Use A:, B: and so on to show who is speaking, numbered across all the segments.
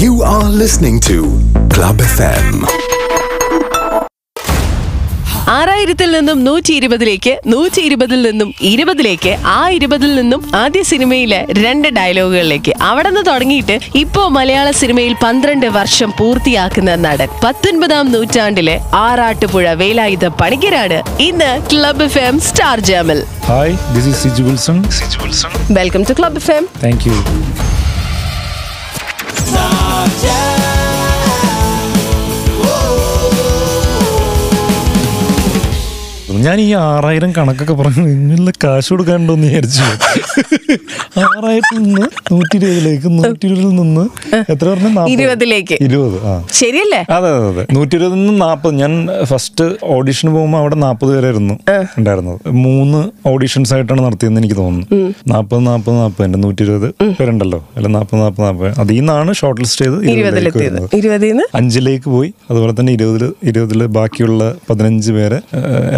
A: You are listening to Club FM.
B: ആറായിരത്തിൽ നിന്നും നൂറ്റി ഇരുപതിലേക്ക് നൂറ്റി ഇരുപതിൽ നിന്നും ഇരുപതിലേക്ക് ആ ഇരുപതിൽ നിന്നും ആദ്യ സിനിമയിലെ രണ്ട് ഡയലോഗുകളിലേക്ക്. അവിടെ നിന്ന് തുടങ്ങിയിട്ട് ഇപ്പോ മലയാള സിനിമയിൽ പന്ത്രണ്ട് വർഷം പൂർത്തിയാക്കുന്ന നടൻ. പത്തൊൻപതാം നൂറ്റാണ്ടിലെ ആറാട്ടുപുഴ വേലായുധ പണിക്കരാണ് ഇന്ന് club firm star ജാമൽ
C: hi this is Siju Wilson Siju Wilson
B: welcome to Club M
C: thank you Yeah. ഞാൻ ഈ ആറായിരം കണക്കൊക്കെ പറഞ്ഞു ഇങ്ങനെയുള്ള കാശ് കൊടുക്കാനുണ്ടോ എന്ന് വിചാരിച്ചു. ആറായിരത്തിൽ നിന്ന് നൂറ്റി ഇരുപതിലേക്ക് നൂറ്റി ഇരുപതിൽ നിന്ന് എത്ര പറഞ്ഞു?
B: ഇരുപതിലേക്ക്.
C: ഇരുപത് ആ.
B: ശരിയല്ലേ?
C: അതെ അതെ അതെ. നൂറ്റി ഇരുപതിൽ നിന്ന് നാൽപ്പത് ഞാൻ ഫസ്റ്റ് ഓഡീഷന് പോകുമ്പോൾ അവിടെ നാൽപ്പത് പേരായിരുന്നു ഉണ്ടായിരുന്നത്. മൂന്ന് ഓഡീഷൻസ് ആയിട്ടാണ് നടത്തിയെന്ന് എനിക്ക് തോന്നുന്നു. നാൽപ്പത് നാൽപ്പത് നാൽപ്പത് എന്റെ നൂറ്റി ഇരുപത് പേരുണ്ടല്ലോ. അല്ല നാൽപ്പത് നാൽപ്പത് നാൽപ്പത് അതിൽ നിന്നാണ് ഷോർട്ട് ലിസ്റ്റ് ചെയ്ത് ഇരുപതിലേക്ക് അഞ്ചിലേക്ക് പോയി. അതുപോലെ തന്നെ ഇരുപതിൽ ഇരുപതിൽ ബാക്കിയുള്ള പതിനഞ്ച് പേരെ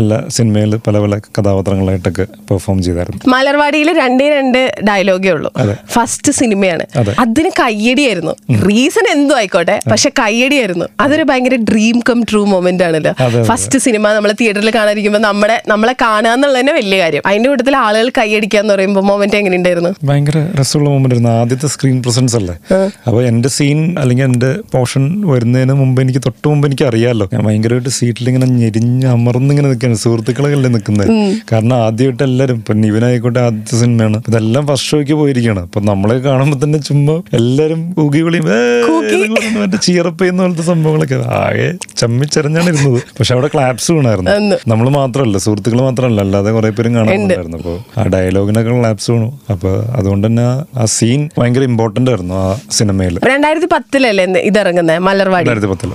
C: എല്ലാ സിനിമയിൽ പല പല കഥാപാത്രങ്ങളായിട്ടൊക്കെ പെർഫോം ചെയ്തായിരുന്നു.
B: മലർവാടിയിൽ രണ്ടേ രണ്ട് ഡയലോഗേ ഉള്ളൂ. ഫസ്റ്റ് സിനിമയാണ്.
C: അതെ.
B: അതിന് കയ്യടിയായിരുന്നു. റീസൺ എന്തോ ആയിക്കോട്ടെ പക്ഷെ കയ്യടിയായിരുന്നു. അതൊരു ഭയങ്കര ഡ്രീം കം ട്രൂ മൊമെന്റ് ആണല്ലോ. ഫസ്റ്റ് സിനിമ നമ്മൾ തിയേറ്ററിൽ കാണാതിരിക്കുമ്പോൾ നമ്മുടെ നമ്മളെ കാണുക എന്നുള്ളത് തന്നെ വലിയ കാര്യം. അതിന്റെ കൂട്ടത്തിൽ ആളുകൾ കയ്യടിക്കാന്ന് പറയുമ്പോൾ മൊമെന്റ് എങ്ങനെ ഉണ്ടായിരുന്നു?
C: ഭയങ്കര രസമുള്ള മൊമെന്റ് ആയിരുന്നു. ആദ്യത്തെ സ്ക്രീൻ പ്രസൻസ് അല്ലേ? അപ്പോൾ എന്റെ സീൻ അല്ലെങ്കിൽ എന്റെ പോർഷൻ വരുന്നതിന് മുമ്പ് എനിക്ക് തൊട്ട് മുമ്പ് എനിക്ക് അറിയാമല്ലോ. ഞാൻ ഭയങ്കരമായിട്ട് സീറ്റിൽ ഇങ്ങനെ ഞെരിഞ്ഞ് അമർന്നിങ്ങനെ നിൽക്കുകയാണ്. സുഹൃത്തുക്കളൊക്കെ നിൽക്കുന്നത്? കാരണം ആദ്യമായിട്ട് എല്ലാവരും ഇപ്പൊ നിവിനായിക്കോട്ടെ ആദ്യത്തെ സിനിമയാണ്. ഇതെല്ലാം ഫസ്റ്റ് ഷോയ്ക്ക് പോയിരിക്കുകയാണ്. അപ്പൊ നമ്മളെ കാണുമ്പോൾ തന്നെ ചുമ്മാ എല്ലാരും കൂകി. വിളിയും പറഞ്ഞ് മറ്റേ ചീറപ്പ് ചെയ്യുന്ന പോലത്തെ സംഭവങ്ങളൊക്കെ. ആകെ ചമ്മിച്ചെറിഞ്ഞാണ് ഇരുന്നത്. പക്ഷെ അവിടെ ക്ലാപ്സ് വീണായിരുന്നു. നമ്മൾ മാത്രമല്ല സുഹൃത്തുക്കൾ മാത്രമല്ല അല്ലാതെ കുറെ പേരും കാണാറുണ്ടായിരുന്നു അപ്പോൾ ആ ഡയലോഗിനൊക്കെ ക്ലാപ്സ് വീണു. അപ്പൊ അതുകൊണ്ട് തന്നെ ആ- സീൻ ഭയങ്കര ഇമ്പോർട്ടന്റ് ആയിരുന്നു ആ സിനിമയിൽ.
B: രണ്ടായിരത്തി പത്തിലല്ലേ ഇത് ഇറങ്ങുന്നത് മലർവാടി?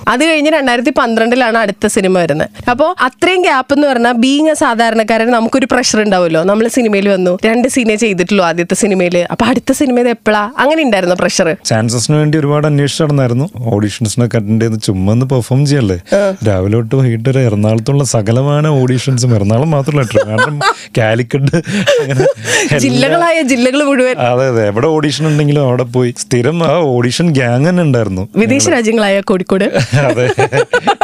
B: അത് കഴിഞ്ഞ് രണ്ടായിരത്തി പന്ത്രണ്ടിലാണ് അടുത്ത സിനിമ വരുന്നത് അപ്പോൾ അത്രയും ഗ്യാപ്പ് എന്ന് പറഞ്ഞാൽ ബീങ് എ സാധാരണക്കാരൻ നമുക്കൊരു പ്രഷർ ഉണ്ടാവുമല്ലോ. നമ്മൾ സിനിമയിൽ വന്നു. രണ്ട് സീനേ ചെയ്തിട്ടുള്ളൂ ആദ്യത്തെ സിനിമയിൽ അപ്പൊ അടുത്ത സിനിമയിൽ എപ്പോഴാ അങ്ങനെ ഉണ്ടായിരുന്നു പ്രഷർ
C: ചാൻസസിന് വേണ്ടി ഒരുപാട് അന്വേഷിച്ച് നടന്നായിരുന്നു. ഓഡീഷൻസിനൊക്കെ അറ്റൻഡ് ചെയ്ത് ചുമ്മാ പെർഫോം ചെയ്യല്ലേ. രാവിലെ തൊട്ട് വൈകിട്ട് വരെ എറണാകുളത്തുള്ള സകലമായ ഓഡീഷൻസും എറണാകുളം മാത്രമല്ല കാലിക്കട്ട് കാലിക്കറ്റ്
B: ജില്ലകളായ ജില്ലകൾ മുഴുവൻ.
C: അതെ അതെ. എവിടെ ഓഡീഷൻ ഉണ്ടെങ്കിലും അവിടെ പോയി. സ്ഥിരം ആ ഓഡീഷൻ ഗ്യാങ് തന്നെ ഉണ്ടായിരുന്നു.
B: വിദേശ രാജ്യങ്ങളായ കോഴിക്കോട്.
C: അതെ.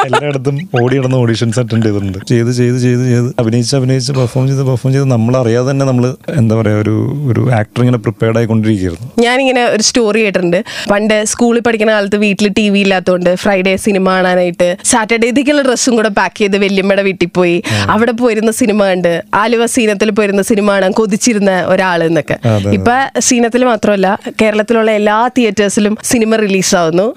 C: എല്ലായിടത്തും ഓടി നടന്ന് ഓഡീഷൻസ് അറ്റൻഡ് ചെയ്തിട്ടുണ്ട്. ചെയ്ത് ചെയ്ത് ചെയ്ത് ചെയ്ത് ചെയ്ത് അഭിനയിച്ച് അഭിനയിച്ച് പെർഫോം ചെയ്ത് പെർഫോം ചെയ്ത് നമ്മൾ അറിയാതെ തന്നെ നമ്മൾ എന്താ പറയുക ഒരു ഒരു ആക്ടർ ഇങ്ങനെ പ്രിപ്പയർഡ് ആയിക്കൊണ്ടിരിക്കുകയായിരുന്നു.
B: ഞാനിങ്ങനെ ഒരു സ്റ്റോറി കേട്ടിട്ടുണ്ട്. പണ്ട് സ്കൂളിൽ പഠിക്കുന്ന കാലത്ത് വീട്ടിൽ ടി വി ഇല്ലാത്തതുകൊണ്ട് ഫ്രൈഡേ സിനിമ കാണാനായിട്ട് സാറ്റർഡേത്തേക്കുള്ള ഡ്രസ്സും കൂടെ പാക്ക് ചെയ്ത് വല്യമ്മയുടെ വീട്ടിൽ പോയി. അവിടെ പോയിരുന്ന സിനിമ കണ്ട് ആലുവ സീനത്തിൽ പോയിരുന്ന സിനിമ കാണാൻ കൊതിച്ചിരുന്ന ഒരാൾ എന്നൊക്കെ. ഇപ്പൊ സീനത്തിൽ മാത്രമല്ല കേരളത്തിലുള്ള എല്ലാ തിയേറ്റേഴ്സിലും സിനിമ റിലീസാവുന്നു.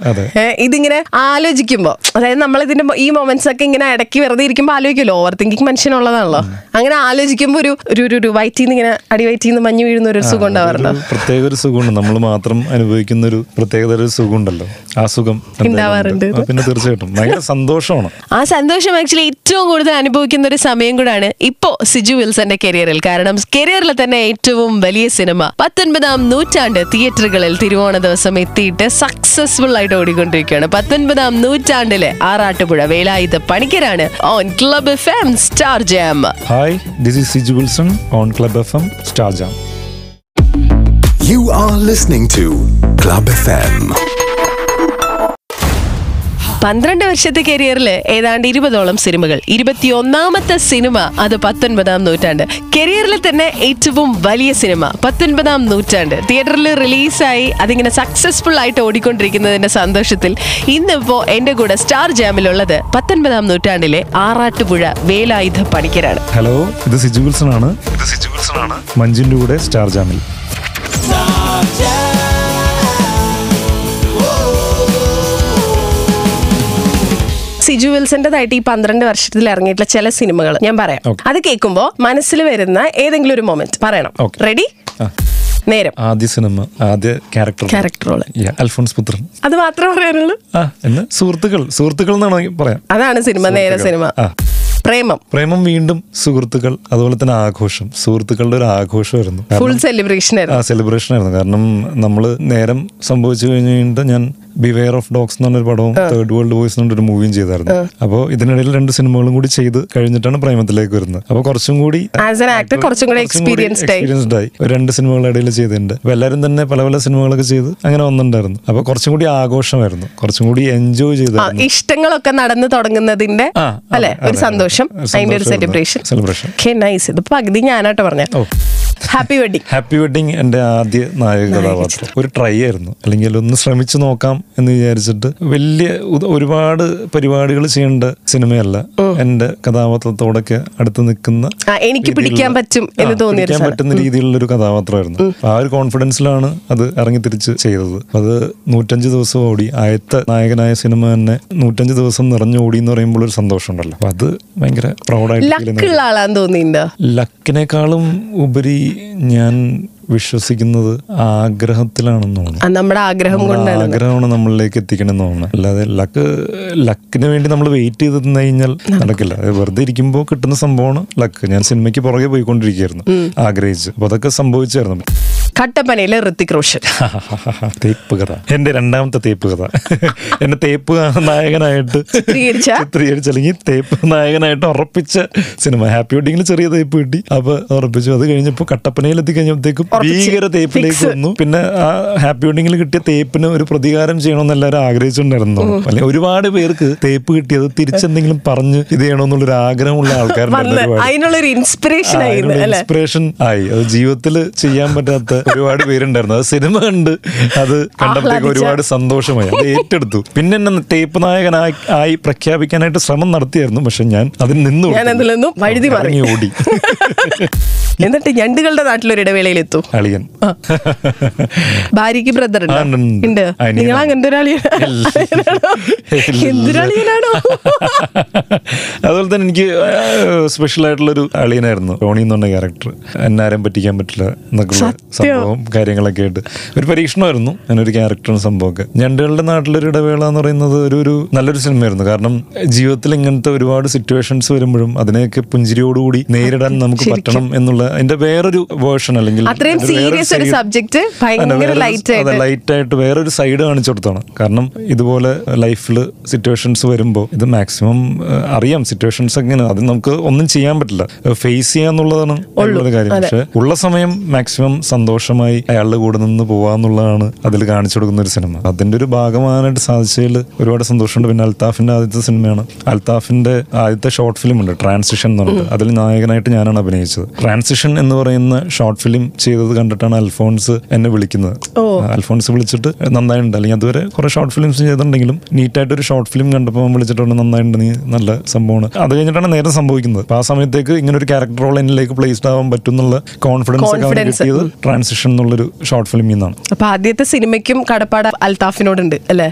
B: ഇതിങ്ങനെ ആലോചിക്കുമ്പോൾ അതായത് നമ്മൾ ഇതിന്റെ ഈ മൊമെന്റ്സ് ഒക്കെ ഇങ്ങനെ ഇടയ്ക്ക് വെറുതെ ഇരിക്കുമ്പോൾ ആലോചിക്കുമല്ലോ. Over thinking മനുഷ്യനുള്ളതാണല്ലോ. അങ്ങനെ ആലോചിക്കുമ്പോൾ ഒരു ഒരു ഒരു- വയറ്റിന്ന് ഇങ്ങനെ അടി വയറ്റിന്ന് മഞ്ഞ് വീഴുന്ന ഒരു സുഖം ഉണ്ടാവാറുണ്ടോ
C: പ്രത്യേക ഒരു സുഖമുണ്ട്. നമ്മൾ മാത്രം അനുഭവിക്കുന്ന ഒരു പ്രത്യേകത ഒരു സുഖമുണ്ടല്ലോ. ആ സുഖം.
B: ഉണ്ടാവാറുണ്ട്.
C: പിന്നെ തീർച്ചയായിട്ടും. ഭയങ്കര സന്തോഷമാണ്.
B: ആ സന്തോഷം ആക്ച്വലി ഏറ്റവും കൂടുതൽ അനുഭവിക്കുന്ന ഒരു സമയം കൂടാണ് ഇപ്പോ സിജു വിൽസന്റെ കരിയറിൽ. കാരണം കരിയറിൽ തന്നെ ഏറ്റവും വലിയ സിനിമ. പത്തൊൻപതാം നൂറ്റാണ്ട് തിയേറ്ററുകളിൽ തിരുവോണ ദിവസം എത്തിയിട്ട് സക്സസ്ഫുൾ ആയിട്ട് ഓടിക്കൊണ്ടിരിക്കുകയാണ്. പത്തൊൻപതാം നൂറ്റാണ്ടിലെ Arattupuzha Velayudha പണിക്കരാണ് on Club F M Star Star
C: Jam. Hi, this is Sij Wilson on Club FM Star Jam.
A: You are listening to Club FM.
B: പന്ത്രണ്ട് വർഷത്തെ കരിയറിൽ ഏതാണ്ട് ഇരുപതോളം സിനിമകൾ. ഇരുപത്തിയൊന്നാമത്തെ സിനിമ അത് പത്തൊൻപതാം നൂറ്റാണ്ട്. കരിയറിൽ തന്നെ ഏറ്റവും വലിയ സിനിമ പത്തൊൻപതാം നൂറ്റാണ്ട്. തിയേറ്ററിൽ റിലീസായി അതിങ്ങനെ സക്സസ്ഫുൾ ആയിട്ട് ഓടിക്കൊണ്ടിരിക്കുന്നതിന്റെ സന്തോഷത്തിൽ ഇന്നിപ്പോ എന്റെ കൂടെ സ്റ്റാർ ജാമിലുള്ളത് പത്തൊൻപതാം നൂറ്റാണ്ടിലെ ആറാട്ടുപുഴ വേലായുധ പണിക്കരാണ്.
C: ഹലോ ഇത് സിജു വിൽസൺ ആണ് ഇത് സിജു വിൽസൺ ആണ് മഞ്ജിന്റെ കൂടെ സ്റ്റാർ ജാമിൽ.
B: സിജു വിൽസന്റേതായിട്ട് ഈ പന്ത്രണ്ട് വർഷത്തിൽ ഇറങ്ങിയിട്ടുള്ള ചില സിനിമകൾ ഞാൻ പറയാം. അത് കേൾക്കുമ്പോൾ മനസ്സിൽ വരുന്ന ഏതെങ്കിലും ഒരു മൊമെന്റ് പറയണം. റെഡി നേരം.
C: ആദ്യ സിനിമ ആദ്യ ക്യാരക്ടർ
B: ക്യാരക്ടർ
C: അൽഫോൺസ് പുത്രൻ.
B: അത് മാത്രമേ പറയാനുള്ളൂ.
C: എന്ന് സുഹൃത്തുക്കൾ. സുഹൃത്തുക്കൾ എന്നാണ് പറയാം.
B: അതാണ് സിനിമ നേരെ സിനിമ. പ്രേമം.
C: പ്രേമം വീണ്ടും സുഹൃത്തുക്കൾ അതുപോലെ തന്നെ ആഘോഷം. സുഹൃത്തുക്കളുടെ ഒരു ആഘോഷമായിരുന്നു
B: ഫുൾ സെലിബ്രേഷൻ
C: ആ
B: ആയിരുന്നു.
C: സെലിബ്രേഷൻ ആയിരുന്നു. കാരണം നമ്മൾ നേരം സംഭവിച്ചു കഴിഞ്ഞു കഴിഞ്ഞിട്ട് ഞാൻ ബിവെയർ ഓഫ് ഡോഗ്സ് എന്ന് പറഞ്ഞൊരു പടവും തേർഡ് വേൾഡ് ബോയ്സ് എന്ന് ഒരു മൂവിയും ചെയ്തായിരുന്നു. അപ്പോൾ ഇതിനിടയിൽ രണ്ട് സിനിമകളും കൂടി ചെയ്ത് കഴിഞ്ഞിട്ടാണ് പ്രേമത്തിലേക്ക് വരുന്നത്. അപ്പോൾ കുറച്ചും കൂടി
B: എക്സ്പീരിയൻസ്ഡ് ആയി.
C: രണ്ട് സിനിമകളുടെ ഇടയിൽ ചെയ്തിട്ടുണ്ട്. അപ്പോൾ എല്ലാവരും തന്നെ പല പല സിനിമകളൊക്കെ ചെയ്ത് അങ്ങനെ വന്നിട്ടുണ്ടായിരുന്നു. അപ്പോൾ കുറച്ചും കൂടി ആഘോഷമായിരുന്നു. കുറച്ചും കൂടി എൻജോയ് ചെയ്ത
B: ഇഷ്ടങ്ങളൊക്കെ നടന്നു തുടങ്ങുന്നതിന്റെ അല്ലെ? ഒരു സന്തോഷം.
C: അതെ.
B: അതിന്റെ ഒരു സെലിബ്രേഷൻ സെലിബ്രേഷൻ നൈസ് ഇത് പകുതി ഞാനാട്ടോ പറഞ്ഞ.
C: ഓ.
B: ഹാപ്പി വെഡിങ്
C: ഹാപ്പി വെഡിങ് എന്റെ ആദ്യ നായക കഥാപാത്രം. ഒരു ട്രൈ ആയിരുന്നു. അല്ലെങ്കിൽ ഒന്ന് ശ്രമിച്ചു നോക്കാം എന്ന് വിചാരിച്ചിട്ട് വലിയ ഒരുപാട് പരിപാടികൾ ചെയ്യേണ്ട സിനിമയല്ല. എന്റെ കഥാപാത്രത്തോടൊക്കെ അടുത്ത് നിൽക്കുന്ന
B: എനിക്ക് പിടിക്കാൻ പറ്റും എന്ന് തോന്നിയ
C: പറ്റുന്ന രീതിയിലുള്ള ഒരു കഥാപാത്രമായിരുന്നു. ആ ഒരു കോൺഫിഡൻസിലാണ് അത് ഇറങ്ങി തിരിച്ച് ചെയ്തത്. അത് നൂറ്റഞ്ച് ദിവസം ഓടി. ആയത്തെ നായകനായ സിനിമ തന്നെ നൂറ്റഞ്ച് ദിവസം നിറഞ്ഞു ഓടി എന്ന് പറയുമ്പോൾ ഒരു സന്തോഷം ഉണ്ടല്ലോ അത് ഭയങ്കര പ്രൗഡായിട്ട് ലക്കിനേക്കാളും ഉപരി ഞാൻ വിശ്വസിക്കുന്നത് ആഗ്രഹത്തിലാണെന്ന് തോന്നുന്നു.
B: നമ്മുടെ ആഗ്രഹം കൊണ്ടാണ്.
C: ആഗ്രഹമാണ് നമ്മളിലേക്ക് എത്തിക്കണമെന്ന് തോന്നുന്നു. അല്ലാതെ ലക്ക് ലക്കിന് വേണ്ടി നമ്മൾ വെയിറ്റ് ചെയ്ത് നിന്ന് കഴിഞ്ഞാൽ നടക്കില്ല. വെറുതെ ഇരിക്കുമ്പോൾ കിട്ടുന്ന സംഭവമാണ് ലക്ക്. ഞാൻ സിനിമയ്ക്ക് പുറകെ പോയിക്കൊണ്ടിരിക്കുകയായിരുന്നു. ആഗ്രഹിച്ച്. അപ്പോൾ അതൊക്കെ സംഭവിച്ചായിരുന്നു.
B: കട്ടപ്പനയിലെ ഋത്തിക് റോഷൻ.
C: തേപ്പ് കഥ. എന്റെ രണ്ടാമത്തെ തേപ്പ് കഥ. എന്നെ തേപ്പ് നായകനായിട്ട്
B: ചിത്രീകരിച്ച?
C: അല്ലെങ്കിൽ തേപ്പ് നായകനായിട്ട് ഉറപ്പിച്ച സിനിമ. ഹാപ്പി വെഡിങ്ങിൽ ചെറിയ തേപ്പ് കിട്ടി. അപ്പൊ ഉറപ്പിച്ചു. അത് കഴിഞ്ഞപ്പോ കട്ടപ്പനയിൽ
B: എത്തിക്കഴിഞ്ഞപ്പോഴത്തേക്കും
C: ഭീകര തേപ്പിലേക്ക് വന്നു. പിന്നെ ആ ഹാപ്പി വെഡിങ്ങിൽ കിട്ടിയ തേപ്പിന് ഒരു പ്രതികാരം ചെയ്യണമെന്ന് എല്ലാവരും ആഗ്രഹിച്ചിട്ടുണ്ടായിരുന്നു. അല്ലെങ്കിൽ ഒരുപാട് പേർക്ക് തേപ്പ് കിട്ടിയത് തിരിച്ചെന്തെങ്കിലും പറഞ്ഞ് ഇത് ചെയ്യണമെന്നുള്ള ഒരു
B: ആഗ്രഹമുള്ള
C: ആൾക്കാരുണ്ട്
B: ഇൻസ്പിറേഷൻ
C: ആയി അത് ജീവിതത്തിൽ ചെയ്യാൻ പറ്റാത്ത ഒരുപാട് പേരുണ്ടായിരുന്നു. അത് സിനിമ കണ്ട് അത് കണ്ടപ്പോഴേക്ക് ഒരുപാട് സന്തോഷമായി. അത് ഏറ്റെടുത്തു. പിന്നെ എന്നെ ടേപ്പ് നായകനായി ആയി പ്രഖ്യാപിക്കാനായിട്ട് ശ്രമം നടത്തിയായിരുന്നു. പക്ഷെ ഞാൻ അതിൽ നിന്നു
B: ഞാൻ അതിൽ നിന്നും വഴുതി.
C: ഇറങ്ങി ഓടി.
B: എന്നിട്ട് ഞണ്ടുകളുടെ നാട്ടിലൊരു ഇടവേളയിൽ എത്തും
C: അളിയൻ.
B: ഭാര്യക്ക് ബ്രദർ
C: ഉണ്ട്,
B: നിങ്ങൾ അങ്ങനത്തെ ഒരു അളിയനാണോ
C: ഇല്ല.
B: എന്തൊരളിയനാണോ
C: അതുപോലെ തന്നെ എനിക്ക് സ്പെഷ്യൽ ആയിട്ടുള്ളൊരു അളിയനായിരുന്നു. ടോണി എന്ന് പറഞ്ഞ ക്യാരക്ടർ എന്നാരും പറ്റിക്കാൻ പറ്റില്ല എന്നൊക്കെയുള്ള. സംഭവം കാര്യങ്ങളൊക്കെ ആയിട്ട്. ഒരു പരീക്ഷണമായിരുന്നു അങ്ങനൊരു ക്യാരക്ടറും സംഭവമൊക്കെ. ഞണ്ടുകളുടെ നാട്ടിലൊരു ഇടവേള എന്ന് പറയുന്നത് ഒരു ഒരു നല്ലൊരു സിനിമയായിരുന്നു. കാരണം ജീവിതത്തിൽ ഇങ്ങനത്തെ ഒരുപാട് സിറ്റുവേഷൻസ് വരുമ്പോഴും അതിനെയൊക്കെ പുഞ്ചിരിയോടുകൂടി നേരിടാൻ നമുക്ക് പറ്റണം എന്നുള്ള അതിന്റെ വേറൊരു വേർഷൻ അല്ലെങ്കിൽ
B: അത്രയും സീരിയസ് ഒരു
C: ലൈറ്റ് ആയിട്ട്. വേറൊരു സൈഡ് കാണിച്ചു കൊടുത്താണ് കാരണം ഇതുപോലെ ലൈഫിൽ സിറ്റുവേഷൻസ് വരുമ്പോൾ ഇത് മാക്സിമം അറിയാം സിറ്റുവേഷൻസ് എങ്ങനെ അത് നമുക്ക് ഒന്നും ചെയ്യാൻ പറ്റില്ല. ഫേസ് ചെയ്യാന്നുള്ളതാണ് ഉള്ളത് കാര്യം. പക്ഷെ ഉള്ള സമയം മാക്സിമം സന്തോഷമായി അയാളുടെ കൂടെ നിന്ന് പോവാന്നുള്ളതാണ് അതിൽ കാണിച്ചു കൊടുക്കുന്ന ഒരു സിനിമ. അതിന്റെ ഒരു ഭാഗമാകാനായിട്ട് സാധിച്ചതിൽ ഒരുപാട് സന്തോഷമുണ്ട്. പിന്നെ അൽത്താഫിന്റെ ആദ്യത്തെ സിനിമയാണ്. അൽത്താഫിന്റെ ആദ്യത്തെ ഷോർട്ട് ഫിലിം ഉണ്ട് ട്രാൻസിഷൻ എന്ന് പറഞ്ഞിട്ട്. അതിൽ നായകനായിട്ട് ഞാനാണ് അഭിനയിച്ചത്. ട്രാൻസിഷൻ എന്ന് പറയുന്ന ഷോർട്ട് ഫിലിം ചെയ്തത് കണ്ടിട്ടാണ് അൽഫോൺസ് എന്നെ വിളിക്കുന്നത്. അൽഫോൺസ് വിളിച്ചിട്ട് നന്നായിട്ടുണ്ട്. അല്ലെങ്കിൽ അതുവരെ കുറെ ഷോർട്ട് ഫിലിംസ് ചെയ്തിട്ടുണ്ടെങ്കിലും നീറ്റായിട്ട് ഒരു ഷോർട്ട് ഫിലിം കണ്ടപ്പോൾ വിളിച്ചിട്ടുണ്ട് നന്നായിട്ടുണ്ട്. നീ നല്ല സംഭവമാണ്. അത് കഴിഞ്ഞിട്ടാണ് നേരെ സംഭവിക്കുന്നത്. അപ്പൊ ആ സമയത്തേക്ക് ഇങ്ങനെ ഒരു ക്യാരക്ടർ റോൾ എന്നിലേക്ക് പ്ലേസ്ഡ് ആവാൻ പറ്റും എന്നുള്ള കോൺഫിഡൻസ് ഒക്കെ അവന്
B: Confidence.
C: കിട്ടിയത് ട്രാൻസിഷൻ എന്നുള്ളൊരു ഷോർട്ട് ഫിലിമിൽ നിന്നാണ്.
B: അപ്പൊ ആദ്യത്തെ സിനിമയ്ക്കും കടപ്പാട് അൽതാഫിനോടുണ്ട് അല്ലെ.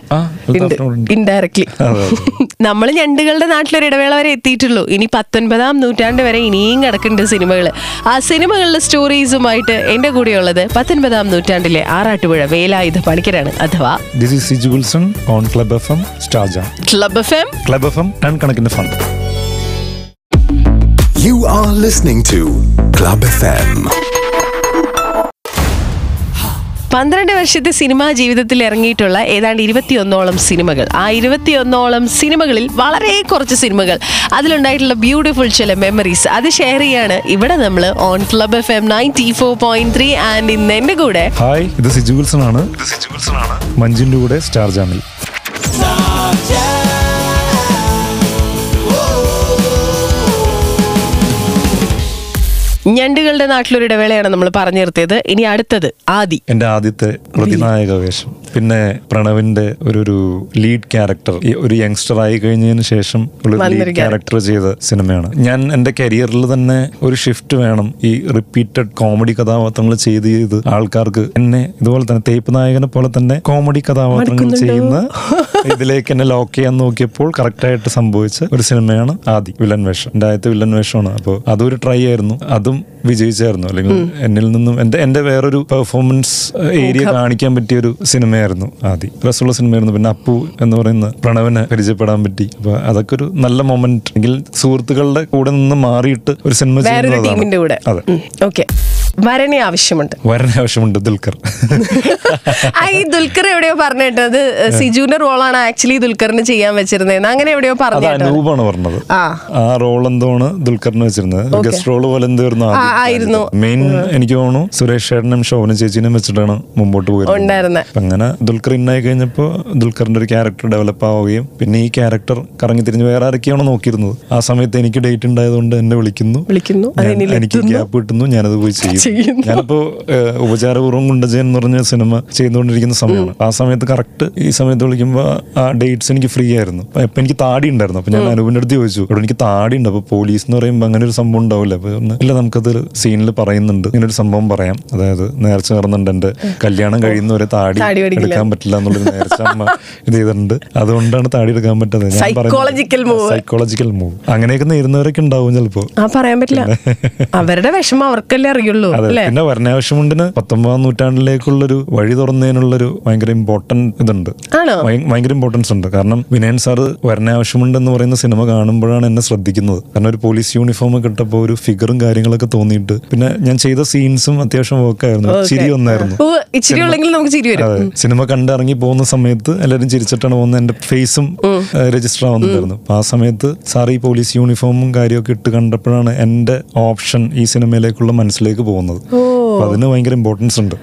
B: ഇൻഡയറക്ട്ലി നമ്മൾ ഞണ്ടുകളുടെ നാട്ടിലൊരു ഇടവേള വരെ എത്തിയിട്ടുള്ളൂ. ഇനി പത്തൊൻപതാം നൂറ്റാണ്ട് വരെ ഇനിയും കിടക്കുന്നുണ്ട് സിനിമകൾ ആ സിനിമകളുടെ സ്റ്റോറീസുമായിട്ട് എന്റെ കൂടെയുള്ളത് പത്തൊൻപതാം നൂറ്റാണ്ടിലെ ആറാട്ടുപുഴ വേലായുധ പണിക്കരാണ് അഥവാ
C: this is Siju Wilson on Club F M സ്റ്റാർജ
B: Club F M
C: Club F M ton കണക്കിന് fund
A: You are listening to Club FM.
B: പന്ത്രണ്ട് വർഷത്തെ സിനിമാ ജീവിതത്തിൽ ഇറങ്ങിയിട്ടുള്ള ഏതാണ്ട് ഇരുപത്തിയൊന്നോളം സിനിമകൾ. ആ ഇരുപത്തിയൊന്നോളം സിനിമകളിൽ വളരെ കുറച്ച് സിനിമകൾ. അതിലുണ്ടായിട്ടുള്ള ബ്യൂട്ടിഫുൾ ചില മെമ്മറീസ് അത് ഷെയർ ചെയ്യാണ് ഇവിടെ നമ്മൾ on Club F M ninety four point three and ഇന്ന് എന്റെ കൂടെ
C: ഹായ് ഇത് സിജു വിൽസൺ ആണ് മഞ്ജിന്റെ കൂടെ സ്റ്റാർ ജാമിൽ.
B: ഞണ്ടുകളുടെ നാട്ടിലൊരു ഇടവേളയാണ് നമ്മൾ പറഞ്ഞു നിർത്തിയത്. ഇനി അടുത്തത് ആദി.
C: എന്റെ ആദ്യത്തെ പ്രതിനായക വേഷം. പിന്നെ പ്രണവിന്റെ ഒരു ഒരു ലീഡ് ക്യാരക്ടർ. ഒരു യങ്സ്റ്റർ ആയി കഴിഞ്ഞതിന് ശേഷം ലീഡ് ക്യാരക്ടർ. ചെയ്ത സിനിമയാണ്. ഞാൻ എന്റെ കരിയറിൽ തന്നെ ഒരു ഷിഫ്റ്റ് വേണം. ഈ റിപ്പീറ്റഡ് കോമഡി കഥാപാത്രങ്ങൾ ചെയ്ത് ചെയ്ത് ആൾക്കാർക്ക് എന്നെ ഇതുപോലെ തന്നെ തേപ്പ് നായകനെ പോലെ തന്നെ കോമഡി കഥാപാത്രങ്ങൾ ചെയ്യുന്ന ഇതിലേക്ക് എന്നെ ലോക്ക് ചെയ്യാൻ നോക്കിയപ്പോൾ കറക്റ്റായിട്ട് സംഭവിച്ച ഒരു സിനിമയാണ് ആദി വില്ലൻ വേഷം. എന്റെ ആദ്യത്തെ വില്ലൻ വേഷമാണ്. അപ്പോൾ അതൊരു ട്രൈ ആയിരുന്നു. അതും വിജയിച്ചായിരുന്നു അല്ലെങ്കിൽ എന്നിൽ നിന്നും എന്റെ എന്റെ വേറൊരു പെർഫോമൻസ് ഏരിയ കാണിക്കാൻ പറ്റിയ ഒരു സിനിമയായിരുന്നു ആദി രസമുള്ള സിനിമയായിരുന്നു. പിന്നെ അപ്പു എന്ന് പറയുന്ന പ്രണവനെ പരിചയപ്പെടാൻ പറ്റി. അപ്പൊ അതൊക്കെ ഒരു നല്ല മൊമെന്റ് അല്ലെങ്കിൽ സുഹൃത്തുക്കളുടെ കൂടെ നിന്ന് മാറിയിട്ട് ഒരു സിനിമ ചെയ്യുന്നതാണ്. അതെ.
B: ഓക്കെ. വരണി ആവശ്യമുണ്ട്.
C: വരണി ആവശ്യമുണ്ട് ദുൽഖർ.
B: ആ ഈ ദുൽഖർ എവിടെയോ പറഞ്ഞിട്ടത് സിജുവിന്റെ റോളാണ് ആക്ച്വലി ദുൽഖറിന് ചെയ്യാൻ വെച്ചിരുന്നത് അങ്ങനെ എവിടെയോ പറഞ്ഞു
C: പറഞ്ഞത്.
B: ആ.
C: റോൾ എന്തോണ് ദുൽഖറിന് വെച്ചിരുന്നത്. ഗസ്റ്റ് റോൾ പോലെ എന്തായിരുന്നു. മെയിൻ എനിക്ക് തോന്നുന്നു സുരേഷ് ചേട്ടനും ശോഭന ചേച്ചിനും വെച്ചിട്ടാണ് മുമ്പോട്ട് പോയത്. അങ്ങനെ ദുൽഖർ ഇന്നായി കഴിഞ്ഞപ്പോൾ ദുൽഖറിന്റെ ഒരു ക്യാരക്ടർ ഡെവലപ്പ് ആവുകയും പിന്നെ ഈ ക്യാരക്ടർ കറങ്ങി തിരിഞ്ഞ് വേറെ ആരൊക്കെയാണോ നോക്കിയിരുന്നത്. ആ സമയത്ത് എനിക്ക് ഡേറ്റ് ഉണ്ടായതുകൊണ്ട് എന്നെ വിളിക്കുന്നു.
B: വിളിക്കുന്നു,
C: എനിക്ക്. ഗ്യാപ്പ് കിട്ടുന്നു. ഞാനത് പോയി ചെയ്യും
B: ചെയ്യുന്നു.
C: ഞാനിപ്പോ ഉപചാരപൂർവം ഗുണ്ടജയൻ എന്ന് പറഞ്ഞ സിനിമ ചെയ്തുകൊണ്ടിരിക്കുന്ന സമയമാണ്. ആ സമയത്ത് കറക്റ്റ് ഈ സമയത്ത് വിളിക്കുമ്പോൾ ആ ഡേറ്റ്സ് എനിക്ക് ഫ്രീ ആയിരുന്നു. അപ്പൊ എനിക്ക് താടി ഉണ്ടായിരുന്നു. അപ്പൊ ഞാൻ അനുപിന്റെ അടുത്ത് ചോദിച്ചു ഇവിടെ എനിക്ക് താടി ഉണ്ട്. അപ്പൊ പോലീസ് എന്ന് പറയുമ്പോൾ അങ്ങനെ ഒരു സംഭവം ഉണ്ടാവില്ല. അപ്പൊ ഇല്ല നമുക്കത് സീനിൽ പറയുന്നുണ്ട്. ഇങ്ങനെ ഒരു സംഭവം പറയാം. അതായത് നേർച്ച നടന്നുണ്ട് എന്റെ കല്യാണം കഴിയുന്നവരെ താടി. എടുക്കാൻ പറ്റില്ല എന്നുള്ളൊരു നേർച്ച അമ്മ ഇത് ചെയ്തിട്ടുണ്ട്. അതുകൊണ്ടാണ് താടി എടുക്കാൻ പറ്റുന്നത്
B: ഞാൻ പറയുന്നത്
C: സൈക്കോളജിക്കൽ മൂവ് അങ്ങനെയൊക്കെ നേരുന്നവരൊക്കെ ഉണ്ടാവും ചിലപ്പോ.
B: പറയാൻ പറ്റില്ല. അവരുടെ വിഷമം അവർക്കല്ലേ അറിയുള്ളൂ.
C: പിന്നെ വരണാവശ്യമുണ്ടിന് പത്തൊമ്പതാം നൂറ്റാണ്ടിലേക്കുള്ളൊരു വഴി തുറന്നതിനുള്ളൊരു ഭയങ്കര ഇമ്പോർട്ടന്റ് ഇതുണ്ട്. ഭയങ്കര ഇമ്പോർട്ടൻസ് ഉണ്ട്. കാരണം വിനയൻ സാർ വരണാവശ്യമുണ്ട് എന്ന് പറയുന്ന സിനിമ കാണുമ്പോഴാണ് എന്നെ ശ്രദ്ധിക്കുന്നത്. കാരണം ഒരു പോലീസ് യൂണിഫോം കിട്ടപ്പോ ഒരു ഫിഗറും കാര്യങ്ങളൊക്കെ തോന്നിയിട്ട് പിന്നെ ഞാൻ ചെയ്ത സീൻസും അത്യാവശ്യം വർക്കായിരുന്നു ചിരി വന്നായിരുന്നു.
B: വരും.
C: സിനിമ കണ്ടിറങ്ങി പോകുന്ന സമയത്ത് എല്ലാവരും ചിരിച്ചിട്ടാണ് പോകുന്നത്. എന്റെ ഫേസും രജിസ്റ്റർ ആവുന്നുണ്ടായിരുന്നു. അപ്പൊ ആ സമയത്ത് സാർ ഈ പോലീസ് യൂണിഫോമും കാര്യമൊക്കെ ഇട്ട് കണ്ടപ്പോഴാണ് എന്റെ ഓപ്ഷൻ ഈ സിനിമയിലേക്കുള്ള മനസ്സിലേക്ക് പോകുന്നത്. അപ്പൊ അതിന് ഭയങ്കര ഇമ്പോർട്ടൻസ് ഉണ്ട്.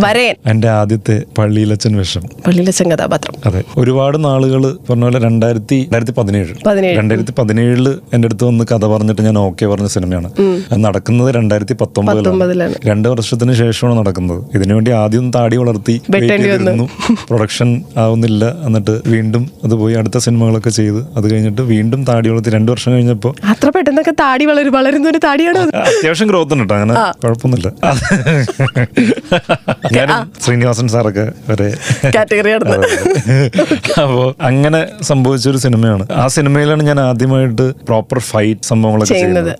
B: വരയൻ
C: എന്റെ ആദ്യത്തെ പള്ളിയിലച്ചൻ വിഷം.
B: പള്ളിയിലച്ചൻ കഥാപാത്രം.
C: അതെ. ഒരുപാട് നാളുകൾ പറഞ്ഞ പോലെ രണ്ടായിരത്തി രണ്ടായിരത്തി പതിനേഴ്. രണ്ടായിരത്തി പതിനേഴിൽ എന്റെ അടുത്ത് വന്ന് കഥ പറഞ്ഞിട്ട് ഞാൻ ഓക്കെ പറഞ്ഞ സിനിമയാണ്. അത് നടക്കുന്നത് രണ്ടായിരത്തി പത്തൊമ്പതിലാണ്. രണ്ട് വർഷത്തിന് ശേഷമാണ് നടക്കുന്നത്. ഇതിനുവേണ്ടി ആദ്യം താടി വളർത്തി പ്രൊഡക്ഷൻ ആവുന്നില്ല എന്നിട്ട് വീണ്ടും അത് പോയി അടുത്ത സിനിമകളൊക്കെ ചെയ്ത് അത് കഴിഞ്ഞിട്ട് വീണ്ടും താടി വളർത്തി രണ്ടു വർഷം കഴിഞ്ഞപ്പോൾ
B: അത്ര പെട്ടെന്നൊക്കെ താടി വളരും വളരുന്ന ഒരു താടിയാണ് അത്?
C: അത്യാവശ്യം ഗ്രോത്ത് ഉണ്ട്. കേട്ടോ അങ്ങനെ കുഴപ്പമൊന്നുമില്ല. ഞാനും ശ്രീനിവാസൻ സാറൊക്കെ ഒരേ
B: കാറ്റഗറി ആണെന്ന്
C: അപ്പോ അങ്ങനെ സംഭവിച്ച ഒരു സിനിമയാണ്. ആ സിനിമയിലാണ് ഞാൻ ആദ്യമായിട്ട് പ്രോപ്പർ ഫൈറ്റ് സംഭവങ്ങളൊക്കെ
B: ചെയ്യുന്നത്.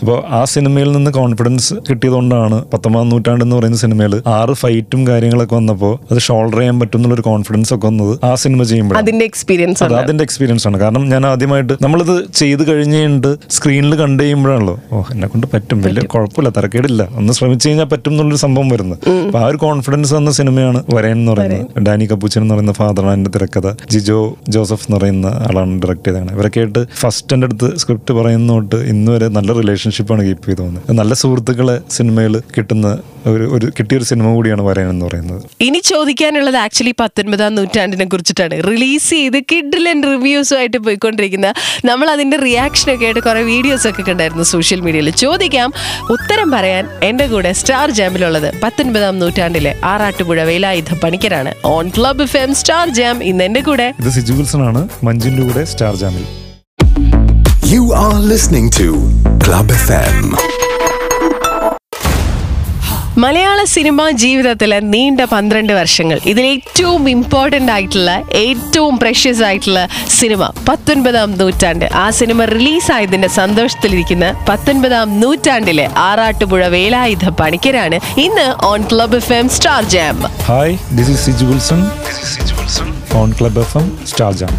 C: അപ്പോൾ ആ സിനിമയിൽ നിന്ന് കോൺഫിഡൻസ് കിട്ടിയതുകൊണ്ടാണ് പത്തൊമ്പതാം നൂറ്റാണ്ട് എന്ന് പറയുന്ന സിനിമയിൽ ആറ് ഫൈറ്റും കാര്യങ്ങളൊക്കെ വന്നപ്പോൾ അത് ഷോൾഡർ ചെയ്യാൻ പറ്റും എന്നുള്ളൊരു കോൺഫിഡൻസ് ഒക്കെ വന്നത് ആ സിനിമ ചെയ്യുമ്പോൾ
B: അതിന്റെ എക്സ്പീരിയൻസ്
C: ആണ്. അതിന്റെ എക്സ്പീരിയൻസ് ആണ്. കാരണം ഞാൻ ആദ്യമായിട്ട് നമ്മളിത് ചെയ്ത് കഴിഞ്ഞിട്ട് സ്ക്രീനിൽ കണ്ടു കഴിയുമ്പോഴാണല്ലോ. ഓ എന്നെ കൊണ്ട് പറ്റും. വലിയ കുഴപ്പമില്ല തരക്കേടില്ല. ഒന്ന് ശ്രമിച്ചു കഴിഞ്ഞാൽ പറ്റും എന്നുള്ളൊരു സംഭവം വരുന്നത്. അപ്പൊ ആ ഒരു കോൺഫിഡൻസ് എന്ന സിനിമയാണ് വരയൻ എന്ന് പറയുന്നത് ഡാനി കപ്പൂച്ചൻ എന്ന് പറയുന്ന ഫാദറാണ് എന്റെ തിരക്കഥ ജിജോ ജോസഫ് എന്ന് പറയുന്ന ആളാണ് ഡയറക്ട് ചെയ്തതാണ് ഇവരൊക്കെ ആയിട്ട് ഫസ്റ്റ് എന്റെ അടുത്ത് സ്ക്രിപ്റ്റ് പറയുന്ന തൊട്ട് ഇന്ന് വരെ നല്ല റിലേഷൻഷിപ്പാണ് കീപ്പ് ചെയ്തു പോകുന്നത്. നല്ല സുഹൃത്തുക്കളെ സിനിമയിൽ കിട്ടുന്ന ഒരു ഒരു കിട്ടിയൊരു സിനിമ കൂടിയാണ് വരയൻ എന്ന് പറയുന്നത്.
B: ഇനി ചോദിക്കാനുള്ളത് ആക്ച്വലി പത്തൊൻപതാം നൂറ്റാണ്ടിനെ കുറിച്ചിട്ടാണ്. റിലീസ് ചെയ്ത് കിഡിലൻ റിവ്യൂസും ആയിട്ട് പോയിക്കൊണ്ടിരിക്കുന്ന നമ്മൾ അതിന്റെ റിയാക്ഷൻ ഒക്കെ ആയിട്ട് കുറെ വീഡിയോസ് ഒക്കെ കണ്ടായിരുന്നു സോഷ്യൽ മീഡിയയിൽ ചോദിക്കാം ഉത്തരം പറയാൻ എന്റെ കൂടെ സ്റ്റാർ ജാമിലുള്ളത് പത്തൊൻപതാം നൂറ്റാണ്ടിലെ Arattupuzha Velayudha പണിക്കരാണ്. On Club F M Star Jam ഇന്ന് എന്റെ കൂടെ.
C: ഇത് സിജു വിൽസൺ ആണ് മഞ്ജുന്റെ കൂടെ സ്റ്റാർ ജാമിൽ
A: you are listening to Club FM.
B: Malayala cinema ജീവിതത്തിലെ നീണ്ട പന്ത്രണ്ട് വർഷങ്ങൾ. ഇതിൽ ഏറ്റവും ഇമ്പോർട്ടന്റ് ആയിട്ടുള്ള ഏറ്റവും പ്രഷ്യസ് ആയിട്ടുള്ള സിനിമ പത്തൊൻപതാം നൂറ്റാണ്ട്. ആ സിനിമ റിലീസായതിന്റെ സന്തോഷത്തിലിരിക്കുന്ന പത്തൊൻപതാം നൂറ്റാണ്ടിലെ ആറാട്ടുപുഴ വേലായുധ പണിക്കരാണ് ഇന്ന് on Club F M Star Jam
C: hi this is Siju Wilson on Club F M Star Jam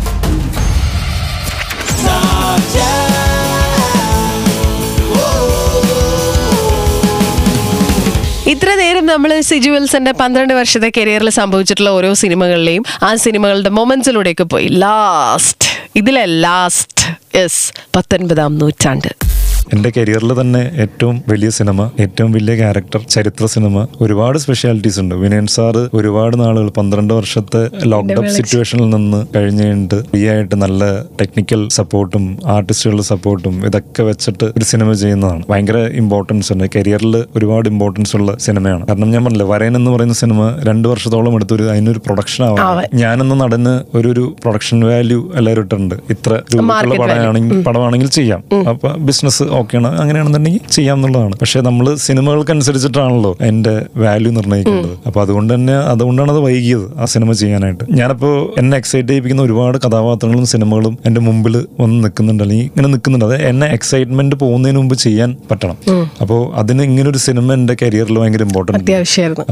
B: ഇത്ര നേരം നമ്മൾ സിജു വിൽസന്റെ പന്ത്രണ്ട് വർഷത്തെ കരിയറിൽ സംഭവിച്ചിട്ടുള്ള ഓരോ സിനിമകളിലെയും ആ സിനിമകളുടെ മൊമെന്റ്സിലൂടെയൊക്കെ പോയി. ലാസ്റ്റ് ഇതിലെ ലാസ്റ്റ് എസ് പത്തൊൻപതാം നൂറ്റാണ്ട്.
C: എന്റെ കരിയറിൽ തന്നെ ഏറ്റവും വലിയ സിനിമ ഏറ്റവും വലിയ ക്യാരക്ടർ ചരിത്ര സിനിമ ഒരുപാട് സ്പെഷ്യാലിറ്റീസ് ഉണ്ട്. വിനയൻ സാറ് ഒരുപാട് നാളുകൾ പന്ത്രണ്ട് വർഷത്തെ ലോക്ക്ഡൌൺ സിറ്റുവേഷനിൽ നിന്ന് കഴിഞ്ഞ് കഴിഞ്ഞിട്ട് ഫ്രീ ആയിട്ട് നല്ല ടെക്നിക്കൽ സപ്പോർട്ടും ആർട്ടിസ്റ്റുകളുടെ സപ്പോർട്ടും ഇതൊക്കെ വെച്ചിട്ട് ഒരു സിനിമ ചെയ്യുന്നതാണ്. ഭയങ്കര ഇമ്പോർട്ടൻസ് ഉണ്ട് കരിയറിൽ ഒരുപാട് ഇമ്പോർട്ടൻസ് ഉള്ള സിനിമയാണ്. കാരണം ഞാൻ പറഞ്ഞില്ല വരയൻ എന്ന് പറയുന്ന സിനിമ രണ്ട് വർഷത്തോളം എടുത്തൊരു അതിനൊരു പ്രൊഡക്ഷൻ ആവാം
B: ഞാനെന്ന്
C: ഞാനെന്ന നടന് ഒരു ഒരു പ്രൊഡക്ഷൻ വാല്യൂ എല്ലാവരും ഇട്ടുണ്ട് ഇത്ര
B: Market
C: പടമാണെങ്കിൽ പടമാണെങ്കിൽ ചെയ്യാം. അപ്പൊ ബിസിനസ് ഓക്കെയാണ്. അങ്ങനെയാണെന്നുണ്ടെങ്കിൽ ചെയ്യാം എന്നുള്ളതാണ് പക്ഷെ നമ്മൾ സിനിമകൾക്കനുസരിച്ചിട്ടാണല്ലോ എന്റെ വാല്യൂ നിർണയിക്കുന്നത് അപ്പോൾ അതുകൊണ്ട് തന്നെ അതുകൊണ്ടാണ് അത് വൈകിയത് ആ സിനിമ ചെയ്യാനായിട്ട്. ഞാനപ്പോ എന്നെ എക്സൈറ്റ് ചെയ്യിപ്പിക്കുന്ന ഒരുപാട് കഥാപാത്രങ്ങളും സിനിമകളും എന്റെ മുമ്പിൽ വന്ന് നിൽക്കുന്നുണ്ട്. അല്ലെങ്കിൽ ഇങ്ങനെ നിൽക്കുന്നുണ്ട്. അത് എന്നെ എക്സൈറ്റ്മെന്റ് പോകുന്നതിന് മുമ്പ് ചെയ്യാൻ പറ്റണം. അപ്പോൾ അതിന് ഇങ്ങനെ ഒരു സിനിമ എന്റെ കരിയറിൽ ഭയങ്കര
B: ഇമ്പോർട്ടന്റ്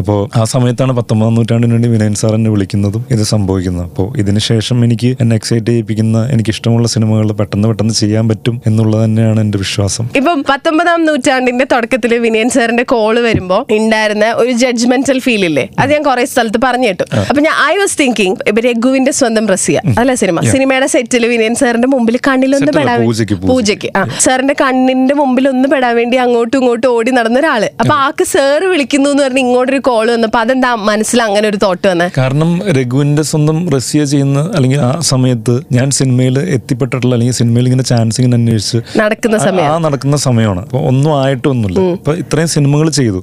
C: അപ്പോൾ ആ സമയത്താണ് പത്തൊമ്പതാം നൂറ്റാണ്ടിന് വേണ്ടി വിനയൻ സാർ എന്നെ വിളിക്കുന്നതും ഇത് സംഭവിക്കുന്നത്. അപ്പോൾ ഇതിന് ശേഷം എനിക്ക് എന്നെ എക്സൈറ്റ് ചെയ്യിപ്പിക്കുന്ന എനിക്ക് ഇഷ്ടമുള്ള സിനിമകൾ പെട്ടെന്ന് പെട്ടെന്ന് ചെയ്യാൻ പറ്റും എന്നുള്ളത് തന്നെയാണ് എന്റെ വിശ്വാസം. വ്യത്യാസം
B: ഇപ്പം പത്തൊമ്പതാം നൂറ്റാണ്ടിന്റെ തുടക്കത്തിൽ വിനയൻ സാറിന്റെ കോൾ വരുമ്പോ ഉണ്ടായിരുന്ന ഒരു ജഡ്ജ്മെന്റൽ ഫീൽ ഇല്ലേ? അത് ഞാൻ കുറെ സ്ഥലത്ത് പറഞ്ഞു കേട്ടു. അപ്പൊ ഞാൻ ഐ വാസ് തിങ്കിങ് ഇപ്പൊ രഘുവിന്റെ സ്വന്തം റസിയ അല്ല സിനിമ? സിനിമയുടെ സെറ്റിൽ വിനയൻ സാറിന്റെ മുമ്പിൽ കണ്ണിലൊന്ന് പെടാൻ
C: പൂജയ്ക്ക്,
B: ആ സാറിന്റെ കണ്ണിന്റെ മുമ്പിൽ ഒന്ന് പെടാൻ വേണ്ടി അങ്ങോട്ടും ഇങ്ങോട്ടും ഓടി നടന്ന ഒരാൾ. അപ്പൊ ആക്ക് സാറ് വിളിക്കുന്നു എന്ന് പറഞ്ഞ് ഇങ്ങോട്ടൊരു കോൾ വന്നപ്പോ അതെന്താ മനസ്സിൽ അങ്ങനെ ഒരു തോട്ട് വന്നേ?
C: കാരണം രഘുവിന്റെ സ്വന്തം റസിയ ചെയ്യുന്ന അല്ലെങ്കിൽ ആ സമയത്ത് ഞാൻ സിനിമയിൽ എത്തിപ്പെട്ടിട്ടുള്ള അല്ലെങ്കിൽ സിനിമയിൽ ഇങ്ങനെ ചാൻസ് ഇങ്ങനെ അന്വേഷിച്ച്
B: നടക്കുന്ന സമയം
C: ആ നടക്കുന്ന സമയമാണ്. അപ്പൊ ഒന്നും ആയിട്ടൊന്നുമില്ല. ഇപ്പൊ ഇത്രയും സിനിമകൾ ചെയ്തു.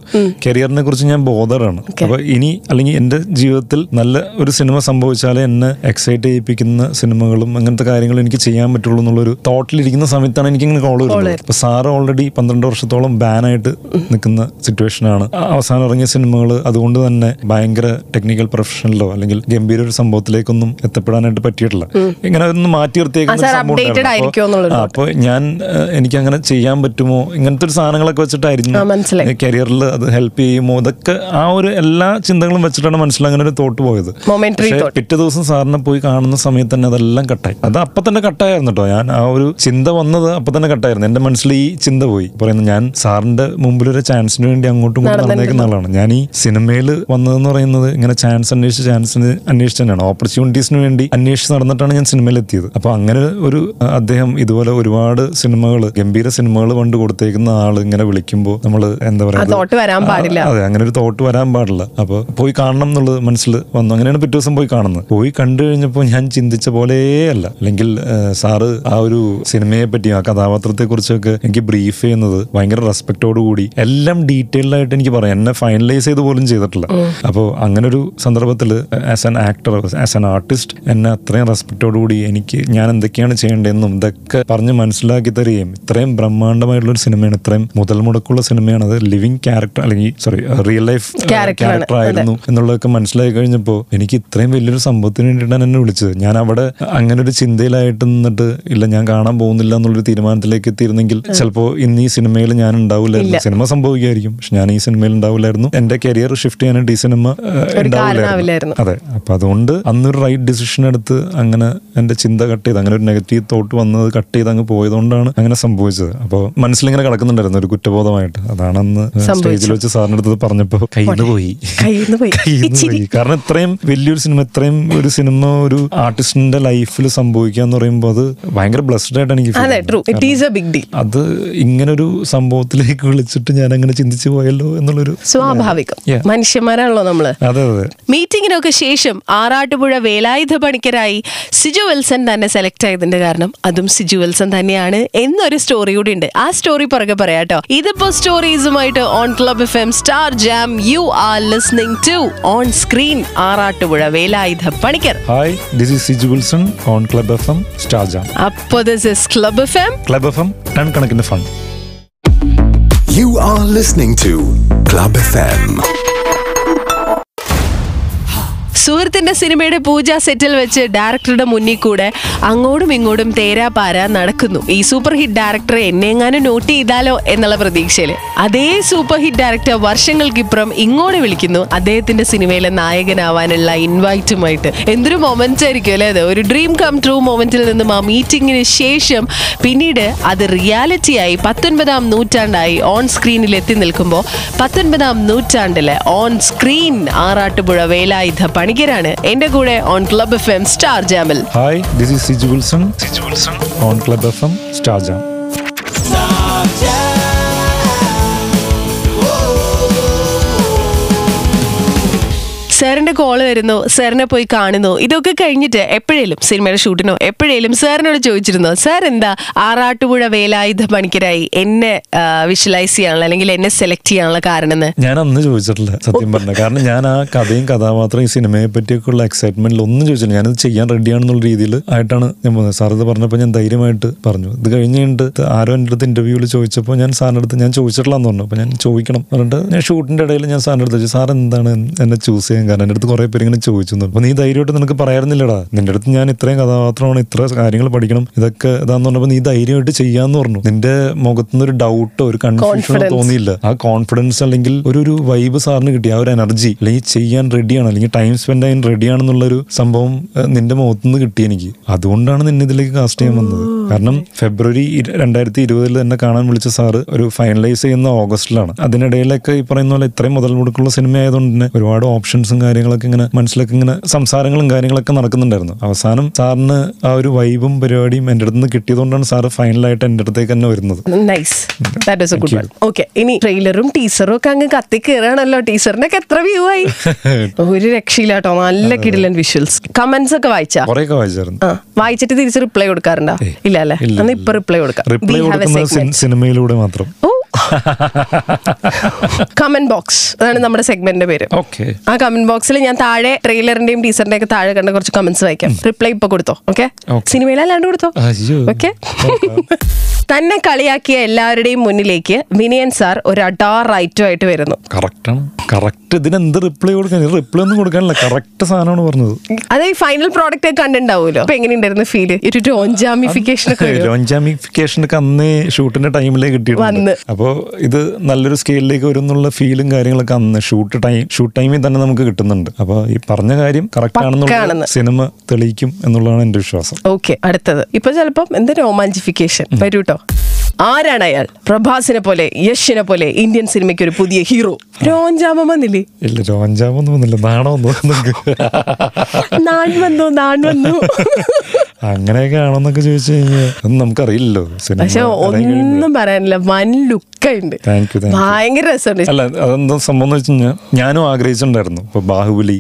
C: കരിയറിനെ കുറിച്ച് ഞാൻ ബോധറാണ് അപ്പൊ ഇനി അല്ലെങ്കിൽ എന്റെ ജീവിതത്തിൽ നല്ല ഒരു സിനിമ സംഭവിച്ചാലേ എന്നെ എക്സൈറ്റ് ചെയ്യിപ്പിക്കുന്ന സിനിമകളും അങ്ങനത്തെ കാര്യങ്ങളും എനിക്ക് ചെയ്യാൻ പറ്റുള്ളൂ എന്നുള്ളൊരു തോട്ടിലിരിക്കുന്ന സമയത്താണ് എനിക്ക് ഇങ്ങനെ കോൾ വരുന്നത്. അപ്പൊ സാറ് ഓൾറെഡി പന്ത്രണ്ട് വർഷത്തോളം ബാനായിട്ട് നിൽക്കുന്ന സിറ്റുവേഷൻ ആണ്. അവസാനം ഇറങ്ങിയ സിനിമകൾ അതുകൊണ്ട് തന്നെ ഭയങ്കര ടെക്നിക്കൽ പ്രൊഫഷണലോ അല്ലെങ്കിൽ ഗംഭീര ഒരു സംഭവത്തിലേക്കൊന്നും എത്തപ്പെടാനായിട്ട് പറ്റിയിട്ടില്ല. ഇങ്ങനെ ഒന്ന് മാറ്റി നിർത്തിയേക്കുന്ന സംഭവം
B: updated
C: ഉണ്ടായിരുന്നു.
B: ആയിരിക്കുമോ എന്നുള്ളൊരു
C: അപ്പൊ- ഞാൻ എനിക്ക് അങ്ങനെ ചെയ്യാൻ പറ്റുമോ? ഇങ്ങനത്തെ ഒരു സാധനങ്ങളൊക്കെ വെച്ചിട്ടായിരുന്നു. കരിയറിൽ അത് ഹെൽപ്പ് ചെയ്യുമോ? ഇതൊക്കെ ആ ഒരു എല്ലാ ചിന്തകളും വെച്ചിട്ടാണ് മനസ്സിൽ അങ്ങനെ ഒരു തോട്ട് പോയത്. പിറ്റേ ദിവസം സാറിനെ പോയി കാണുന്ന സമയത്ത് തന്നെ അതെല്ലാം കട്ടായി അത് അപ്പൊ തന്നെ കട്ടായിരുന്നു കേട്ടോ ഞാൻ ആ ഒരു ചിന്ത വന്നത് അപ്പൊ തന്നെ കട്ടായിരുന്നു എന്റെ മനസ്സിൽ ഈ ചിന്ത പോയി. പറയുന്നത് ഞാൻ സാറിന്റെ മുമ്പിൽ ഒരു ചാൻസിന് വേണ്ടി അങ്ങോട്ടും ഇങ്ങോട്ടും നടന്നേക്കുന്ന ആളാണ്. ഞാൻ ഈ സിനിമയിൽ വന്നതെന്ന് പറയുന്നത് ഇങ്ങനെ ചാൻസ് അന്വേഷിച്ച് ചാൻസിന് അന്വേഷിച്ച് തന്നെയാണ്. ഓപ്പർച്യൂണിറ്റീസിന് വേണ്ടി അന്വേഷിച്ച് നടന്നിട്ടാണ് ഞാൻ സിനിമയിൽ എത്തിയത്. അപ്പൊ അങ്ങനെ ഒരു അദ്ദേഹം ഇതുപോലെ ഒരുപാട് സിനിമകൾ ഗംഭീര സിനിമകൾ കൊണ്ട് കൊടുത്തേക്കുന്ന ആൾ ഇങ്ങനെ വിളിക്കുമ്പോൾ നമ്മൾ എന്താ
B: പറയുക വരാൻ പാടില്ല.
C: അതെ അങ്ങനെ ഒരു തോട്ട് വരാൻ പാടില്ല. അപ്പൊ പോയി കാണണം എന്നുള്ളത് മനസ്സിൽ വന്നു. അങ്ങനെയാണ് പിറ്റേ ദിവസം പോയി കാണുന്നത്. പോയി കണ്ടു കഴിഞ്ഞപ്പോൾ ഞാൻ ചിന്തിച്ച പോലെയല്ല അല്ലെങ്കിൽ സാറ് ആ ഒരു സിനിമയെ പറ്റിയും ആ കഥാപാത്രത്തെ കുറിച്ചൊക്കെ എനിക്ക് ബ്രീഫ് ചെയ്യുന്നത് ഭയങ്കര റെസ്പെക്റ്റോട് കൂടി എല്ലാം ഡീറ്റെയിൽഡ് ആയിട്ട് എനിക്ക് പറയാം. എന്നെ ഫൈനലൈസ് ചെയ്ത് പോലും ചെയ്തിട്ടില്ല. അപ്പോൾ അങ്ങനെ ഒരു സന്ദർഭത്തിൽ as an actor as an artist എന്നെ അത്രയും റെസ്പെക്റ്റോട് കൂടി എനിക്ക് ഞാൻ എന്തൊക്കെയാണ് ചെയ്യേണ്ടതെന്നും ഇതൊക്കെ പറഞ്ഞ് മനസ്സിലാക്കി തരികയും ഇത്രയും ബ്രഹ്മാണ്ഡമായിട്ടുള്ള ഒരു സിനിമയാണ്. ഇത്രയും മുതൽ മുടക്കുള്ള സിനിമയാണ് അത് ലിവിങ് ക്യാരക്ടർ അല്ലെങ്കിൽ സോറി റിയൽ ലൈഫ് ക്യാരക്ടർ ആയിരുന്നു എന്നുള്ളതൊക്കെ മനസ്സിലായി കഴിഞ്ഞപ്പോൾ എനിക്ക് ഇത്രയും വലിയൊരു സംഭവത്തിന് വേണ്ടിയിട്ടാണ് എന്നെ വിളിച്ചത്. ഞാൻ അവിടെ അങ്ങനെ ഒരു ചിന്തയിലായിട്ട് നിന്നിട്ട് ഇല്ല ഞാൻ കാണാൻ പോകുന്നില്ല എന്നുള്ളൊരു തീരുമാനത്തിലേക്ക് എത്തിയിരുന്നെങ്കിൽ ചിലപ്പോൾ ഇന്ന് ഈ സിനിമയിൽ ഞാൻ ഉണ്ടാവില്ലായിരുന്നു. സിനിമ സംഭവിക്കായിരിക്കും പക്ഷെ ഞാൻ ഈ സിനിമയിൽ ഉണ്ടാവില്ലായിരുന്നു. എന്റെ കരിയർ ഷിഫ്റ്റ് ചെയ്യാനായിട്ട് ഈ സിനിമ ഉണ്ടാവില്ലായിരുന്നു. അതെ. അപ്പൊ അതുകൊണ്ട് അന്നൊരു റൈറ്റ് ഡിസിഷൻ എടുത്ത് അങ്ങനെ എന്റെ ചിന്ത കട്ട് ചെയ്ത് അങ്ങനെ ഒരു നെഗറ്റീവ് തോട്ട് വന്നത് കട്ട് ചെയ്ത് അങ്ങ് പോയതുകൊണ്ടാണ് അങ്ങനെ സംഭവിച്ചത്. അപ്പോൾ മനസ്സിലിങ്ങനെ കിടക്കുന്നുണ്ടായിരുന്നു ഒരു കുറ്റബോധമായിട്ട്. അതാണെന്ന് സ്റ്റേജിൽ വെച്ച് സാറിന്റെ അടുത്ത് പറഞ്ഞപ്പോ കയ്യിൽ പോയി.
B: കയ്യിന്ന് പോയി.
C: കാരണം ഇത്രയും വലിയൊരു സിനിമ ഇത്രയും ഒരു സിനിമ ഒരു ആർട്ടിസ്റ്റിന്റെ ലൈഫിൽ സംഭവിക്കുക എന്ന് പറയുമ്പോൾ അത് ഭയങ്കര ബ്ലസ്ഡ് ആയിട്ട് എനിക്ക്
B: അത്
C: ഇങ്ങനെ ഒരു സംഭവത്തിലേക്ക് വിളിച്ചിട്ട് ഞാൻ അങ്ങനെ ചിന്തിച്ചു പോയല്ലോ എന്നുള്ളൊരു
B: സ്വാഭാവികം. മനുഷ്യന്മാരാണല്ലോ നമ്മൾ.
C: അതെ അതെ
B: മീറ്റിങ്ങിനൊക്കെ ശേഷം ആറാട്ടുപുഴ വേലായുധ പണിക്കരായി സിജു വിൽസൺ തന്നെ സെലക്ട് ആയതിന്റെ കാരണം. അതും സിജു വിൽസൺ തന്നെയാണ് എന്നൊരു സ്റ്റോറി കൂടി ഉണ്ട് ആ സ്റ്റോറി പുറകെ പറയാട്ടോ. ഇതിപ്പോ സ്റ്റോറീസുമായിട്ട് on Club F M Star Jam you are listening to on screen Arattupuzha Velayudha Panicker.
C: Hi this is Siju Wilson on Club F M Star Jam
B: അപ്പോ this is Club F M
C: Club F M ton കണക്കിന് fun
A: You are listening to Club FM.
B: സുഹൃത്തിന്റെ സിനിമയുടെ പൂജ സെറ്റിൽ വെച്ച് ഡയറക്ടറുടെ മുന്നിൽ കൂടെ അങ്ങോട്ടും ഇങ്ങോട്ടും തേരാ പാര നടക്കുന്നു. ഈ സൂപ്പർ ഹിറ്റ് ഡയറക്ടറെ എന്നെങ്ങാനും നോട്ട് ചെയ്താലോ എന്നുള്ള പ്രതീക്ഷയിൽ അതേ സൂപ്പർ ഹിറ്റ് ഡയറക്ടർ വർഷങ്ങൾക്കിപ്പുറം ഇങ്ങോട്ട് വിളിക്കുന്നു. അദ്ദേഹത്തിന്റെ സിനിമയിലെ നായകനാവാനുള്ള ഇൻവൈറ്റുമായിട്ട്. എന്തൊരു മൊമെന്റ് ആയിരിക്കും അല്ലേ അത്? ഒരു ഡ്രീം കം ട്രൂ മൊമെന്റിൽ നിന്നും ആ മീറ്റിംഗിന് ശേഷം പിന്നീട് അത് റിയാലിറ്റി ആയി പത്തൊൻപതാം നൂറ്റാണ്ടായി ഓൺ സ്ക്രീനിൽ എത്തി നിൽക്കുമ്പോൾ പത്തൊൻപതാം നൂറ്റാണ്ടിലെ ഓൺ സ്ക്രീൻ ആറാട്ടുപുഴ വേലായുധ പണിക്കരാണ് എന്റെ കൂടെ on Club F M Star ജാമിൽ
C: hi this is Siju Wilson Siju Wilson on Club F M Star Jam
B: സാറിന്റെ കോൾ വരുന്നു സാറിനെ പോയി കാണുന്നു. ഇതൊക്കെ കഴിഞ്ഞിട്ട് എപ്പോഴേലും സിനിമയുടെ ഷൂട്ടിനോ എപ്പോഴേലും സാറിനോട് ചോദിച്ചിരുന്നു സാർ എന്താ ആറാട്ടുപുഴ വേലായുധ പണിക്കരായി എന്നെ വിഷ്വലൈസ് ചെയ്യാനുള്ള അല്ലെങ്കിൽ എന്നെ സെലക്ട് ചെയ്യാനുള്ള കാരണം എന്ന്
C: ഞാൻ അന്ന് ചോദിച്ചിട്ടില്ല സത്യം പറഞ്ഞ. കാരണം ഞാൻ ആ കഥയും കഥാപാത്രം ഈ സിനിമയെ പറ്റിയൊക്കെയുള്ള എക്സൈറ്റ്മെന്റിൽ ഒന്നും ചോദിച്ചില്ല ഞാനത് ചെയ്യാൻ റെഡിയാണെന്നുള്ള രീതിയിൽ ആയിട്ടാണ് ഞാൻ പോകുന്നത്. സാർ ഇത് പറഞ്ഞപ്പോൾ ഞാൻ ധൈര്യമായിട്ട് പറഞ്ഞു. ഇത് കഴിഞ്ഞ് കഴിഞ്ഞിട്ട് ആരോ എന്റെ അടുത്ത് ഇന്റർവ്യൂവിൽ ചോദിച്ചപ്പോൾ ഞാൻ സാറിന്റെ അടുത്ത് ഞാൻ ചോദിച്ചിട്ടില്ലെന്ന് പറഞ്ഞു. അപ്പോൾ ഞാൻ ചോദിക്കണം പറഞ്ഞിട്ട് ഞാൻ ഷൂട്ടിന്റെ ഇടയിൽ ഞാൻ സാറിന്റെ അടുത്ത് സാർ എന്താണ് എന്നെ ചൂസ് ചെയ്യാൻ കാരണം എന്റെ അടുത്ത് കുറേ പേര് ഇങ്ങനെ ചോദിച്ചു അപ്പോൾ നീ ധൈര്യമായിട്ട് നിനക്ക് പറയാറുന്നില്ലടാ. നിന്റെ അടുത്ത് ഞാൻ ഇത്രയും കഥാപാത്രമാണ് ഇത്ര കാര്യങ്ങൾ പഠിക്കണം ഇതൊക്കെ ഇതാന്ന് പറഞ്ഞപ്പോൾ നീ ധൈര്യമായിട്ട് ചെയ്യാന്ന് പറഞ്ഞു. നിന്റെ മുഖത്തുനിന്ന് ഒരു ഡൗട്ടോ ഒരു കൺഫ്യൂഷനോ
B: Confidence.
C: തോന്നിയില്ല. ആ കോൺഫിഡൻസ് അല്ലെങ്കിൽ ഒരു ഒരു വൈബ് സാറിന് കിട്ടി ആ ഒരു എനർജി അല്ലെങ്കിൽ ചെയ്യാൻ റെഡിയാണ് അല്ലെങ്കിൽ ടൈം സ്പെൻഡ് ചെയ്യാൻ റെഡിയാണെന്നുള്ളൊരു സംഭവം നിന്റെ മുഖത്തുനിന്ന് കിട്ടി എനിക്ക്. അതുകൊണ്ടാണ് നിന്നെ ഇതിലേക്ക് കാസ്റ്റ് ചെയ്യാൻ വന്നത്. കാരണം ഫെബ്രുവരി രണ്ടായിരത്തി ഇരുപതിൽ തന്നെ കാണാൻ വിളിച്ച സാറ് ഒരു ഫൈനലൈസ് ചെയ്യുന്ന ഓഗസ്റ്റിലാണ്. അതിനിടയിലൊക്കെ ഈ പറയുന്ന പോലെ ഇത്രയും മുതൽ മുടക്കുള്ള സിനിമ ആയതുകൊണ്ട് തന്നെ ഒരുപാട് ഓപ്ഷൻസും കാര്യങ്ങളൊക്കെ ഇങ്ങനെ മനസ്സിലൊക്കെ ഇങ്ങനെ സംസാരങ്ങളും കാര്യങ്ങളൊക്കെ നടക്കുന്നുണ്ടായിരുന്നു. അവസാനം സാറിന് ആ ഒരു വൈബും പരിപാടിയും എന്റെ അടുത്ത് നിന്ന് കിട്ടിയതുകൊണ്ടാണ് സാർ ഫൈനലായിട്ട് എന്റെ അടുത്തേക്ക് തന്നെ വരുന്നത്.
B: Nice that is a good one okay ഇനി ട്രെയിലറും ടീസറും ഒക്കെ അങ്ങ് കത്തി കയറാണല്ലോ ടീസറിനൊക്കെ എത്ര വ്യൂ ആയി? ഒരു രക്ഷയില്ല കേട്ടോ നല്ല കിടിലൻ വിഷ്വൽസ് കമന്റ്സ് ഒക്കെ വായിച്ചാ?
C: കുറേയൊക്കെ വായിച്ചായിരുന്നു.
B: ആ വായിച്ചിട്ട് തിരിച്ച് റിപ്ലൈ കൊടുക്കാറുണ്ടോ? ഇല്ല അല്ലേ? അന്ന് ഇപ്പൊ റിപ്ലൈ കൊടുക്കാം.
C: സിനിമയിലൂടെ മാത്രം.
B: ഓ കമന്റ് ബോക്സ് അതാണ് നമ്മുടെ സെഗ്മെന്റിന്റെ പേര്.
C: ഓക്കെ
B: ആ കമന്റ് ബോക്സിൽ ഞാൻ താഴെ ട്രെയിലറിന്റെയും ടീച്ചറിന്റെ ഒക്കെ താഴെ കണ്ട കുറച്ച് കമന്റ്സ് വായിക്കാം. റിപ്ലൈ ഇപ്പൊ കൊടുത്തോ ഓക്കെ
C: Okay.
B: സിനിമയിലല്ലാണ്ട് കൊടുത്തോ? ഓക്കെ തന്നെ കളിയാക്കിയ എല്ലാവരുടെയും മുന്നിലേക്ക് വിനയൻ സാർ ഒരു അഡാർ റൈറ്റും ആയിട്ട് വരുന്നു.
C: കറക്റ്റാണ്. കറക്റ്റ് ഇതിന് എന്ത് റിപ്ലൈ കൊടുക്കാൻ? റിപ്ലൈ ഒന്നും കൊടുക്കാനില്ല. കറക്റ്റ് സാധനമാണ് പറഞ്ഞത്.
B: അത് ഈ ഫൈനൽ പ്രോഡക്റ്റ് കണ്ടിട്ടുണ്ടാവുമല്ലോ? അപ്പൊ എങ്ങനെയുണ്ടായിരുന്നു ഫീൽ ഒരു വരുമോ?
C: ലോഞ്ചാമിഫിക്കേഷൻ ഒക്കെ അന്നേ ഷൂട്ടിന്റെ ടൈമിലേ. കിട്ടിയിട്ടുണ്ട്. അപ്പോൾ ഇത് നല്ലൊരു സ്കെയിലിലേക്ക് വരും എന്നുള്ള ഫീലും കാര്യങ്ങളൊക്കെ അന്ന് ഷൂട്ട് ടൈം ഷൂട്ട് ടൈമിൽ തന്നെ നമുക്ക് കിട്ടുന്നുണ്ട്. അപ്പോൾ ഈ പറഞ്ഞ കാര്യം കറക്റ്റ് ആണെന്നുള്ള സിനിമ തെളിയിക്കും എന്നുള്ളതാണ് എന്റെ വിശ്വാസം.
B: ഓക്കെ അടുത്തത്. ഇപ്പൊ ചിലപ്പം എന്താ രോമാഞ്ചിഫിക്കേഷൻ? വരൂ കേട്ടോ ആരാണ് അയാൾ? പ്രഭാസിനെ പോലെ യശിനെ പോലെ ഇന്ത്യൻ സിനിമയ്ക്ക് ഒരു പുതിയ ഹീറോ. രോഞ്ചാമം വന്നില്ലേ?
C: ഇല്ല രോഞ്ചാമൊന്നും വന്നില്ല. നാണോ.
B: നാൺ വന്നു നാൺ വന്നു.
C: അങ്ങനെയൊക്കെ ആണെന്നൊക്കെ ചോദിച്ചു കഴിഞ്ഞാൽ ഒന്നും നമുക്കറിയില്ലല്ലോ
B: പക്ഷെ ഒന്നും പറയാനില്ല. വൻ ലുക്കുണ്ട്
C: Thank you,
B: ഭയങ്കര രസമുണ്ട്.
C: അല്ല അതെന്താ സംഭവം എന്ന് വെച്ച് കഴിഞ്ഞാൽ ഞാനും ആഗ്രഹിച്ചിട്ടുണ്ടായിരുന്നു. ഇപ്പൊ ബാഹുബലി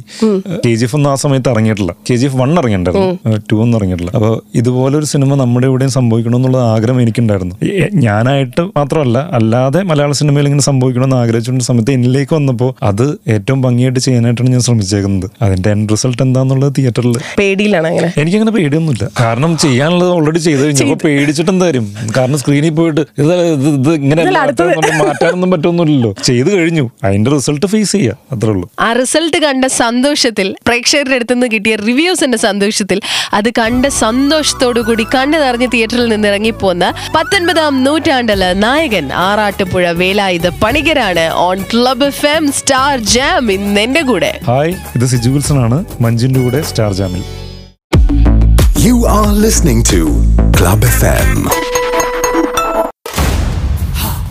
C: കെ ജി എഫ് ഒന്നും ആ സമയത്ത് ഇറങ്ങിയിട്ടില്ല. കെ ജി എഫ് വൺ ഇറങ്ങിയിട്ടുണ്ടായിരുന്നു ടു ഒന്നും ഇറങ്ങിയിട്ടില്ല. അപ്പോൾ ഇതുപോലെ ഒരു സിനിമ നമ്മുടെ ഇവിടെയും സംഭവിക്കണം എന്നുള്ള ആഗ്രഹം എനിക്കുണ്ടായിരുന്നു. ഞാനായിട്ട് മാത്രമല്ല അല്ലാതെ മലയാള സിനിമയിൽ ഇങ്ങനെ സംഭവിക്കണം എന്ന് ആഗ്രഹിച്ചുകൊണ്ട് സമയത്ത് എന്നിലേക്ക് വന്നപ്പോൾ അത് ഏറ്റവും ഭംഗിയായിട്ട് ചെയ്യാനായിട്ടാണ് ഞാൻ ശ്രമിച്ചേക്കുന്നത്. അതിന്റെ എൻഡ് റിസൾട്ട് എന്താന്നുള്ളത് തിയേറ്ററിൽ
B: പേടിയിലാണ് അങ്ങനെ.
C: എനിക്കങ്ങനെ പേടിയൊന്നുമില്ല. കാരണം ചെയ്യാനുള്ളത് ഓൾറെഡി ചെയ്ത്. കഴിഞ്ഞപ്പോൾ പേടിച്ചിട്ടും തരും. കാരണം സ്ക്രീനിൽ പോയിട്ട് ഇത് ഇത് ഇത് ഇങ്ങനെ മാറ്റാനൊന്നും പറ്റൊന്നുമില്ലല്ലോ. ചെയ്തു കഴിഞ്ഞു. അതിന്റെ റിസൾട്ട് ഫേസ് ചെയ്യുക അത്രേ ഉള്ളൂ.
B: ആ റിസൾട്ട് കണ്ട സന്തോഷത്തിൽ പ്രേക്ഷകരുടെ അടുത്ത് നിന്ന് കിട്ടിയ റിവ്യൂസിന്റെ സന്തോഷത്തിൽ അത് കണ്ട സന്തോഷത്തോടു കൂടി കണ്ടു നിറഞ്ഞ് തിയേറ്ററിൽ നിന്ന് ഇറങ്ങിപ്പോന്ന പത്തൊൻപതാം നൂറ്റാണ്ടിൽ നായകൻ Arattupuzha Velayudha പണികരാണ് on Club F M Star Jam ഇന്ന് എന്റെ കൂടെ.
C: ഹായ് ഇത് സിജു വിൽസൺ ആണ്. മഞ്ജിന്റെ കൂടെ സ്റ്റാർ ജാമിൽ
A: You are listening to Club FM.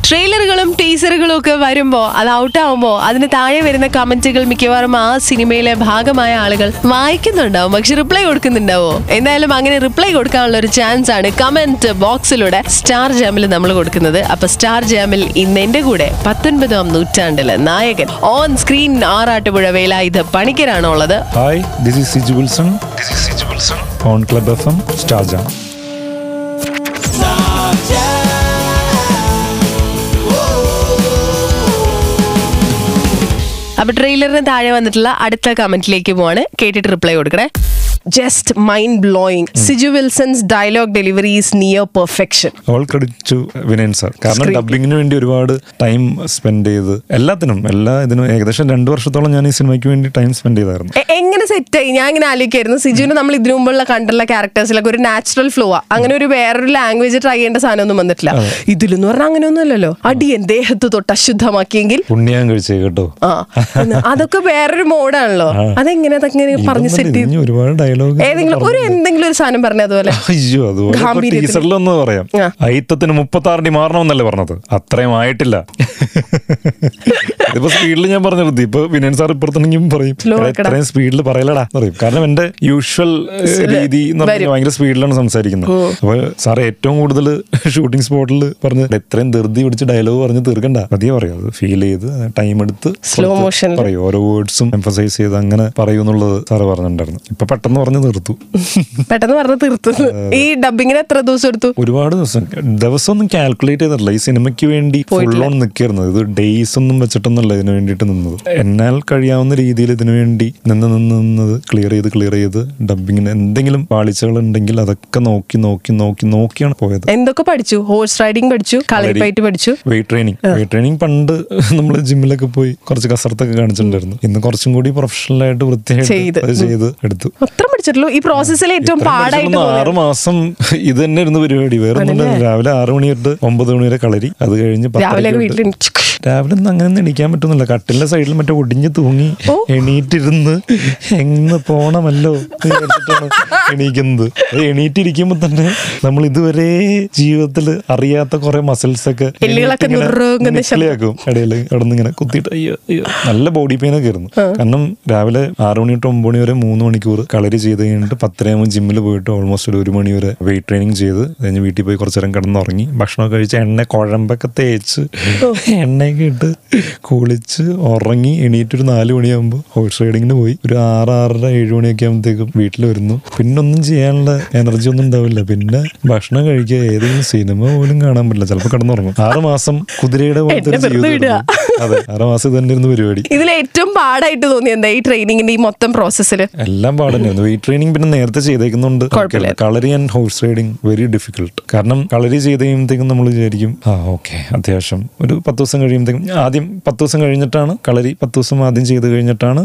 B: ട്രെയിലറുകളും ടീസറുകളും ഒക്കെ വരുമ്പോ അത് ഔട്ടാവുമ്പോ അതിന് താഴെ വരുന്ന കമന്റുകൾ മിക്കവാറും ആ സിനിമയിലെ ഭാഗമായ ആളുകൾ വായിക്കുന്നുണ്ടാവും. പക്ഷെ റിപ്ലൈ കൊടുക്കുന്നുണ്ടാവോ? എന്തായാലും അങ്ങനെ റിപ്ലൈ കൊടുക്കാനുള്ള ഒരു ചാൻസ് ആണ് കമന്റ് ബോക്സിലൂടെ സ്റ്റാർ ജാമിൽ നമ്മൾ കൊടുക്കുന്നത്. അപ്പൊ സ്റ്റാർ ജാമിൽ ഇന്ന് എന്റെ കൂടെ പത്തൊൻപതാം നൂറ്റാണ്ടിൽ നായകൻ ഓൺ സ്ക്രീൻ ആറാട്ടുപുഴ വേലായുധ പണിക്കരാണോ ഉള്ളത്
C: hi this is Siju Wilson on Club F M സ്റ്റാർജ
B: അപ്പൊ ട്രെയിലറിന് താഴെ വന്നിട്ടുള്ള അടുത്ത കമന്റിലേക്ക് പോവാണ്. കേട്ടിട്ട് റിപ്ലൈ കൊടുക്കണേ. Just mind blowing Siju Wilson's dialogue delivery near perfection
C: all credit to Vinayan sir കാരണം ഡബിങ്ങിന് വേണ്ടി ഒരുപാട് ടൈം സ്പെൻഡ് ചെയ്ത് എല്ലാത്തിനും എല്ലാ ഇതിനും ഏകദേശം രണ്ടു വർഷത്തോളം ഞാൻ ഈ സിനിമയ്ക്ക് വേണ്ടി ടൈം സ്പെൻഡ് ചെയ്തായിരുന്നു.
B: എങ്ങനെ സെറ്റ് ആയി? ഞാൻ ഇങ്ങനെ ആലോചിക്കായിരുന്നു. സിജുവിന് നമ്മൾ ഇതിനു മുമ്പുള്ള കണ്ടുള്ള ക്യാരക്ടേഴ്സിലൊക്കെ ഒരു നാച്ചുറൽ ഫ്ലോ ആ. അങ്ങനെ ഒരു വേറൊരു ലാംഗ്വേജ് ട്രൈ ചെയ്യേണ്ട സാധനമൊന്നും വന്നിട്ടില്ല. ഇതിലെന്ന് പറഞ്ഞാൽ അങ്ങനെയൊന്നും അല്ലല്ലോ അടിയൻ ദേഹത്ത് തൊട്ട് അശുദ്ധമാക്കിയെങ്കിൽ
C: പുണ്യം കഴിച്ചേ കേട്ടോ.
B: ആ അതൊക്കെ വേറൊരു മോഡാണല്ലോ അതെങ്ങനെ അതെങ്ങനെ പറഞ്ഞ് സെറ്റ് ചെയ്തു
C: ഒരുപാട് ഡയലോഗ്
B: ഏതെങ്കിലും ഒരു എന്തെങ്കിലും ഒരു സാധനം പറഞ്ഞ അതുപോലെ.
C: അയ്യോ അതുപോലെ. ടീച്ചറിലൊന്ന് പറയാം.
B: ആ.
C: അയിത്തത്തിന് മുപ്പത്തി ആറിന് മാറണമെന്നല്ലേ പറഞ്ഞത്? അത്രയും ആയിട്ടില്ല. ഇപ്പൊ സ്പീഡിൽ ഞാൻ പറഞ്ഞു നിർത്തി ഇപ്പൊ വിനയൻ സാർ ഇപ്പുറത്തുണ്ടെങ്കിലും പറയും.
B: അത്രയും
C: ഇത്രയും സ്പീഡിൽ പറയലടാ പറയും. കാരണം എന്റെ യൂഷ്വൽ രീതി എന്ന് പറഞ്ഞാൽ. ഭയങ്കര സ്പീഡിലാണ് സംസാരിക്കുന്നത്. അപ്പൊ സാർ ഏറ്റവും കൂടുതൽ ഷൂട്ടിംഗ് സ്പോട്ടിൽ പറഞ്ഞ് എത്രയും ധൃതി പിടിച്ച് ഡയലോഗ് പറഞ്ഞ് തീർക്കണ്ട. പതിയെ പറയും. അത് ഫീൽ ചെയ്ത് ടൈം എടുത്ത്
B: സ്ലോ മോഷൻ
C: പറയും. ഓരോ വേർഡ്സും എംഫസൈസ് ചെയ്ത് അങ്ങനെ പറയൂ എന്നുള്ളത് സാറ് പറഞ്ഞിട്ടുണ്ടായിരുന്നു. ഇപ്പൊ പെട്ടെന്ന് പറഞ്ഞ് നിർത്തു.
B: പെട്ടെന്ന് പറഞ്ഞ് തീർത്തു ഈ ഡബിങ്ങിന് എത്ര ദിവസം എടുത്തു?
C: ഒരുപാട് ദിവസം. ദിവസം ഒന്നും കാൽക്കുലേറ്റ് ചെയ്തിട്ടില്ല. ഈ സിനിമയ്ക്ക് വേണ്ടി ഫുൾ ഓൺ നിൽക്കായിരുന്നു ഇത് ഡേയ്സ് ഒന്നും വെച്ചിട്ടൊന്നുമല്ല ഇതിനു വേണ്ടിയിട്ട് നിന്നത്. എന്നാൽ കഴിയാവുന്ന രീതിയിൽ ഇതിനു വേണ്ടി നിന്ന് നിന്ന് നിന്നത് ക്ലിയർ ചെയ്ത് ക്ലിയർ ചെയ്ത് ഡബിങ്ങിന് എന്തെങ്കിലും പാളിച്ചകൾ ഉണ്ടെങ്കിൽ അതൊക്കെ നോക്കി നോക്കി നോക്കി നോക്കിയാണ് പോയത്.
B: എന്തൊക്കെ പഠിച്ചു? ഹോഴ്സ് റൈഡിംഗ് പഠിച്ചു കളിപ്പായിട്ട് പഠിച്ചു?
C: വെയിറ്റ് ട്രെയിനിങ് വെയിറ്റ് ട്രെയിനിങ് പണ്ട് നമ്മൾ ജിമ്മിലൊക്കെ പോയി കുറച്ച് കസർത്തൊക്കെ കാണിച്ചിട്ടുണ്ടായിരുന്നു. ഇന്ന് കുറച്ചും കൂടി പ്രൊഫഷണൽ ആയിട്ട്
B: ചെയ്ത്.
C: വൃത്തിയായിട്ട് ചെയ്ത് എടുത്തു.
B: അത്ര പഠിച്ചിട്ടുള്ളൂ. ഈ പ്രോസസ്സിൽ ഏറ്റവും പാടായിട്ട്.
C: ആറ് മാസം ഇത് തന്നെ ഇരുന്ന് പരിപാടി. വേറെ രാവിലെ ആറ് മണി തൊട്ട് ഒമ്പത് മണി വരെ കളരി. അത് കഴിഞ്ഞ്
B: രാവിലെ
C: രാവിലെ ഒന്നും അങ്ങനെ എണീക്കാൻ പറ്റുന്നില്ല. കട്ടിലിന്റെ സൈഡിൽ മറ്റേ ഒടിഞ്ഞു തൂങ്ങി എണീറ്റിരുന്ന് എങ്ങ് പോണമല്ലോ എണീക്കുന്നത്. അത് എണീറ്റിരിക്കുമ്പോ തന്നെ നമ്മൾ ഇതുവരെ ജീവിതത്തിൽ അറിയാത്ത കുറെ മസിൽസ് ഒക്കെ
B: ശബ്ദം.
C: ഇടയിൽ അവിടെ നിന്ന് ഇങ്ങനെ കുത്തിയിട്ട് അയ്യോ അയ്യോ. നല്ല ബോഡി പെയിൻ ഒക്കെ ആയിരുന്നു. കാരണം രാവിലെ ആറു മണി തൊട്ട് ഒമ്പത് മണി വരെ മൂന്ന് മണിക്കൂർ കളരി ചെയ്ത് കഴിഞ്ഞിട്ട് പത്തരയാകുമ്പോൾ ജിമ്മിൽ പോയിട്ട് ഓൾമോസ്റ്റ് ഒരു ഒരു മണി വരെ വെയിറ്റ് ട്രെയിനിങ് ചെയ്ത് കഴിഞ്ഞ് വീട്ടിൽ പോയി കുറച്ചു നേരം കിടന്നുറങ്ങി. ഭക്ഷണം കഴിച്ച് എണ്ണ കുഴമ്പൊക്കെ തേച്ച് എണ്ണയൊക്കെ ഇട്ട് കുളിച്ച് ഉറങ്ങി എണീറ്റ് ഒരു നാല് മണിയാകുമ്പോൾ ഹോഴ്സ് റൈഡിങ്ങിന് പോയി. ഒരു ആറ് ആറര ഏഴ് മണിയൊക്കെ ആകുമ്പോഴത്തേക്കും വീട്ടിൽ വരുന്നു. പിന്നെ ഒന്നും ചെയ്യാനുള്ള എനർജി ഒന്നും ഉണ്ടാവില്ല. പിന്നെ ഭക്ഷണം കഴിക്കുക ഏതെങ്കിലും സിനിമ പോലും കാണാൻ പറ്റില്ല. ചിലപ്പോൾ കിടന്നുറങ്ങും. ആറ് മാസം കുതിരയുടെ പോലത്തെ ഒരു അതെ ആറ് മാസം തന്നെ ഇരുന്ന് പരിപാടി.
B: ഇതിൽ ഏറ്റവും പാടായിട്ട് തോന്നി എന്താ ഈ ട്രെയിനിങ്ങിന്റെ ഈ മൊത്തം പ്രോസസ്സിൽ
C: എല്ലാം പാടന്നെയായിരുന്നു വെയിറ്റ് ട്രെയിനിങ് പിന്നെ നേരത്തെ ചെയ്തേക്കുന്നുണ്ട്.
B: Kalari
C: kalari and horse riding very difficult കാരണം കളരി ചെയ്ത് കഴിയുമ്പോഴത്തേക്കും നമ്മൾ വിചാരിക്കും ആ ഓക്കെ അത്യാവശ്യം ഒരു പത്ത് ദിവസം കഴിയുമ്പോഴത്തേക്കും ആദ്യം പത്ത് ദിവസം കഴിഞ്ഞിട്ടാണ് കളരി പത്ത് ദിവസം ആദ്യം ചെയ്ത് കഴിഞ്ഞിട്ടാണ്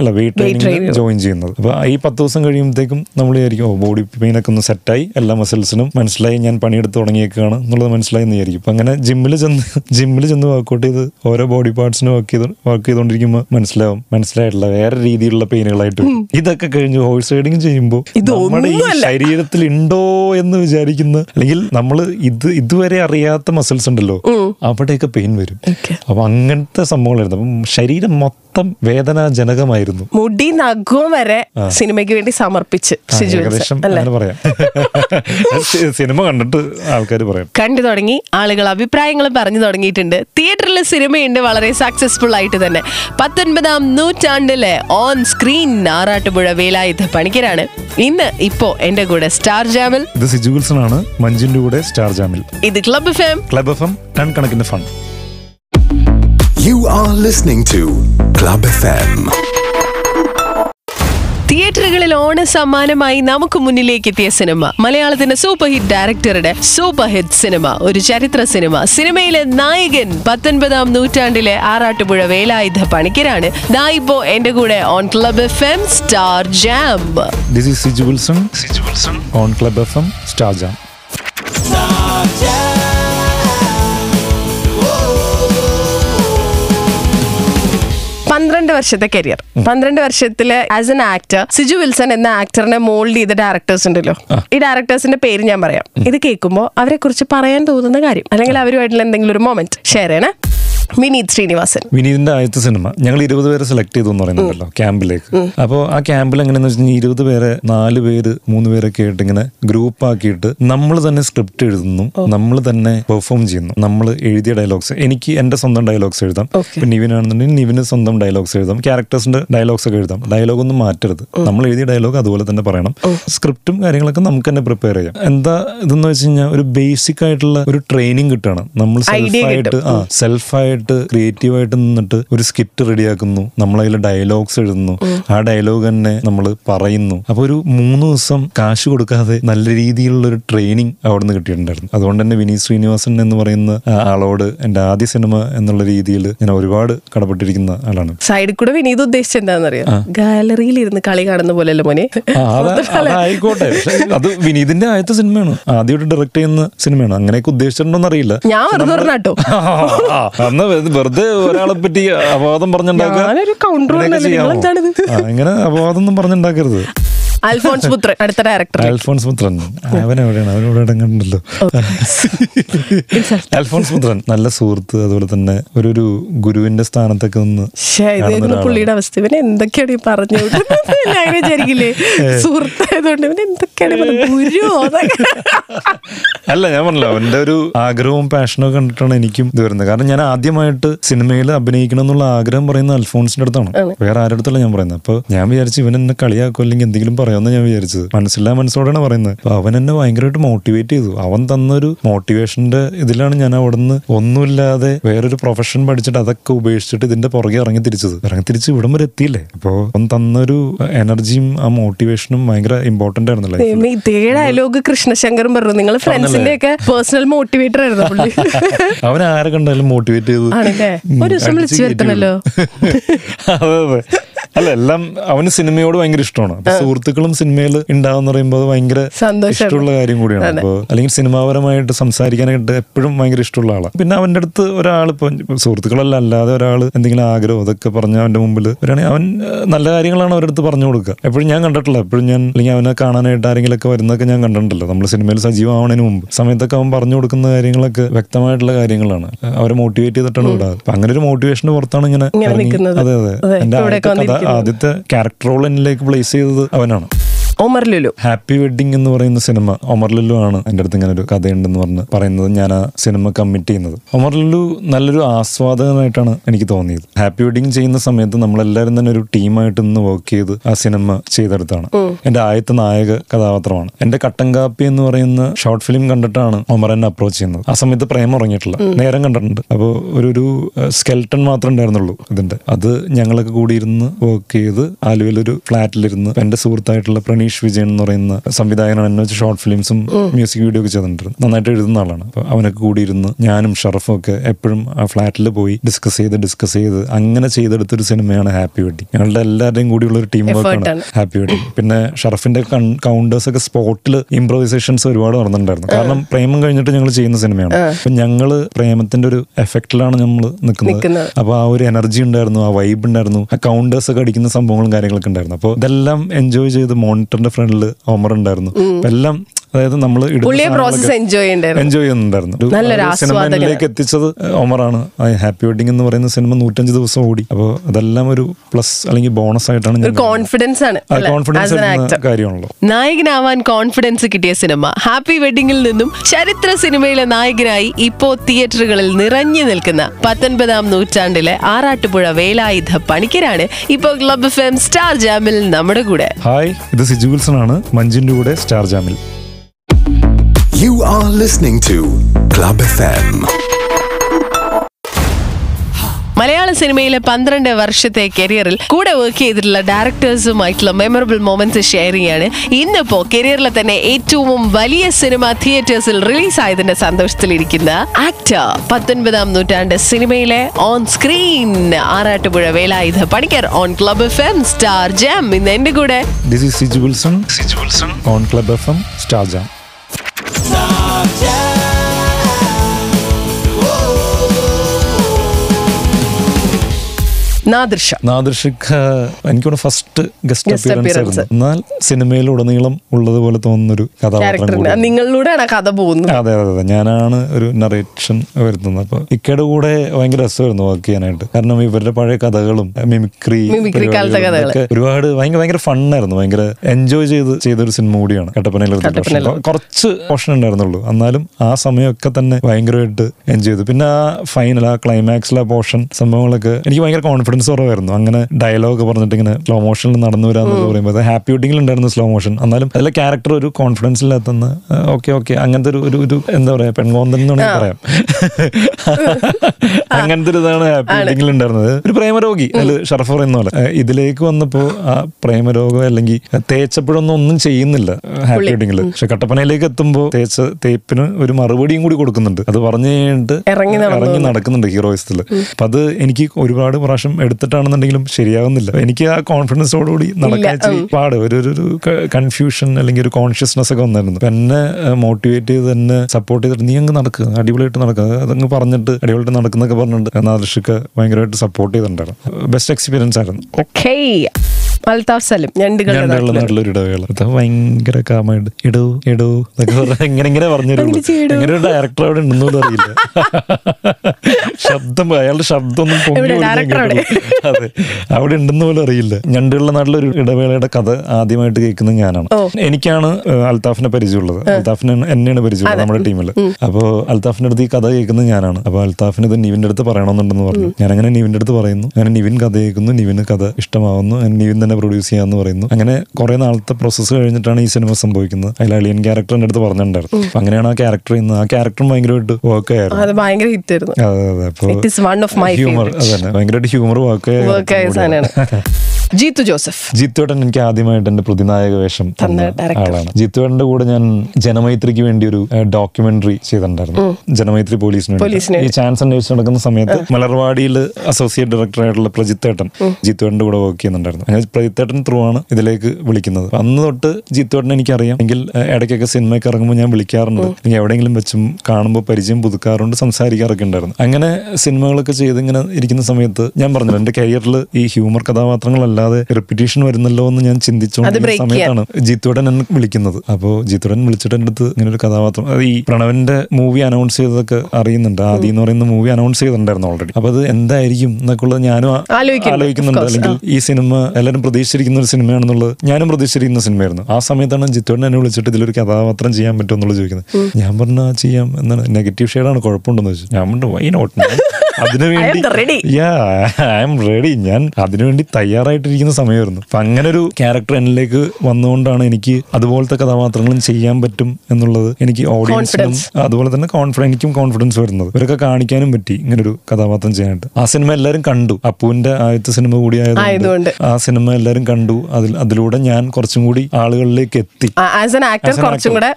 C: അല്ല വെയിറ്റ് ട്രെയിനിങ് ജോയിൻ ചെയ്യുന്നത്. അപ്പൊ ഈ പത്ത് ദിവസം കഴിയുമ്പോഴത്തേക്കും നമ്മൾ വിചാരിക്കും ഓ ബോഡി പെയിൻ ഒക്കെ ഒന്ന് സെറ്റായി എല്ലാ മസിൽസിനും മനസ്സിലായി ഞാൻ പണിയെടുത്ത് തുടങ്ങിയേക്കാണ് എന്നുള്ളത് മനസ്സിലായി എന്ന് വിചാരിക്കും. അങ്ങനെ ജിമ്മിൽ ചെന്ന് ജിമ്മിൽ ചെന്ന് വർക്കൗട്ട് ചെയ്ത് ഓരോ ബോഡി പാർട്സിനും വർക്ക് ചെയ്ത് വർക്ക് ചെയ്തുകൊണ്ടിരിക്കുമ്പോൾ മനസ്സിലാവും മനസ്സിലായിട്ടില്ല വേറെ രീതിയിലുള്ള പെയിനുകളായിട്ട് ഇതൊക്കെ കഴിഞ്ഞ് ഹോഴ്സ് റൈഡിങ് ചെയ്യുമ്പോൾ നമ്മുടെ ഈ ശരീരത്തിൽ ഉണ്ടോ എന്ന് വിചാരിക്കുന്ന അല്ലെങ്കിൽ നമ്മൾ ഇത് ഇതുവരെ അറിയാത്ത മസിൽസ് ഉണ്ടല്ലോ അവിടെയൊക്കെ പെയിൻ വരും. അപ്പൊ അങ്ങനത്തെ സംഭവങ്ങളായിരുന്നു. അപ്പം ശരീരം മൊത്തം വേദനാജനകമായിരുന്നു.
B: മുടി നഖവും വരെ സിനിമയ്ക്ക് വേണ്ടി സമർപ്പിച്ച്
C: ഏകദേശം അങ്ങനെ പറയാം. സിനിമ കണ്ടിട്ട് ആൾക്കാർ പറയാം.
B: കണ്ടു തുടങ്ങി ആളുകൾ അഭിപ്രായങ്ങളും പറഞ്ഞു തുടങ്ങിയിട്ടുണ്ട്. തിയേറ്ററിലെ സിനിമയുണ്ട് വളരെ സക്സസ്ഫുൾ ആയിട്ട് തന്നെ. പത്തൊൻപതാം നൂറ്റാണ്ടിലെ ഓൺ സ്ക്രീൻ ആറാട്ടുപുഴ വേലായുധ പണിക്കരാണ് ഇന്ന് ഇപ്പോ എന്റെ കൂടെ സ്റ്റാർ ജാമിൽ.
C: ഇത് സിജു വിൽസൺ ആണ് മഞ്ജിന്റെ കൂടെ സ്റ്റാർ ജാമിൽ.
B: ഇത് ക്ലബ് ഫാം
C: ക്ലബ് എഫ് എം ടൺ കണക്കിന് fund.
A: Are listening to Club F FM.
B: തിയേറ്ററുകളിൽ ഓണ സമ്മാനമായി നമുക്ക് മുന്നിലേക്ക് എത്തിയ സിനിമ. മലയാളത്തിന്റെ സൂപ്പർ ഹിറ്റ് ഡയറക്ടറുടെ സൂപ്പർ ഹിറ്റ് സിനിമ. ഒരു ചരിത്ര സിനിമ. സിനിമയിലെ നായകൻ പത്തൊൻപതാം നൂറ്റാണ്ടിലെ ആറാട്ടുപുഴ വേലായുധ പണിക്കരാണ്. ദാ ഇപ്പോ എന്റെ കൂടെ on Club F M Star jump
C: this is Siju Wilson Siju Wilson on Club F M Star Jam
B: പന്ത്രണ്ട് വർഷത്തെ കരിയർ. പന്ത്രണ്ട് വർഷത്തിൽ as an actor Siju Wilson എന്ന ആക്ടറിനെ മോൾഡ് ചെയ്ത ഡയറക്ടേഴ്സ് ഉണ്ടല്ലോ. ഈ ഡയറക്ടേഴ്സിന്റെ പേര് ഞാൻ പറയാം. ഇത് കേൾക്കുമ്പോൾ അവരെ കുറിച്ച് പറയാൻ തോന്നുന്ന കാര്യം. അല്ലെങ്കിൽ അവരുമായിട്ടുള്ള എന്തെങ്കിലും ഒരു മൊമെന്റ് ഷെയർ ചെയ്യണേ. വിനീത് ശ്രീനിവാസൻ.
C: വിനീതിന്റെ ആദ്യത്തെ സിനിമ. ഞങ്ങൾ ഇരുപത് പേരെ സെലക്ട് ചെയ്തു എന്ന് പറയുന്നുണ്ടല്ലോ ക്യാമ്പിലേക്ക്. അപ്പോൾ ആ ക്യാമ്പിൽ എങ്ങനെയാന്ന് വെച്ചാൽ ഇരുപത് പേരെ നാല് പേര് മൂന്ന് പേരൊക്കെ ആയിട്ട് ഇങ്ങനെ ഗ്രൂപ്പ് ആക്കിയിട്ട് നമ്മൾ തന്നെ സ്ക്രിപ്റ്റ് എഴുതുന്നു നമ്മൾ തന്നെ പെർഫോം ചെയ്യുന്നു. നമ്മൾ എഴുതിയ ഡയലോഗ്സ് എനിക്ക് എന്റെ സ്വന്തം ഡയലോഗ്സ് എഴുതാം. ഇപ്പൊ നിവിനാണെന്നുണ്ടെങ്കിൽ നിവിന് സ്വന്തം ഡയലോഗ്സ് എഴുതാം. ക്യാരക്ടേഴ്സിന്റെ ഡയലോഗ്സ് ഒക്കെ എഴുതാം. ഡയലോഗ് ഒന്നും മാറ്റരുത്. നമ്മൾ എഴുതിയ ഡയലോഗ് അതുപോലെ തന്നെ പറയണം. സ്ക്രിപ്റ്റും കാര്യങ്ങളൊക്കെ നമുക്ക് തന്നെ പ്രിപ്പയർ ചെയ്യാം. എന്താ ഇതെന്ന് വെച്ച് കഴിഞ്ഞാൽ ഒരു ബേസിക് ആയിട്ടുള്ള ഒരു ട്രെയിനിങ് കിട്ടുകയാണ്. നമ്മൾ സെൽഫായിട്ട്. ആ സെൽഫായിട്ട് ക്രിയേറ്റീവായിട്ട് നിന്നിട്ട് ഒരു സ്കിറ്റ് റെഡിയാക്കുന്നു നമ്മളതിൽ ഡയലോഗ്സ് എഴുതുന്നു. ആ ഡയലോഗ് തന്നെ നമ്മൾ പറയുന്നു. അപ്പോൾ ഒരു മൂന്ന് ദിവസം കാശ് കൊടുക്കാതെ നല്ല രീതിയിലുള്ള ഒരു ട്രെയിനിങ് അവിടെ നിന്ന് കിട്ടിയിട്ടുണ്ടായിരുന്നു. അതുകൊണ്ട് തന്നെ വിനീത് ശ്രീനിവാസൻ എന്ന് പറയുന്ന ആളോട് എന്റെ ആദ്യ സിനിമ എന്നുള്ള രീതിയിൽ ഞാൻ ഒരുപാട് കടപ്പെട്ടിരിക്കുന്ന ആളാണ്.
B: സൈഡിൽ കൂടെ വിനീത് ഉദ്ദേശിച്ചത് എന്താണെന്നറിയോ? ഗാലറിയിൽ ഇരുന്ന് കളി കാണുന്ന പോലെയല്ലേ മോനെ?
C: ആയിക്കോട്ടെ അതാ- വിനീതിന്റെ ആദ്യത്തെ സിനിമയാണ് ആദ്യമായിട്ട് ഡയറക്ട് ചെയ്യുന്ന സിനിമയാണ് അങ്ങനെയൊക്കെ ഉദ്ദേശിച്ചിട്ടുണ്ടോ അറിയില്ല
B: ഞാൻ വെറുതെ
C: അന്ന് വെറുതെ ഒരാളെ പറ്റി അപവാദം പറഞ്ഞുണ്ടാക്കുക? ഇങ്ങനെ അപവാദം ഒന്നും പറഞ്ഞുണ്ടാക്കരുത്.
B: അൽഫോൺസ് പുത്രൻ അടുത്ത ഡയറക്ടർ
C: അൽഫോൺസ് പുത്രൻ. അവൻ എവിടെയാണ് അവൻ ഇടങ്ങണ്ടല്ലോ കണ്ടല്ലോ അൽഫോൺസ് പുത്രൻ. നല്ല സുഹൃത്ത് അതുപോലെ തന്നെ ഒരു ഒരു ഗുരുവിന്റെ സ്ഥാനത്തൊക്കെ ഒരാളാണ്.
B: പുള്ളിയുടെ അവസ്ഥ. ഇവനെ എന്തൊക്കെയാണ് ഈ പറഞ്ഞു ഞാൻ വിചാരിക്കില്ലേ? സുഹൃത്തായതുകൊണ്ട് ഇവനെ എന്തൊക്കെയാണ്? ഗുരു
C: അല്ല ഞാൻ പറഞ്ഞല്ലോ അവന്റെ ഒരു ആഗ്രഹവും പാഷനും കണ്ടിട്ടാണ് എനിക്കും ഇത് വരുന്നത്. കാരണം ഞാൻ ആദ്യമായിട്ട് സിനിമയിൽ അഭിനയിക്കണം എന്നുള്ള ആഗ്രഹം പറയുന്ന അൽഫോൺസിന്റെ അടുത്താണ്. വേറെ ആരുടെ അടുത്തല്ല ഞാൻ പറയുന്നത്. അപ്പൊ ഞാൻ വിചാരിച്ചു ഇവൻ എന്നെ കളിയാക്കും അല്ലെങ്കിൽ എന്തെങ്കിലും പറയാമെന്ന് ഞാൻ വിചാരിച്ചത്. മനസ്സില്ലാ മനസ്സോടെയാണ് പറയുന്നത്. അപ്പൊ അവൻ എന്നെ ഭയങ്കരമായിട്ട് മോട്ടിവേറ്റ് ചെയ്തു. അവൻ തന്നൊരു മോട്ടിവേഷന്റെ ഇതിലാണ് ഞാൻ അവിടെ നിന്ന് ഒന്നുമില്ലാതെ വേറൊരു പ്രൊഫഷൻ പഠിച്ചിട്ട് അതൊക്കെ ഉപേക്ഷിച്ചിട്ട് ഇതിന്റെ പുറകെ ഇറങ്ങി തിരിച്ചത്. ഇറങ്ങി തിരിച്ച് ഇവിടം വരെ എത്തിയില്ലേ? അപ്പൊ അവൻ തന്നൊരു എനർജിയും ആ മോട്ടിവേഷനും ഭയങ്കര ഇമ്പോർട്ടന്റ് ആയിരുന്നു ലൈഫിൽ
B: ദൈവമേ, ഇതേ ഡയലോഗ് കൃഷ്ണശങ്കറും പറഞ്ഞു. നിങ്ങൾ ഫ്രണ്ട്സിന്റെ ഒക്കെ പേഴ്സണൽ മോട്ടിവേറ്റർ ആയിരുന്നു
C: അവൻ ആരെ കണ്ടാലും മോട്ടിവേറ്റ് ചെയ്തു?
B: ഒരു ദിവസം വിളിച്ചു
C: വിളിച്ച്
B: വരുത്തണല്ലോ.
C: അതെ അതെ. അല്ല എല്ലാം അവന് സിനിമയോട് ഭയങ്കര ഇഷ്ടമാണ്. അപ്പൊ സുഹൃത്തുക്കളും സിനിമയിൽ ഉണ്ടാവുന്ന പറയുമ്പോൾ ഭയങ്കര. ഇഷ്ടമുള്ള കാര്യം കൂടിയാണ്. അപ്പോൾ അല്ലെങ്കിൽ സിനിമാപരമായിട്ട് സംസാരിക്കാനായിട്ട് എപ്പോഴും ഭയങ്കര ഇഷ്ടമുള്ള ആളാണ് പിന്നെ അവന്റെ അടുത്ത് ഒരാൾ ഇപ്പൊ സുഹൃത്തുക്കളല്ല അല്ലാതെ ഒരാൾ എന്തെങ്കിലും ആഗ്രഹം അതൊക്കെ പറഞ്ഞ അവന്റെ മുമ്പിൽ വരികയാണെങ്കിൽ അവൻ നല്ല കാര്യങ്ങളാണ് അവരടുത്ത് പറഞ്ഞു കൊടുക്കുക. എപ്പോഴും ഞാൻ കണ്ടിട്ടില്ല. എപ്പോഴും ഞാൻ അല്ലെങ്കിൽ അവനെ കാണാനായിട്ട് ആരെങ്കിലും ഒക്കെ വരുന്നതൊക്കെ ഞാൻ കണ്ടിട്ടുണ്ടല്ലോ. നമ്മൾ സിനിമയിൽ സജീവമാവണതിന് മുമ്പ്. സമയത്തൊക്കെ അവൻ പറഞ്ഞു കൊടുക്കുന്ന കാര്യങ്ങളൊക്കെ വ്യക്തമായിട്ടുള്ള കാര്യങ്ങളാണ്. അവരെ മോട്ടിവേറ്റ് ചെയ്തിട്ടാണ് വിടാറ്. അങ്ങനെ ഒരു മോട്ടിവേഷന്റെ പുറത്താണ് ഇങ്ങനെ. അതെ അതെ. എന്റെ ആദ്യത്തെ. ക്യാരക്ടർ റോൾ പ്ലേസ് ചെയ്തത് അവനാണ്
B: ഒമർ ലുലു.
C: ഹാപ്പി വെഡിങ് എന്ന് പറയുന്ന സിനിമ ഒമർ ലുലു ആണ്. എന്റെ അടുത്ത് ഇങ്ങനെ ഒരു കഥയുണ്ടെന്ന് പറഞ്ഞ് പറയുന്നത് ഞാൻ ആ സിനിമ കമ്മിറ്റ് ചെയ്യുന്നത്. ഒമർ ലുലു നല്ലൊരു ആസ്വാദകനായിട്ടാണ് എനിക്ക് തോന്നിയത്. ഹാപ്പി വെഡിങ് ചെയ്യുന്ന സമയത്ത് നമ്മളെല്ലാവരും തന്നെ ഒരു ടീമായിട്ട് നിന്ന് വർക്ക് ചെയ്ത് ആ സിനിമ ചെയ്തെടുത്താണ് എന്റെ ആദ്യത്തെ നായക കഥാപാത്രമാണ്. എന്റെ കട്ടൻ കാപ്പി എന്ന് പറയുന്ന ഷോർട്ട് ഫിലിം കണ്ടിട്ടാണ് ഒമർ എന്നെ അപ്രോച്ച് ചെയ്യുന്നത്. ആ സമയത്ത് പ്രേമം ഉറങ്ങിയിട്ടില്ല. നേരം കണ്ടിട്ടുണ്ട്. അപ്പോൾ ഒരു ഒരു സ്കെൽട്ടൺ മാത്രമേ ഉണ്ടായിരുന്നുള്ളൂ ഇതിന്റെ അത് ഞങ്ങളൊക്കെ കൂടി ഇരുന്ന് വർക്ക് ചെയ്ത് ആലുവയിലൊരു ഫ്ലാറ്റിലിരുന്ന് എന്റെ സുഹൃത്തായിട്ടുള്ള പ്രണീഷ് വിജയൻ എന്ന് പറയുന്ന സംവിധായകനാണ് എന്നെ വെച്ച് ഷോർട്ട് ഫിലിംസും മ്യൂസിക് വീഡിയോ ഒക്കെ ചെയ്തിട്ടുണ്ട് നന്നായിട്ട് എഴുതുന്ന ആളാണ്. അപ്പോൾ അവനൊക്കെ കൂടി ഇരുന്ന് ഞാനും ഷറഫും ഒക്കെ എപ്പോഴും ആ ഫ്ലാറ്റിൽ പോയി ഡിസ്കസ് ചെയ്ത് ഡിസ്കസ് ചെയ്ത് അങ്ങനെ ചെയ്തെടുത്തൊരു സിനിമയാണ് ഹാപ്പി വെഡിങ് ഞങ്ങളുടെ എല്ലാവരുടെയും കൂടിയുള്ള ഒരു ടീം വർക്കാണ്
B: ആണ്.
C: ഹാപ്പി വെഡിങ് പിന്നെ ഷറഫിന്റെ കൗണ്ടേഴ്സ് ഒക്കെ സ്പോട്ടിൽ ഇംപ്രോവൈസേഷൻസ് ഒരുപാട് നടന്നിട്ടുണ്ടായിരുന്നു. കാരണം പ്രേമം കഴിഞ്ഞിട്ട് ഞങ്ങൾ ചെയ്യുന്ന സിനിമയാണ് അപ്പൊ ഞങ്ങൾ പ്രേമത്തിന്റെ ഒരു എഫക്റ്റിലാണ് നമ്മൾ നിൽക്കുന്നത്. അപ്പൊ ആ ഒരു എനർജി ഉണ്ടായിരുന്നു ആ വൈബ് ഉണ്ടായിരുന്നു ആ കൗണ്ടേഴ്സ് ഒക്കെ അടിക്കുന്ന സംഭവങ്ങളും കാര്യങ്ങളൊക്കെ ഉണ്ടായിരുന്നു. അപ്പോൾ ഇതെല്ലാം എൻജോയ് ചെയ്ത് മോണിറ്ററിന്റെ ഫ്രണ്ടിൽ ഓമർ ഉണ്ടായിരുന്നു. എല്ലാം അതായത് നമ്മൾ
B: എൻജോയ്
C: എൻജോയ് ചെയ്യുന്നുണ്ടായിരുന്നു. സിനിമയിലേക്ക് എത്തിച്ചത് ഒമറാണ്. ഹാപ്പി വെഡിങ് എന്ന് പറയുന്ന സിനിമ നൂറ്റഞ്ച് ദിവസം ഓടി. അപ്പോൾ അതെല്ലാം ഒരു പ്ലസ് അല്ലെങ്കിൽ ബോണസ് ആയിട്ടാണ്
B: കോൺഫിഡൻസ് ആണ്
C: കോൺഫിഡൻസ് കാര്യമാണല്ലോ.
B: നായകനാവാൻ കോൺഫിഡൻസ് കിട്ടിയ സിനിമ. ഹാപ്പി വെഡിങ്ങിൽ നിന്നും ചരിത്ര സിനിമയിലെ നായകനായി ഇപ്പോ തിയേറ്ററുകളിൽ നിറഞ്ഞു നിൽക്കുന്ന പത്തൊൻപതാം നൂറ്റാണ്ടിലെ ആറാട്ടുപുഴ വേലായുധ പണിക്കരാണ് ഇപ്പോ ക്ലബ് ഫെം സ്റ്റാർ ജാമിൽ നമ്മുടെ കൂടെ.
C: ഹായ് ഇത് സിജു വിൽസൺ ആണ്. മഞ്ജിന്റെ കൂടെ സ്റ്റാർ ജാമിൽ
A: You are listening to Club FM.
B: മലയാള സിനിമയിലെ പന്ത്രണ്ട് വർഷത്തെ കരിയറിൽ കൂടെ വർക്ക് ചെയ്തിട്ടുള്ള ഡയറക്ടേഴ്സുമായിട്ടുള്ള മെമ്മറബിൾ മൊമെന്റ്സ് ഷെയർ ചെയ്യാണ്. ഇന്നിപ്പോ കരിയറിലെ തന്നെ ഏറ്റവും വലിയ സിനിമ തിയേറ്റേഴ്സിൽ റിലീസ് ആയതിന്റെ സന്തോഷത്തിലിരിക്കുന്ന ആക്ടർ പത്തൊൻപതാം നൂറ്റാണ്ട് സിനിമയിലെ on screen Arattupuzha Velayudha Panicker on Club F M Star Jam ഇന്ന് എന്റെ കൂടെ
C: this is Siju Wilson Siju Wilson on Club F M Star Jam Subject.
B: നാദൃശ.
C: നാദൃഷിഖ എനിക്കോട് ഫസ്റ്റ് ഗസ്റ്റ്
B: Guest
C: അപ്പിയറൻസ് ആയിരുന്നു. എന്നാൽ സിനിമയിൽ ഉടനീളം ഉള്ളതുപോലെ തോന്നുന്നൊരു കഥാപാത്രം.
B: നിങ്ങളിലൂടെയാണ് കഥ പോകുന്നത്.
C: അതെ അതെ അതെ. ഞാനാണ് ഒരു നറേഷൻ വരുത്തുന്നത്. അപ്പൊ ഇക്കയുടെ കൂടെ ഭയങ്കര രസമായിരുന്നു വർക്ക് ചെയ്യാനായിട്ട്. കാരണം ഇവരുടെ പഴയ കഥകളും മിമിക്രി
B: മിമിക്രി കാലത്തെ
C: പരിപാടികളും ഒരുപാട് ഭയങ്കര ഭയങ്കര ഫണ്ണായിരുന്നു ഭയങ്കര എൻജോയ് ചെയ്ത് ചെയ്തൊരു സിനിമ കൂടിയാണ്. കട്ടപ്പനയിലെ. കുറച്ച് പോർഷൻ ഉണ്ടായിരുന്നുള്ളൂ. എന്നാലും ആ സമയമൊക്കെ തന്നെ ഭയങ്കരമായിട്ട് എൻജോയ് ചെയ്തു. പിന്നെ ആ ഫൈനൽ ആ ക്ലൈമാക്സിലെ പോർഷൻ സംഭവങ്ങളൊക്കെ എനിക്ക് ഭയങ്കര കോൺഫിഡൻസ് കുറവായിരുന്നു അങ്ങനെ ഡയലോഗ് പറഞ്ഞിട്ട് ഇങ്ങനെ സ്ലോ മോഷനിൽ നടന്നു വരാന്ന് പറയുമ്പോൾ ഹാപ്പി വെഡിങ്ങിൽ ഉണ്ടായിരുന്നു സ്ലോ മോഷൻ എന്നാലും അതിലെ ക്യാരക്ടർ ഒരു കോൺഫിഡൻസ് ഇല്ലാത്തന്ന് ഓക്കെ ഓക്കെ അങ്ങനത്തെ ഒരു ഒരു ഒരു എന്താ പറയാ പെൺകോന്തൻ എന്ന് പറയാം. അങ്ങനത്തെ ഒരു ഇതാണ് ഹാപ്പി വെഡിങ്ങിൽ ഉണ്ടായിരുന്നത്. ഒരു പ്രേമരോഗി അല്ല ഷർഫ് പറയുന്ന പോലെ. ഇതിലേക്ക് വന്നപ്പോ ആ പ്രേമരോഗം അല്ലെങ്കിൽ തേച്ചപ്പോഴൊന്നും ഒന്നും ചെയ്യുന്നില്ല ഹാപ്പി വെഡിങ്ങിൽ പക്ഷെ കട്ടപ്പനയിലേക്ക് എത്തുമ്പോൾ തേച്ച തേപ്പിന് ഒരു മറുപടിയും കൂടി കൊടുക്കുന്നുണ്ട്. അത് പറഞ്ഞു കഴിഞ്ഞിട്ട്
B: ഇറങ്ങി
C: ഇറങ്ങി നടക്കുന്നുണ്ട് ഹീറോയിസത്തിൽ അപ്പൊ അത് എനിക്ക് ഒരുപാട് പ്രാവശ്യം എടുത്തിട്ടാണെന്നുണ്ടെങ്കിലും ശരിയാവുന്നില്ല. എനിക്ക് ആ കോൺഫിഡൻസോടുകൂടി നടക്കാൻ പാട്. ഒരു ഒരു- കൺഫ്യൂഷൻ അല്ലെങ്കിൽ ഒരു കോൺഷ്യസ്നെസ് ഒക്കെ വന്നായിരുന്നു എന്നെ മോട്ടിവേറ്റ് ചെയ്ത് എന്നെ സപ്പോർട്ട് ചെയ്തിട്ട് നീ അങ്ങ് നടക്കുക അടിപൊളിയായിട്ട് നടക്കുക അതങ്ങ് പറഞ്ഞിട്ട് അടിപൊളിയായിട്ട് നടക്കുന്നൊക്കെ പറഞ്ഞിട്ട് നാദൃഷിക്ക് ഭയങ്കരമായിട്ട് സപ്പോർട്ട് ചെയ്തിട്ടുണ്ടായിരുന്നു. ബെസ്റ്റ് എക്സ്പീരിയൻസ് ആയിരുന്നു.
B: ഓക്കേ അൽതാഫ് സലിം
C: ഭയങ്കര കാമായിട്ട് ഇടൂ ഇടൂ എന്നൊക്കെ ഇങ്ങനെ പറഞ്ഞു
B: ചെയ്യടൂ.
C: ഡയറക്ടർ അവിടെ ഉണ്ടെന്ന് അറിയില്ല. ശബ്ദം അയാളുടെ ശബ്ദം. അതെ. അവിടെ ഉണ്ടെന്ന് പോലും അറിയില്ല. ഞണ്ടുള്ള നാട്ടിലൊരു ഇടവേളയുടെ കഥ ആദ്യമായിട്ട് കേൾക്കുന്നത് ഞാനാണ്. എനിക്കാണ് അൽതാഫിനെ പരിചയമുള്ളത്. അൽതാഫിന് എന്നെയാണ് പരിചയമുള്ളത് നമ്മുടെ ടീമിൽ അപ്പോൾ അൽതാഫിന്റെ അടുത്ത് ഈ കഥ കേൾക്കുന്നത് ഞാനാണ്. അപ്പോൾ അൽതാഫിന് ഇത് നിവിന്റെ അടുത്ത് പറയണമെന്നുണ്ടെന്ന് പറഞ്ഞു. ഞാൻ അങ്ങനെ നിവിന്റെ അടുത്ത് പറയുന്നു. അങ്ങനെ നിവിൻ കഥ കേൾക്കുന്നു. നിവിന് കഥ ഇഷ്ടമാവുന്നു. നിവിൻ തന്നെ പ്രൊഡ്യൂസ് ചെയ്യാന്ന് പറയുന്നു. അങ്ങനെ കുറെ നാളത്തെ പ്രോസസ്സ് കഴിഞ്ഞിട്ടാണ് ഈ സിനിമ സംഭവിക്കുന്നത്. അതിൽ അളിയൻ ക്യാരക്ടറിന്റെ അടുത്ത് പറഞ്ഞിട്ടുണ്ടായിരുന്നു. അങ്ങനെയാണ് ആ ക്യാരക്ടർ ഇന്ന് ആ ക്യാരക്ടറും ഭയങ്കരമായിട്ട് വർക്ക് ആയിരുന്നു.
B: ആയിരുന്നു.
C: ഹ്യൂമർ. അതന്നെ. ഭയങ്കരമായിട്ട് ഹ്യൂമർ വർക്ക്
B: Work ആയ സാധനമാണ്. ജീത്തു ജോസഫ്.
C: ജീത്തുവേട്ടൻ എനിക്ക് ആദ്യമായിട്ട് എന്റെ പ്രതിനായക വേഷം
B: തന്ന.
C: ആളാണ്. ജിത്തുവേട്ടന്റെ കൂടെ ഞാൻ ജനമൈത്രിക്ക് വേണ്ടി ഒരു ഡോക്യുമെന്ററി ചെയ്തിട്ടുണ്ടായിരുന്നു. ജനമൈത്രി പോലീസിന് ഈ ചാൻസ് അന്വേഷിച്ച് നടക്കുന്ന സമയത്ത് മലർവാടിയിൽ അസോസിയേറ്റ് ഡയറക്ടർ ആയിട്ടുള്ള പ്രജിത്തേട്ടൻ ജിത്തുവേട്ടന്റെ കൂടെ വർക്ക് ചെയ്യുന്നുണ്ടായിരുന്നു. അങ്ങനെ പ്രജിത്തേട്ടൻ ത്രൂ ആണ് ഇതിലേക്ക് വിളിക്കുന്നത്. അന്ന് തൊട്ട് ജിത്തുവേട്ടൻ എനിക്കറിയാം. എങ്കിൽ ഇടയ്ക്കൊക്കെ സിനിമയ്ക്ക് ഇറങ്ങുമ്പോൾ ഞാൻ വിളിക്കാറുണ്ട്. അല്ലെങ്കിൽ എവിടെയെങ്കിലും വെച്ചും കാണുമ്പോൾ പരിചയം പുതുക്കാറുണ്ട് സംസാരിക്കാറൊക്കെ ഉണ്ടായിരുന്നു. അങ്ങനെ സിനിമകളൊക്കെ ചെയ്ത് ഇങ്ങനെ ഇരിക്കുന്ന സമയത്ത് ഞാൻ പറഞ്ഞു എന്റെ കരിയറിൽ ഈ ഹ്യൂമർ കഥാപാത്രങ്ങളല്ലാതെ റിപ്പീറ്റേഷൻ വരുന്നല്ലോ എന്ന് ഞാൻ ചിന്തിച്ചുകൊണ്ടിരുന്ന സമയത്താണ് ജിത്തുടൻ എന്നെ വിളിക്കുന്നത്. അപ്പോൾ ജിത്തുടൻ വിളിച്ചിട്ട് എന്റെ അടുത്ത് ഇങ്ങനെ ഒരു കഥാപാത്രം അത് ഈ പ്രണവന്റെ മൂവി അനൗൺസ് ചെയ്തതൊക്കെ അറിയുന്നുണ്ട്. ആദ്യം എന്ന് പറയുന്ന മൂവി അനൗൺസ് ചെയ്തിട്ടുണ്ടായിരുന്നു ഓൾറെഡി അപ്പൊ അത് എന്തായിരിക്കും എന്നൊക്കെ ഉള്ളത് ഞാനും ആ-
B: ആലോചിക്കുന്നുണ്ട്.
C: അല്ലെങ്കിൽ ഈ സിനിമ എല്ലാവരും പ്രതീക്ഷിച്ചിരിക്കുന്ന ഒരു സിനിമയാണെന്നുള്ളത് ഞാനും പ്രതീക്ഷിച്ചിരിക്കുന്ന സിനിമയായിരുന്നു ആ സമയത്താണ് ജിത്തുടൻ എന്നെ വിളിച്ചിട്ട് ഇതിലൊരു കഥാപാത്രം ചെയ്യാൻ പറ്റുമോ എന്നുള്ളത് ചോദിക്കുന്നത്. ഞാൻ പറഞ്ഞാൽ ചെയ്യാം. എന്നാണ്. നെഗറ്റീവ് ഷെയ്ഡാണ് കുഴപ്പമുണ്ടെന്ന് ചോദിച്ചു. ഞാൻ പറഞ്ഞു വൈ നോട്ട്
B: അതിനുവേണ്ടി
C: യാ ഐ എം റെഡി ഞാൻ അതിനുവേണ്ടി തയ്യാറായിട്ടിരിക്കുന്ന സമയമായിരുന്നു. അപ്പൊ അങ്ങനെ ഒരു ക്യാരക്ടർ എന്നിലേക്ക് വന്നുകൊണ്ടാണ് എനിക്ക് അതുപോലത്തെ കഥാപാത്രങ്ങളും ചെയ്യാൻ പറ്റും എന്നുള്ളത് എനിക്ക് ഓഡിയൻസിനും അതുപോലെ തന്നെ കോൺഫിഡൻസ് എനിക്കും കോൺഫിഡൻസ് വരുന്നത്. ഇവരൊക്കെ കാണിക്കാനും പറ്റി ഇങ്ങനെ ഒരു കഥാപാത്രം ചെയ്യാനായിട്ട്. ആ സിനിമ എല്ലാവരും കണ്ടു. അപ്പുവിന്റെ ആദ്യത്തെ സിനിമ കൂടി
B: ആയതുകൊണ്ട്.
C: ആ സിനിമ എല്ലാവരും കണ്ടു. അതിൽ അതിലൂടെ ഞാൻ കുറച്ചും കൂടി ആളുകളിലേക്ക് എത്തി.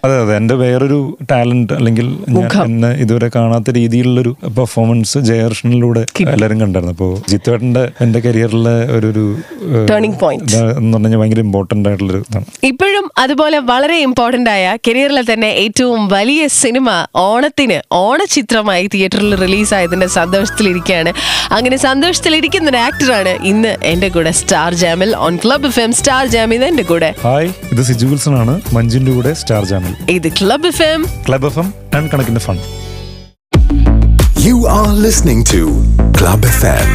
C: അതെ അതെ. എന്റെ വേറൊരു ടാലന്റ് അല്ലെങ്കിൽ ഞാൻ എന്നെ ഇതുവരെ കാണാത്ത രീതിയിലുള്ളൊരു പെർഫോമൻസ് ജയകൃഷ്ണനിലൂടെ എല്ലാവരും കണ്ടായിരുന്നു. അപ്പോൾ ജിത്തുവേട്ടന്റെ എന്റെ കരിയറിലെ ഒരു ഒരു പോയിന്റ്
B: Turning point.
C: ഇത് എന്ന് പറഞ്ഞാൽ ഭയങ്കര ഇമ്പോർട്ടന്റ് ആയിട്ടുള്ളൊരു ഇതാണ്.
B: ഇപ്പോഴും അതുപോലെ വളരെ ഇമ്പോർട്ടന്റ് ആയ കരിയറിലെ തന്നെ ഏറ്റവും വലിയ സിനിമ ഓണത്തിന് ഓണചിത്രമായി തിയേറ്ററിൽ റിലീസായതിന്റെ സന്തോഷത്തിലിരിക്കുകയാണ്. അങ്ങനെ സന്തോഷത്തിലിരിക്കുന്ന ഒരു ആക്ടറാണ് ഇന്ന് എന്റെ കൂടെ star ജാമിൽ on Club F M Star ജാമിൽ എന്റെ കൂടെ.
C: ഹായ് ഇത് സിജു വിൽസൺ ആണ്. മഞ്ജിന്റെ കൂടെ സ്റ്റാർ ജാമിൽ.
B: ഇത് Club F M
C: Club F M and കണക്കിന്റെ fun
A: You are listening to Club FM.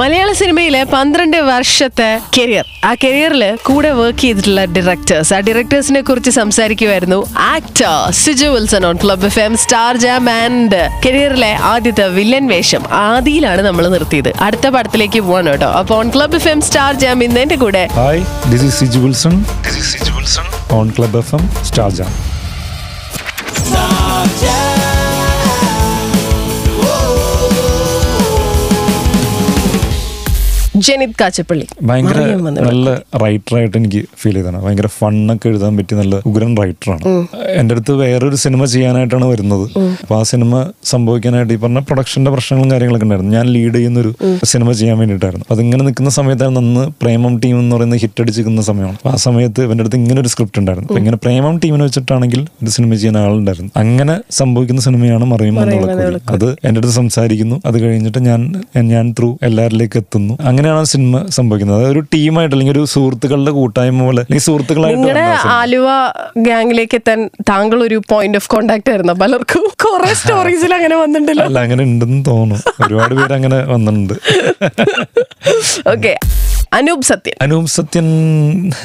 B: മലയാള സിനിമയിലെ പന്ത്രണ്ട് വർഷത്തെ കരിയർ ആ കരിയറിൽ കൂടെ വർക്ക് ചെയ്തിട്ടുള്ള ഡയറക്ടേഴ്സ് ആ ഡയറക്ടേഴ്സിനെ കുറിച്ച് സംസാരിക്കുമായിരുന്നു actor Siju Wilson on Club F M Star Jam and കരിയറിലെ ആദ്യത്തെ വില്ലൻ വേഷം. ആദിയിലാണ് നമ്മൾ നിർത്തിയത്. അടുത്ത പടത്തിലേക്ക് പോവാണ് കേട്ടോ. അപ്പൊ on Club F M Star Jam ഇന്ന് എന്റെ കൂടെ.
C: Hi this is Siju Wilson this is Siju Wilson on Club F M Star Jam
B: Jenith Kachappilly.
C: ഭയങ്കര നല്ല റൈറ്ററായിട്ട് എനിക്ക് ഫീൽ ചെയ്തതാണ്. ഭയങ്കര ഫണ്ണൊക്കെ എഴുതാൻ പറ്റിയ നല്ല ഉഗ്രൻ റൈറ്ററാണ് എന്റെ അടുത്ത് വേറൊരു സിനിമ ചെയ്യാനായിട്ടാണ് വരുന്നത്. അപ്പൊ ആ സിനിമ സംഭവിക്കാനായിട്ട് ഈ പറഞ്ഞ പ്രൊഡക്ഷന്റെ പ്രശ്നങ്ങളും കാര്യങ്ങളൊക്കെ ഉണ്ടായിരുന്നു. ഞാൻ ലീഡ് ചെയ്യുന്ന ഒരു സിനിമ ചെയ്യാൻ വേണ്ടിയിട്ടായിരുന്നു. അത് അതിങ്ങനെ നിൽക്കുന്ന സമയത്താണ് അന്ന് പ്രേമം ടീം എന്ന് പറയുന്ന ഹിറ്റ് അടിച്ചിരിക്കുന്ന സമയമാണ്. ആ സമയത്ത് എന്റെ അടുത്ത് ഇങ്ങനെ ഒരു സ്ക്രിപ്റ്റ് ഉണ്ടായിരുന്നു. അപ്പൊ ഇങ്ങനെ പ്രേമം ടീമിനെ വെച്ചിട്ടാണെങ്കിൽ ഒരു സിനിമ ചെയ്യാൻ ആളുണ്ടായിരുന്നു. അങ്ങനെ സംഭവിക്കുന്ന സിനിമയാണ് മറിയും എന്നുള്ള അത് എന്റെ അടുത്ത് സംസാരിക്കുന്നു. അത് കഴിഞ്ഞിട്ട് ഞാൻ ഞാൻ ത്രൂ എല്ലാവരിലേക്ക് എത്തുന്നു. അങ്ങനെയാണ് സിനിമ സംഭവിക്കുന്നത്? ഒരു ടീമായിട്ട് അല്ലെങ്കിൽ ഒരു സുഹൃത്തുക്കളുടെ കൂട്ടായ്മ പോലെ അല്ലെങ്കിൽ സുഹൃത്തുക്കളായിട്ട്.
B: ആലുവ ഗാംഗിലേക്ക് എത്താൻ താങ്കൾ ഒരു പോയിന്റ് ഓഫ് കോണ്ടാക്ട് ആയിരുന്നു. പലർക്കും കുറെ സ്റ്റോറീസിൽ അങ്ങനെ വന്നിട്ടുണ്ടല്ലോ.
C: അല്ല അങ്ങനെ ഉണ്ടെന്ന് തോന്നുന്നു. ഒരുപാട് പേര് അങ്ങനെ വന്നിട്ടുണ്ട്.
B: ഓക്കെ അനൂപ് സത്യൻ.
C: അനൂപ് സത്യൻ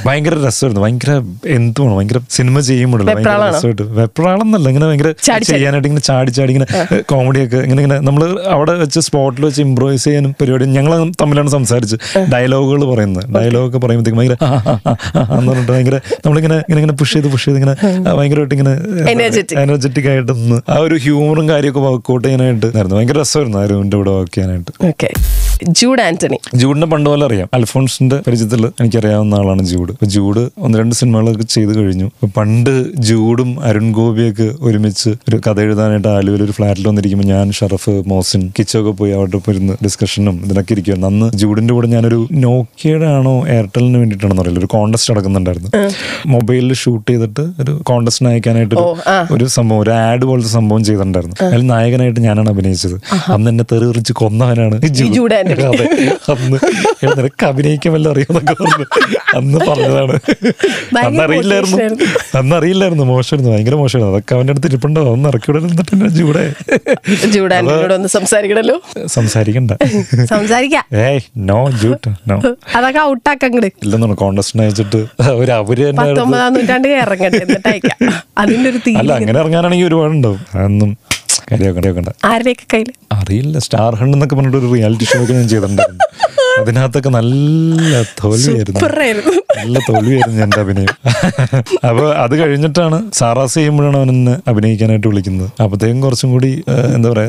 C: ഭയങ്കര രസമായിരുന്നു. ഭയങ്കര എന്തുമാണ് ഭയങ്കര സിനിമ ചെയ്യുമ്പോഴല്ലോ ഭയങ്കര? രസമായിട്ട്. വെപ്രാളെന്നല്ല ഇങ്ങനെ ഭയങ്കര. ചെയ്യാനായിട്ട് ഇങ്ങനെ ചാടി ചാടി ഇങ്ങനെ കോമഡിയൊക്കെ ഇങ്ങനെ ഇങ്ങനെ നമ്മൾ അവിടെ വെച്ച് സ്പോട്ടിൽ വെച്ച് ഇംപ്രൂവൈസ് ചെയ്യാനും പരിപാടി ഞങ്ങൾ തമ്മിലാണ് സംസാരിച്ച് ഡയലോഗുകൾ പറയുന്നത്. ഡയലോഗൊക്കെ പറയുമ്പോഴത്തേക്ക് ഭയങ്കര എന്ന് പറഞ്ഞിട്ട് ഭയങ്കര നമ്മളിങ്ങനെ ഇങ്ങനെ ഇങ്ങനെ പുഷ് ചെയ്ത് പുഷ് ചെയ്ത് ഇങ്ങനെ ഭയങ്കരമായിട്ട് ഇങ്ങനെ. എനർജറ്റിക് ആയിട്ട് ആ ഒരു ഹ്യൂമറും കാര്യമൊക്കെ വർക്കൗട്ട് ചെയ്യാനായിട്ട് ഭയങ്കര രസമായിരുന്നു ആ രൂപിന്റെ കൂടെ വർക്ക് ചെയ്യാനായിട്ട്.
B: Okay Jude Antony.
C: ജൂഡിന്റെ പണ്ട് പോലെ അറിയാം. അൽഫോൺസിന്റെ പരിചയത്തിൽ എനിക്കറിയാവുന്ന ആളാണ് ജൂഡ്. ജൂഡ് ഒന്ന് രണ്ട് സിനിമകളൊക്കെ ചെയ്തു കഴിഞ്ഞു. പണ്ട് ജൂഡും അരുൺ ഗോപിയൊക്കെ ഒരുമിച്ച് ഒരു കഥ എഴുതാനായിട്ട് ആലുവയിൽ ഒരു ഫ്ലാറ്റിൽ വന്നിരിക്കുമ്പോൾ ഞാൻ ഷറഫ് മോസിൻ കിച്ചൊക്കെ പോയി അവിടെ പോയിരുന്ന് ഡിസ്കഷനും ഇതിനൊക്കെ ഇരിക്കുമായിരുന്നു അന്ന് ജൂഡിന്റെ കൂടെ ഞാനൊരു നോക്കിയയുടെ ആണോ എയർടെലിന് വേണ്ടിയിട്ടാണെന്ന് അറിയില്ല. ഒരു കോണ്ടസ്റ്റ് നടക്കുന്നുണ്ടായിരുന്നു. മൊബൈലിൽ ഷൂട്ട് ചെയ്തിട്ട് ഒരു കോണ്ടസ്റ്റിന് അയക്കാനായിട്ട് ഒരു- സംഭവം ഒരു ആഡ് പോലത്തെ സംഭവം ചെയ്തിട്ടുണ്ടായിരുന്നു. അതിൽ നായകനായിട്ട് ഞാനാണ് അഭിനയിച്ചത്. അന്ന് എന്നെ തെറി കൊന്നവനാണ്
B: ജൂഡ്.
C: അതെ. അന്ന് നിനക്ക് അഭിനയിക്കുമല്ലോ അറിയുമെന്നൊക്കെ പറഞ്ഞു. അന്ന് പറഞ്ഞതാണ്.
B: അന്നറിയില്ലായിരുന്നു
C: അന്ന് അറിയില്ലായിരുന്നു. അന്ന് അറിയില്ലായിരുന്നു. മോശമായിരുന്നു. ഭയങ്കര മോശമായിരുന്നു. അതൊക്കെ അവന്റെ അടുത്ത് ഇരിപ്പുണ്ടോ? അന്ന് ഇറക്കിവിടെ ജൂടെ എന്നെ ചൂടെ.
B: ജൂഡ് ഒന്ന് സംസാരിക്കണല്ലോ.
C: സംസാരിക്കണ്ട.
B: സംസാരിക്കാം.
C: ഏയ് നോ ജൂട്ട് നോ.
B: അതൊക്കെ ഔട്ടാക്കങ്ങട്
C: ഇല്ലെന്നാണ് കോണ്ടസ്റ്റിന് അയച്ചിട്ട് ഒരു അവർ തന്നെ അടുത്ത്
B: പത്തൊമ്പതാം നൂറ്റാണ്ട് ഇറങ്ങട്ടെ എന്നിട്ട് അയക്കാം അതിന്റെ ഒരു തീ
C: അല്ല അങ്ങനെ ഇറങ്ങാനാണെങ്കിൽ ഒരുപാടുണ്ടാവും. അതൊന്നും കാര്യമാക്കണ്ട
B: ആരുടെയൊക്കെ
C: അറിയില്ല സ്റ്റാർ ഹണ്ട് എന്നൊക്കെ പറഞ്ഞിട്ട് ഒരു റിയാലിറ്റി ഷോ ഒക്കെ ഞാൻ ചെയ്തിട്ടുണ്ടായിരുന്നു. അതിനകത്തൊക്കെ നല്ല തോൽവിയായിരുന്നു നല്ല തോൽവിയായിരുന്നു എന്റെ അഭിനയം. അപ്പൊ അത് കഴിഞ്ഞിട്ടാണ് സാറാസ് ചെയ്യുമ്പോഴാണ് അവനെന്ന് അഭിനയിക്കാനായിട്ട് വിളിക്കുന്നത്. അപ്പത്തേക്കും കുറച്ചും കൂടി എന്താ പറയാ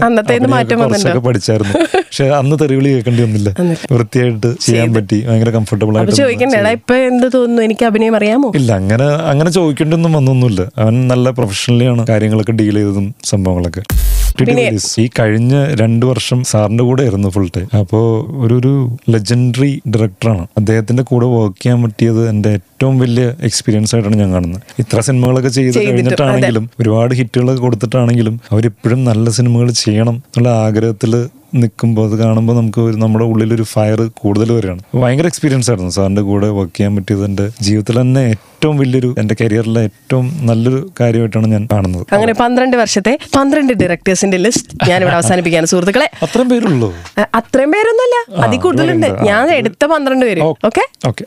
C: കുറച്ചൊക്കെ? പഠിച്ചായിരുന്നു. പക്ഷെ അന്ന് തെറിവിളി കേൾക്കേണ്ടി വന്നില്ല. വൃത്തിയായിട്ട് ചെയ്യാൻ പറ്റി ഭയങ്കര കംഫർട്ടബിൾ ആയിട്ട്
B: ചോദിക്കണ്ടേടാ ഇപ്പൊ എന്ത് തോന്നുന്നു? എനിക്ക് അഭിനയം അറിയാമോ?
C: ഇല്ല അങ്ങനെ അങ്ങനെ ചോദിക്കേണ്ടൊന്നും വന്നൊന്നുമില്ല. അവൻ നല്ല പ്രൊഫഷണലിയാണ് കാര്യങ്ങളൊക്കെ ഡീൽ ചെയ്തതും സംഭവങ്ങളൊക്കെ.
B: പിന്നെ-
C: ഈ കഴിഞ്ഞ രണ്ടു വർഷം സാറിന്റെ കൂടെ ആയിരുന്നു ഫുൾ ടൈം അപ്പോ ഒരു ഒരു ലെജൻഡറി ഡയറക്ടറാണ് അദ്ദേഹത്തിന്റെ കൂടെ വർക്ക് ചെയ്യാൻ പറ്റിയത് എന്റെ ഏറ്റവും വലിയ എക്സ്പീരിയൻസ് ആയിട്ടാണ് ഞാൻ കാണുന്നത്. ഇത്ര സിനിമകളൊക്കെ ചെയ്ത് കഴിഞ്ഞിട്ടാണെങ്കിലും ഒരുപാട് ഹിറ്റുകളൊക്കെ കൊടുത്തിട്ടാണെങ്കിലും അവരിപ്പോഴും നല്ല സിനിമകൾ ചെയ്യണം എന്നുള്ള ആഗ്രഹത്തിൽ നിൽക്കുമ്പോൾ അത് കാണുമ്പോൾ നമുക്ക് നമ്മുടെ ഉള്ളിലൊരു ഫയർ കൂടുതൽ വരികയാണ്. ഭയങ്കര എക്സ്പീരിയൻസ് ആയിരുന്നു. സാറിന്റെ കൂടെ വർക്ക് ചെയ്യാൻ പറ്റിയത് എന്റെ ജീവിതത്തിൽ തന്നെ ഏറ്റവും വലിയൊരു എന്റെ കരിയറിലെ ഏറ്റവും നല്ലൊരു കാര്യമായിട്ടാണ് ഞാൻ കാണുന്നത്.
B: അങ്ങനെ പന്ത്രണ്ട് വർഷത്തെ പന്ത്രണ്ട് ഡയറക്ടേഴ്സിന്റെ ലിസ്റ്റ് ഞാൻ ഇവിടെ അവസാനിപ്പിക്കുകയാണ്. സുഹൃത്തുക്കളെ
C: അത്രയും പേരുള്ളൂ.
B: അത്രയും പേരൊന്നുമല്ല. അതിൽ കൂടുതലുണ്ട്. ഞാൻ എടുത്ത പന്ത്രണ്ട് പേര്. ഓക്കെ.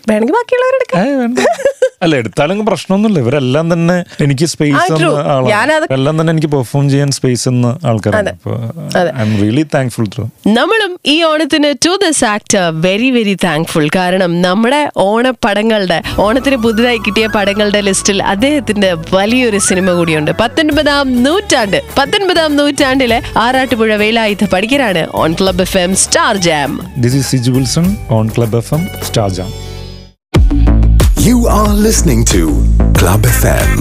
B: വേണമെങ്കിൽ ബാക്കിയുള്ളവരെടുക്കാം.
C: അല്ല എടുത്താലും പ്രശ്നമൊന്നുമില്ല. ഇവരെല്ലാം തന്നെ എനിക്ക് സ്പേസ് എല്ലാം തന്നെ എനിക്ക് പെർഫോം ചെയ്യാൻ സ്പേസ് എന്ന ആൾക്കാരാണ്. റിയലി താങ്ക്ഫുൾ
B: നമ്മളും ഈ ഓണത്തിന് to this actor very very thankful കാരണം നമ്മുടെ ഓണപ്പടങ്ങളുടെ ഓണത്തിന് പുതുതായി കിട്ടിയ പടങ്ങളുടെ ലിസ്റ്റിൽ അദ്ദേഹത്തിന്റെ വലിയൊരു സിനിമ കൂടിയുണ്ട്. പത്തൊൻപതാം നൂറ്റാണ്ട് പത്തൊൻപതാം നൂറ്റാണ്ടിലെ Arattupuzha Velayudha പഠിക്കരാണ് on Club F M Star Jam.
C: This is Siju Wilson on Club F M Star Jam
A: You are listening to Club FM.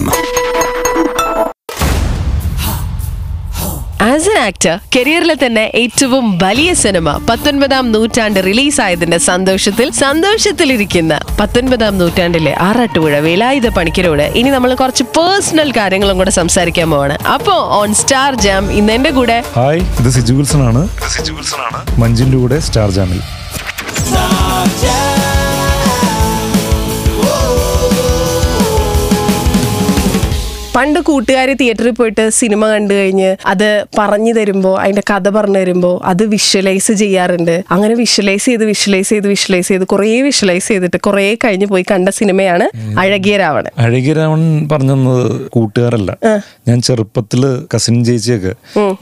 B: As an actor കരിയറിലെ തന്നെ ഏറ്റവും വലിയ സിനിമ പത്തൊൻപതാം നൂറ്റാണ്ട് റിലീസായതിന്റെ സന്തോഷത്തിൽ സന്തോഷത്തിലിരിക്കുന്ന പത്തൊൻപതാം നൂറ്റാണ്ടിലെ ആറാട്ടുപുഴ വേലായുധ പണിക്കരോട് ഇനി നമ്മൾ കുറച്ച് പേഴ്സണൽ കാര്യങ്ങളും കൂടെ സംസാരിക്കാൻ പോവാണ്. അപ്പോ ഓൺ സ്റ്റാർ ജാം ഇന്ന് എന്റെ കൂടെ
C: ഹായ് ഇത് സിജു വിൽസൺ ആണ് മഞ്ജിന്റെ കൂടെ സ്റ്റാർ ജാമിൽ
B: പണ്ട് കൂട്ടുകാർ തിയേറ്ററിൽ പോയിട്ട് സിനിമ കണ്ടു കഴിഞ്ഞ് അത് പറഞ്ഞു തരുമ്പോൾ അതിന്റെ കഥ പറഞ്ഞു തരുമ്പോൾ അത് വിഷ്വലൈസ് ചെയ്യാറുണ്ട്. അങ്ങനെ വിഷ്വലൈസ് ചെയ്ത് വിഷ്വലൈസ് ചെയ്ത് വിഷ്വലൈസ് ചെയ്ത് കുറേ വിഷ്വലൈസ് ചെയ്തിട്ട് കുറേ കഴിഞ്ഞ് പോയി കണ്ട സിനിമയാണ് അഴകിയ രാവണൻ.
C: അഴകിയ പറഞ്ഞു തന്നത് കൂട്ടുകാരല്ല. ഞാൻ ചെറുപ്പത്തിൽ കസിൻ ചേച്ചിയൊക്കെ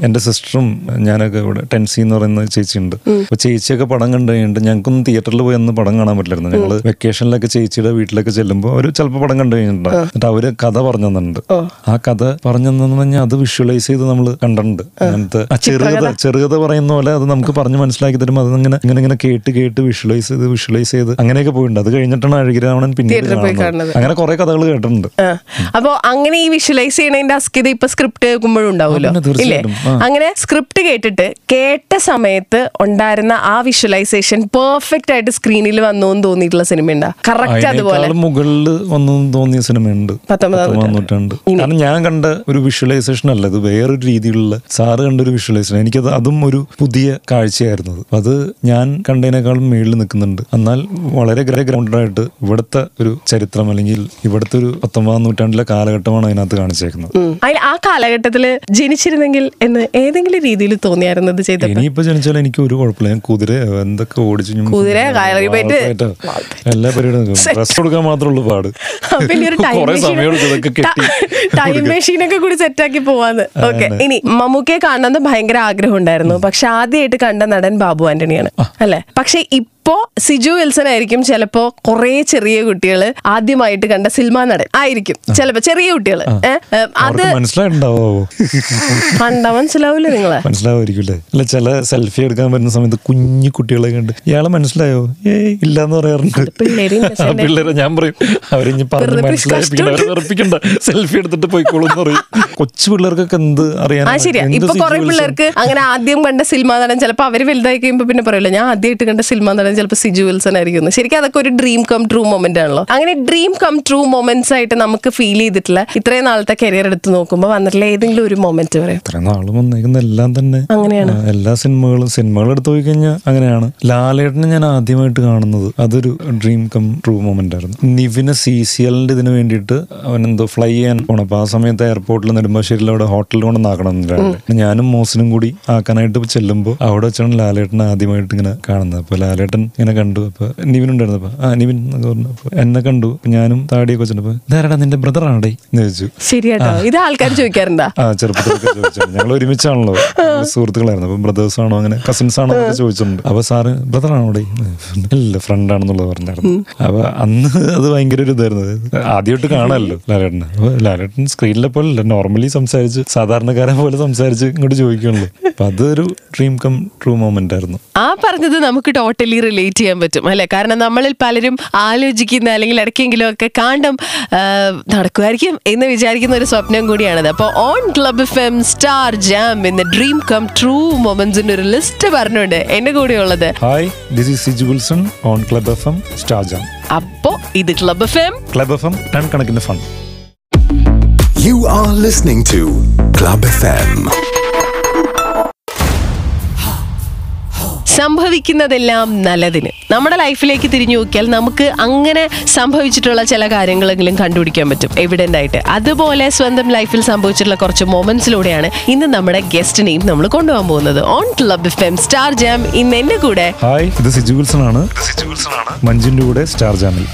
C: എന്റെ സിസ്റ്ററും ഞാനൊക്കെ ഇവിടെ ടെൻസി എന്ന് പറയുന്ന ചേച്ചിയുണ്ട്. അപ്പൊ ചേച്ചിയൊക്കെ പടം കണ്ടു കഴിഞ്ഞിട്ട് ഞങ്ങൾക്കൊന്നും തിയേറ്ററിൽ പോയി ഒന്ന് പടം കാണാൻ പറ്റില്ലായിരുന്നു. ഞങ്ങൾ വെക്കേഷനിലൊക്കെ ചേച്ചിയുടെ വീട്ടിലൊക്കെ ചെല്ലുമ്പോൾ അവർ ചിലപ്പോൾ പടം കണ്ടു കഴിഞ്ഞിട്ടുണ്ട് എന്നിട്ട് അവർ കഥ പറഞ്ഞു തന്നിട്ടുണ്ട്. ആ കഥ പറഞ്ഞു തന്നെ കഴിഞ്ഞാൽ അത് വിഷ്വലൈസ് ചെയ്ത് നമ്മൾ കണ്ടിട്ടുണ്ട്. അങ്ങനത്തെ ചെറുകഥ ചെറുകഥ പറയുന്ന പോലെ അത് നമുക്ക് പറഞ്ഞു മനസ്സിലാക്കി തരുമ്പോൾ അത് ഇങ്ങനെ ഇങ്ങനെ ഇങ്ങനെ കേട്ട് കേട്ട് വിഷ്വലൈസ് ചെയ്ത് വിഷ്വലൈസ് ചെയ്ത് അങ്ങനെയൊക്കെ പോയിട്ടുണ്ട്. അത് കഴിഞ്ഞിട്ടാണ് അഴകിരാവണൻ പിന്നീട് കാണുന്നത്. അങ്ങനെ കുറെ കഥകൾ കേട്ടിട്ടുണ്ട്.
B: അപ്പോൾ അപ്പൊ അങ്ങനെ ഈ വിഷ്വലൈസ് ചെയ്യണതിന്റെ അസ്കിത ഇപ്പൊ സ്ക്രിപ്റ്റ് കേൾക്കുമ്പോഴും ഉണ്ടാവുമല്ലോ ഇല്ലേ? അങ്ങനെ സ്ക്രിപ്റ്റ് കേട്ടിട്ട് കേട്ട സമയത്ത് ഉണ്ടായിരുന്ന ആ വിഷ്വലൈസേഷൻ പെർഫെക്റ്റ് ആയിട്ട് സ്ക്രീനിൽ വന്നു എന്ന് തോന്നിയിട്ടുള്ള സിനിമ ഉണ്ടാ? കറക്റ്റ് അതുപോലെ.
C: മുകളിൽ വന്നു തോന്നിയ സിനിമയുണ്ട്
B: പത്തൊമ്പതാം
C: നൂറ്റാണ്ട്. കാരണം ഞാൻ കണ്ട ഒരു വിഷ്വലൈസേഷൻ അല്ല ഇത് വേറൊരു രീതിയിലുള്ള സാറ് കണ്ട ഒരു വിഷ്വലൈസേഷൻ എനിക്കത് അതും ഒരു പുതിയ കാഴ്ചയായിരുന്നു. അത്. ഞാൻ കണ്ടതിനേക്കാളും മേളിൽ നിൽക്കുന്നുണ്ട്. എന്നാൽ വളരെ ഗ്രൗണ്ടഡ് ആയിട്ട് ഇവിടുത്തെ ഒരു ചരിത്രം അല്ലെങ്കിൽ ഇവിടുത്തെ ഒരു പത്തൊമ്പതാം നൂറ്റാണ്ടിലെ കാലഘട്ടമാണ് അതിനകത്ത് കാണിച്ചേക്കുന്നത്.
B: ആ കാലഘട്ടത്തിൽ ജനിച്ചിരുന്നെങ്കിൽ എന്ന് ഏതെങ്കിലും രീതിയിൽ തോന്നിയായിരുന്നു ഇത്
C: ഇനിയിപ്പോ ജനിച്ചാൽ എനിക്ക് ഒരു കുഴപ്പമില്ല. ഞാൻ കുതിര എന്തൊക്കെ ഓടിച്ചു എല്ലാ പരിപാടിയും ഡ്രസ് കൊടുക്കാൻ മാത്രമേ ഉള്ളൂ പാട്. കുറെ സമയം ഇതൊക്കെ കെട്ടി.
B: ടൈം മെഷീനൊക്കെ കൂടി സെറ്റാക്കി പോവാന്ന്. ഓക്കെ. ഇനി മമ്മൂക്കയെ കാണണമെന്ന് ഭയങ്കര ആഗ്രഹം ഉണ്ടായിരുന്നു പക്ഷെ ആദ്യമായിട്ട് കണ്ട നടൻ ബാബു ആന്റണിയാണ്. അല്ലെ? പക്ഷെ ഇപ്പോ സിജു വിൽസൺ ആയിരിക്കും ചിലപ്പോ കുറെ ചെറിയ കുട്ടികൾ ആദ്യമായിട്ട് കണ്ട സിനിമ നടൻ ആയിരിക്കും ചിലപ്പോ ചെറിയ കുട്ടികൾ അത്
C: മനസ്സിലായിട്ടുണ്ടാവോ?
B: കണ്ട മനസ്സിലാവൂല നിങ്ങളെ?
C: മനസ്സിലാവുമായിരിക്കില്ലേ അല്ല ചില സെൽഫി എടുക്കാൻ പറ്റുന്ന സമയത്ത് കുഞ്ഞു കുട്ടികളെ കണ്ട് ഇയാളെ മനസ്സിലായോ? ഏ ഇല്ലാന്ന് പറയാറുണ്ട്.
B: പിള്ളേര്
C: ഞാൻ പറയും അവരിഞ്ഞ് പറഞ്ഞ് മനസ്സിലായിപ്പിക്കണ്ട അവരെ സെൽഫി എടുത്തിട്ട് പോയിക്കോളും എന്ന് പറയും. കൊച്ചു പിള്ളേർക്കൊക്കെ എന്ത് അറിയാൻ
B: ഇപ്പൊ കുറെ പിള്ളേർക്ക് അങ്ങനെ ആദ്യം കണ്ട സിനിമ നടൻ ചിലപ്പോൾ അവർ വലുതായി കഴിയുമ്പോൾ പിന്നെ പറയില്ല ഞാൻ ആദ്യമായിട്ട് കണ്ട സിനിമ നടൻ ചിലപ്പോൾ സിജു വിൽസൺ ആയിരിക്കും. ശരിക്കും അതൊക്കെ ഒരു ഡ്രീം കം ട്രൂ മൊമെന്റ് ആണല്ലോ. അങ്ങനെ ഡ്രീം കം ട്രൂ മൊമെന്റ്സ് ആയിട്ട് നമുക്ക് ഫീൽ ചെയ്തിട്ടില്ല ഇത്രയും നാളത്തെ കരിയർ എടുത്ത് നോക്കുമ്പോൾ വന്നിട്ടുള്ള ഏതെങ്കിലും ഒരു മൊമെന്റ് പറയാം.
C: ഇത്ര നാളും വന്നേക്കുന്ന എല്ലാം തന്നെ.
B: അങ്ങനെയാണ്.
C: എല്ലാ സിനിമകളും സിനിമകൾ എടുത്തു പോയി കഴിഞ്ഞാൽ അങ്ങനെയാണ്. ലാലേട്ടനെ ഞാൻ ആദ്യമായിട്ട് കാണുന്നത്. അതൊരു ഡ്രീം കം ട്രൂ മൊമെന്റ് ആയിരുന്നു. നിവിന് സി സി എല്ലിന്റെ ഇതിന് വേണ്ടിയിട്ട് അവൻ എന്തോ ഫ്ലൈ ചെയ്യാൻ പോണം അപ്പൊ ആ സമയത്ത് എയർപോർട്ടിൽ നെടുമ്പാശ്ശേരിയിൽ അവിടെ ഹോട്ടലിൽ കൊണ്ട് രാവിലെ ഞാനും മോസിനും കൂടി ആക്കാനായിട്ട് ചെല്ലുമ്പോൾ അവിടെ വെച്ചാണ് ലാലേട്ടനെ ആദ്യമായിട്ട് ഇങ്ങനെ കാണുന്നത്. അപ്പൊ ലാലേട്ടൻ ചേട്ടൻ ഇങ്ങനെ കണ്ടു. അപ്പൊ നിവിൻ ഉണ്ടായിരുന്നു. ആ നിവിൻ എന്നൊക്കെ പറഞ്ഞു. എന്നെ കണ്ടു. ഞാനും താടിയൊക്കെ വെച്ചിട്ടുണ്ട് ഇതാരടാ നിന്റെ ബ്രദർ ആണേ എന്ന് ചോദിച്ചു.
B: ശരിയാട്ടോ. ഇത് ആൾക്കാർ ചോദിക്കാറുണ്ടാ?
C: ആ ചെറുപ്പത്തിലൊക്കെ ചോദിച്ചു. ഞങ്ങൾ ഒരുമിച്ചാണല്ലോ. സുഹൃത്തുക്കളായിരുന്നു. അപ്പൊ ബ്രദേഴ്സ് ആണോ അങ്ങനെ കസിൻസ് ആണോ എന്നൊക്കെ ചോദിച്ചിട്ടുണ്ട്. അപ്പൊ സാറ് ബ്രദർ ആണോ ഇവിടെ ഇല്ല ഫ്രണ്ട് ആണെന്നുള്ളത് പറഞ്ഞായിരുന്നു. അപ്പൊ അന്ന് അത് ഭയങ്കര ഒരു ഇതായിരുന്നു. ആദ്യമായിട്ട് കാണാമല്ലോ ലാലേട്ടനെ. അപ്പൊ ലാലേട്ടൻ സ്ക്രീനിലെ പോലെ നോർമലി സംസാരിച്ച് സാധാരണക്കാരെ പോലെ സംസാരിച്ച് ഇങ്ങോട്ട് ചോദിക്കണല്ലോ അപ്പൊ അതൊരു ഡ്രീം കം ട്രൂ മൊമെന്റ് ആയിരുന്നു.
B: ആ പറഞ്ഞത് നമുക്ക് ടോട്ടലി റിലേറ്റ് ചെയ്യാൻ പറ്റും അല്ലെ? കാരണം നമ്മളിൽ പലരും ആലോചിക്കുന്ന അല്ലെങ്കിൽ ഇടയ്ക്കെങ്കിലും ഒക്കെ കാണ്ടം നടക്കുമായിരിക്കും എന്ന് വിചാരിക്കുന്ന ഒരു സ്വപ്നം കൂടിയാണത്. അപ്പോൾ on Club F M Star Jam എന്ന ഡ്രീം കം ട്രൂ മൊമെന്റ്സിന്റെ ഒരു ലിസ്റ്റ് പറഞ്ഞുണ്ട് എന്റെ കൂടെ ഉള്ളത്
C: hi this is Siju Wilson on Club F M Star Jam
B: അപ്പോ ഇത് Club F M
C: Club F M ton കണക്കിന് fun
A: are listening to Club F FM.
B: സംഭവിക്കുന്നതെല്ലാം നല്ലതിന്. നമ്മുടെ ലൈഫിലേക്ക് തിരിഞ്ഞു നോക്കിയാൽ നമുക്ക് അങ്ങനെ സംഭവിച്ചിട്ടുള്ള ചില കാര്യങ്ങളെങ്കിലും കണ്ടുപിടിക്കാൻ പറ്റും. എവിഡന്റ് ആയിട്ട്. അതുപോലെ സ്വന്തം ലൈഫിൽ സംഭവിച്ചിട്ടുള്ള കുറച്ച് മൊമെന്റ്സിലൂടെയാണ് ഇന്ന് നമ്മുടെ ഗസ്റ്റിനെയും നമ്മൾ കൊണ്ടുപോകാൻ പോകുന്നത്. On Club F M Star Jam ഇന്ന് എന്റെ കൂടെ.
C: ഹായ് ഇത് സിജു വിൽസൺ ആണ്. മഞ്ജിന്റെ കൂടെ സ്റ്റാർ ജാമിൽ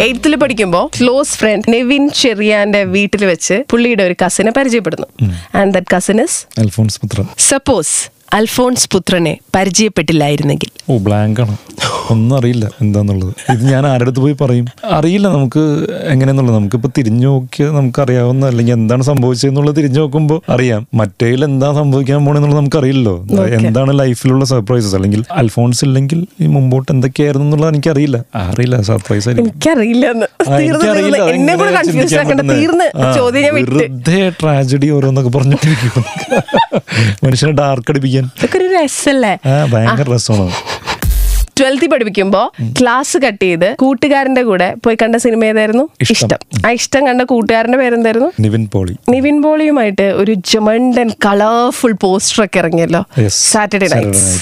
B: എയ്ത്തിൽ പഠിക്കുമ്പോൾ ക്ലോസ് ഫ്രണ്ട് നെവിൻ ചെറിയാന്റെ വീട്ടിൽ വെച്ച് പുള്ളിയുടെ ഒരു കസിനെ പരിചയപ്പെടുന്നു. And that cousin is
C: Alphonse
B: suppose Alphonse പുത്രനെ പരിചയപ്പെട്ടില്ലായിരുന്നെങ്കിൽ.
C: ഓ ബ്ലാങ്ക് ആണ് ഒന്നും അറിയില്ല എന്താന്നുള്ളത്. ഇത് ഞാൻ ആരുടെ അടുത്ത് പോയി പറയും? അറിയില്ല നമുക്ക് എങ്ങനെയെന്നുള്ളത്. നമുക്കിപ്പോൾ തിരിഞ്ഞു നോക്കിയാൽ നമുക്ക് അറിയാവുന്ന അല്ലെങ്കിൽ എന്താണ് സംഭവിച്ചതെന്നുള്ളത് തിരിഞ്ഞു നോക്കുമ്പോൾ അറിയാം. മറ്റേതിൽ എന്താ സംഭവിക്കാൻ പോണെന്നുള്ളത് നമുക്ക് അറിയില്ലല്ലോ എന്താണ് ലൈഫിലുള്ള സർപ്രൈസസ്? അല്ലെങ്കിൽ അൽഫോൺസ് ഇല്ലെങ്കിൽ ഈ മുമ്പോട്ട് എന്തൊക്കെയായിരുന്നു എന്നുള്ളത് എനിക്കറിയില്ല. അറിയില്ല സർപ്രൈസ്
B: എനിക്കറിയില്ല.
C: വെറുതെ ട്രാജഡി ഓരോന്നൊക്കെ പറഞ്ഞിട്ടിരിക്കും മനുഷ്യനെ ഡാർക്ക് അടിപ്പിക്കാൻ
B: ഇതൊക്കെ ഒരു രസല്ലേ?
C: ഭയങ്കര രസമാണ്.
B: ട്വൽത്തിൽ പഠിപ്പിക്കുമ്പോ ക്ലാസ് കട്ട് ചെയ്ത് കൂട്ടുകാരന്റെ കൂടെ പോയി കണ്ട സിനിമ ഏതായിരുന്നു?
C: ഇഷ്ടം.
B: ആ ഇഷ്ടം കണ്ട കൂട്ടുകാരന്റെ പേരെന്തായിരുന്നു?
C: നിവിൻ പോളി.
B: നിവിൻ പോളിയുമായിട്ട് ഒരു ജമണ്ടൻ കളർഫുൾ പോസ്റ്റർ ഒക്കെ ഇറങ്ങിയല്ലോ സാറ്റർഡേ നൈറ്റ്സ്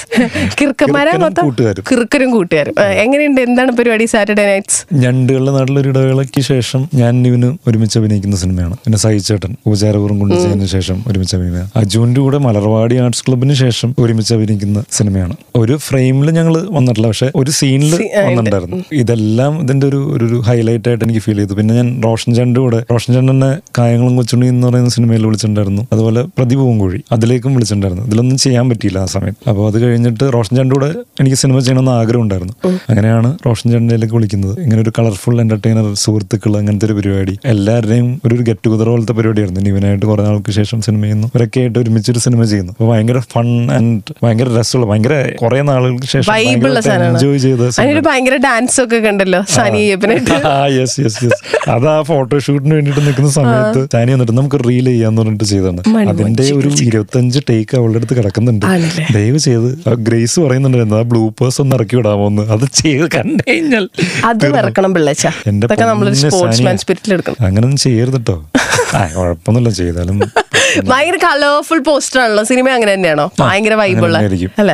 C: കിർക്കന്മാരെ
B: മൊത്തം? കിർക്കരും കൂട്ടുകാരും. എങ്ങനെയുണ്ട്? എന്താണ് പരിപാടി സാറ്റർഡേ നൈറ്റ്സ്
C: ഞണ്ടുകളുടെ നാട്ടിലൊരു ഇടവേളയ്ക്ക് ശേഷം ഞാൻ നിവിന് ഒരുമിച്ച് അഭിനയിക്കുന്ന സിനിമയാണ്. പിന്നെ സഹിച്ചേട്ടൻ ഉപചാരപൂർവം ചെയ്യുന്ന ശേഷം ഒരുമിച്ച് അഭിനയിക്കുക അജുവിന്റെ കൂടെ മലർവാടി ആർട്സ് ക്ലബിന് ശേഷം ഒരുമിച്ച് അഭിനയിക്കുന്ന സിനിമയാണ്. ഒരു ഫ്രെയിമിൽ ഞങ്ങൾ വന്നിട്ടില്ല പക്ഷെ ഒരു സീനിൽ വന്നിട്ടുണ്ടായിരുന്നു. ഇതെല്ലാം ഇതിന്റെ ഒരു ഒരു- ഹൈലൈറ്റ് ആയിട്ട് എനിക്ക് ഫീൽ ചെയ്തു. പിന്നെ ഞാൻ റോഷൻ ചാന്റെ കൂടെ റോഷൻ ചണ്ടന്റെ കായങ്ങളും കൊച്ചുണ്ണി എന്ന് പറയുന്ന സിനിമയിൽ വിളിച്ചിട്ടുണ്ടായിരുന്നു. അതുപോലെ പ്രതിഭവും കോഴി അതിലേക്കും വിളിച്ചിട്ടുണ്ടായിരുന്നു. ഇതിലൊന്നും ചെയ്യാൻ പറ്റിയില്ല ആ സമയത്ത്. അപ്പോൾ അത് കഴിഞ്ഞിട്ട് റോഷൻ ചാന്റെ കൂടെ എനിക്ക് സിനിമ ചെയ്യണമെന്ന് ആഗ്രഹം ഉണ്ടായിരുന്നു. അങ്ങനെയാണ് റോഷൻ ചണ്ടയിലേക്ക് വിളിക്കുന്നത്. ഇങ്ങനെ ഒരു കളർഫുൾ എന്റർടൈനർ സുഹൃത്തുക്കൾ അങ്ങനത്തെ ഒരു പരിപാടി. എല്ലാവരുടെയും ഒരു ഒരു ഗെറ്റ് ടുഗദർ പോലത്തെ പരിപാടിയായിരുന്നു. ഇവനായിട്ട് കുറെ നാൾക്ക് ശേഷം സിനിമ ചെയ്യുന്നു ഇവരൊക്കെ ആയിട്ട് ഒരുമിച്ചൊരു സിനിമ ചെയ്യുന്നു. അപ്പോൾ ഭയങ്കര ഫൺ ആൻഡ് ഭയങ്കര രസമുള്ള ഭയങ്കര കുറെ നാളുകൾക്ക് ശേഷം എൻജോയ് ചെയ്ത.
B: അതിനൊരു ഭയങ്കര ഡാൻസ് ഒക്കെ കണ്ടല്ലോ സനി
C: യെസ് യെസ് യെസ് അത് ആ ഫോട്ടോഷൂട്ടിന് വേണ്ടിട്ട് നിൽക്കുന്ന സമയത്ത് സാനി വന്നിട്ട് നമുക്ക് റീൽ ചെയ്യാന്ന് പറഞ്ഞിട്ട് ചെയ്താണ് അതിന്റെ ഒരു ഇരുപത്തഞ്ച് ടേക്ക് അവളുടെ അടുത്ത് കിടക്കുന്നുണ്ട്? ദയവ് ചെയ്ത് ഗ്രേസ് പറയുന്നുണ്ടായിരുന്നു ആ ബ്ലൂ ബ്ലൂപ്പേഴ്സ് ഒന്ന് ഇറക്കി വിടാമോ എന്ന്. അത് ചെയ്ത് കണ്ടു കഴിഞ്ഞാൽ
B: അത് ഇറക്കണം പിള്ളച്ച.
C: എന്റെ അങ്ങനൊന്നും ചെയ്യരുത് കേട്ടോ കുഴപ്പമൊന്നുമില്ല ചെയ്താലും
B: ഭയങ്കര കളർഫുൾ പോസ്റ്റർ ആണല്ലോ. സിനിമ അങ്ങനെ തന്നെയാണോ? ഭയങ്കര വൈബുള്ള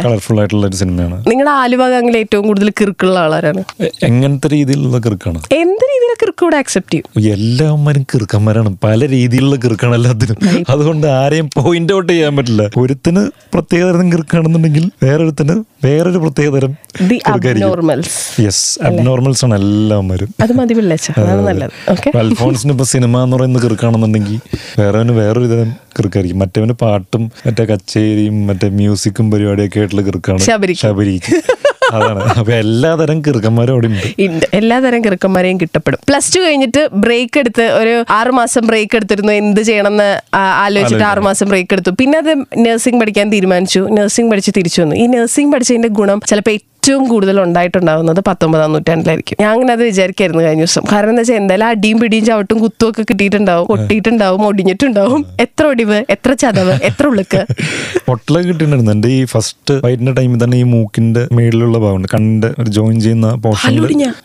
C: കളർഫുൾ ആയിട്ടുള്ള ഒരു സിനിമയാണ്.
B: നിങ്ങളുടെ ആലുവ ഗാങ്ങിൽ ഏറ്റവും കൂടുതൽ കിറുക്കുള്ള ആളാരാണ്?
C: എങ്ങനത്തെ രീതിയിലുള്ള കിറുക്കാണ്?
B: എന്ത് രീതിയിലുള്ള കിറുക്കൂടെ അക്സെപ്റ്റ് ചെയ്യും?
C: എല്ലാവന്മാരും കിറുക്കന്മാരാണ്. പല രീതിയിലുള്ള കിറുക്കാണ് എല്ലാത്തിനും. അതുകൊണ്ട് ആരെയും പോയിന്റ് ഔട്ട് ചെയ്യാൻ പറ്റില്ല. ഒരുത്തിന് പ്രത്യേകതരം കിർക്കാണെന്നുണ്ടെങ്കിൽ കിറുക്കാണെന്നുണ്ടെങ്കിൽ വേറൊരുത്തിന് വേറൊരു
B: പ്രത്യേകതരം
C: യെസ് അബ്നോർമൽസ് ആണ് എല്ലാവരും
B: അത് മതി
C: അൽഫോൺസിന് ഇപ്പൊ സിനിമ എന്ന് പറയുന്നത് കിറുക്കാണെന്നുണ്ടെങ്കിൽ വേറെവന് വേറൊരു തരം കിറുക്കായിരിക്കും. മറ്റവന് പാട്ടും മറ്റേ കച്ചേരിയും മറ്റേ മ്യൂസിക്കും പരിപാടിയൊക്കെ ആയിട്ടുള്ള കിറുക്കാണ്
B: ശബരി
C: ശബരിക്ക്. അതാണ്. അപ്പൊ എല്ലാതരം കിറുക്കന്മാരും അവിടെ ഉണ്ട്.
B: ഉണ്ട് എല്ലാതരം കിറുക്കന്മാരെയും കിട്ടപ്പെടും. പ്ലസ് ടു കഴിഞ്ഞിട്ട് ബ്രേക്ക് എടുത്ത് ഒരു ആറു മാസം ബ്രേക്ക് എടുത്തിരുന്നു. എന്ത് ചെയ്യണമെന്ന് ആലോചിച്ചിട്ട് ആറു മാസം ബ്രേക്ക് എടുത്തു. പിന്നെ അത് നഴ്സിംഗ് പഠിക്കാൻ തീരുമാനിച്ചു. നഴ്സിംഗ് പഠിച്ച് തിരിച്ചു വന്നു. ഈ നഴ്സിംഗ് പഠിച്ചതിന്റെ ഗുണം ചിലപ്പോൾ ഏറ്റവും കൂടുതൽ ഉണ്ടായിട്ടുണ്ടാവുന്നത് പത്തൊമ്പതാം നൂറ്റാണ്ടിലായിരിക്കും. ഞാൻ അങ്ങനെ അത് വിചാരിക്കായിരുന്നു കഴിഞ്ഞ ദിവസം. കാരണം എന്താ വെച്ചാൽ എന്തായാലും അടിയും പിടിയും ചവിട്ടും കുത്തും ഒക്കെ കിട്ടിയിട്ടുണ്ടാവും ഒട്ടിയിട്ടുണ്ടാവും ഒടിഞ്ഞിട്ടുണ്ടാവും. എത്ര ഒടിവ് എത്ര ചതവ് എത്ര ഉളുക്ക്.
C: പൊട്ടലൊക്കെ കിട്ടിയിട്ടുണ്ടായിരുന്നു. എന്റെ ഈ ഫസ്റ്റ് വൈറ്റിന്റെ ടൈമിൽ തന്നെ ഈ മൂക്കിന്റെ മേളിലുള്ള ഭാഗമുണ്ട്. കണ്ണിന്റെ ഒരു ജോയിൻ ചെയ്യുന്ന
B: പോർഷൻ?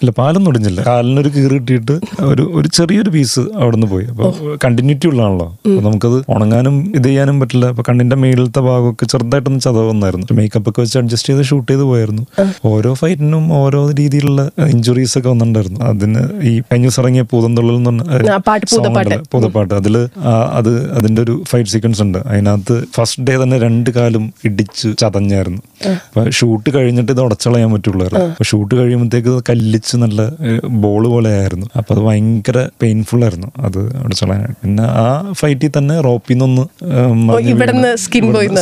C: ഇല്ല പാലൊന്നും ഒടിഞ്ഞില്ല. കാലിനൊരു കീറി കിട്ടിയിട്ട് ഒരു ഒരു ചെറിയൊരു പീസ് അവിടെ നിന്ന് പോയി. അപ്പൊ കണ്ടിന്യൂറ്റി ഉള്ളതാണല്ലോ. നമുക്കത് ഉണങ്ങാനും ഇത് ചെയ്യാനും പറ്റില്ല. അപ്പൊ കണ്ണിന്റെ മേളിലത്തെ ഭാഗമൊക്കെ ചെറുതായിട്ടൊന്ന് ചതവ് വന്നായിരുന്നു മേക്കപ്പ് ഒക്കെ വെച്ച് അഡ്ജസ്റ്റ് ചെയ്ത് ഷൂട്ട് ചെയ്ത് പോയായിരുന്നു. ഓരോ ഫൈറ്റിനും ഓരോ രീതിയിലുള്ള ഇഞ്ചുറീസ് ഒക്കെ വന്നിട്ടുണ്ടായിരുന്നു. അതിന് ഈ കഴിഞ്ഞ ദിവസം ഇറങ്ങിയ പൂതന്തുള്ളൽ എന്ന്
B: പൂതപ്പാട്ട്.
C: അതിൽ അത് അതിന്റെ ഒരു ഫൈറ്റ് സീക്വൻസ് ഉണ്ട്. അതിനകത്ത് ഫസ്റ്റ് ഡേ തന്നെ രണ്ട് കാലും ഇടിച്ച് ചതഞ്ഞായിരുന്നു. അപ്പൊ ഷൂട്ട് കഴിഞ്ഞിട്ട് ഇത് ഉടച്ചളയാൻ പറ്റുള്ളായിരുന്നു അപ്പൊ ഷൂട്ട് കഴിയുമ്പോഴത്തേക്ക് കല്ലിച്ച് നല്ല ബോൾ പോലെ ആയിരുന്നു. അപ്പൊ അത് ഭയങ്കര പെയിൻഫുൾ ആയിരുന്നു അത് ഉടച്ചളയാൻ പിന്നെ ആ ഫൈറ്റിൽ തന്നെ റോപ്പിൽ നിന്നൊന്ന്
B: പോയി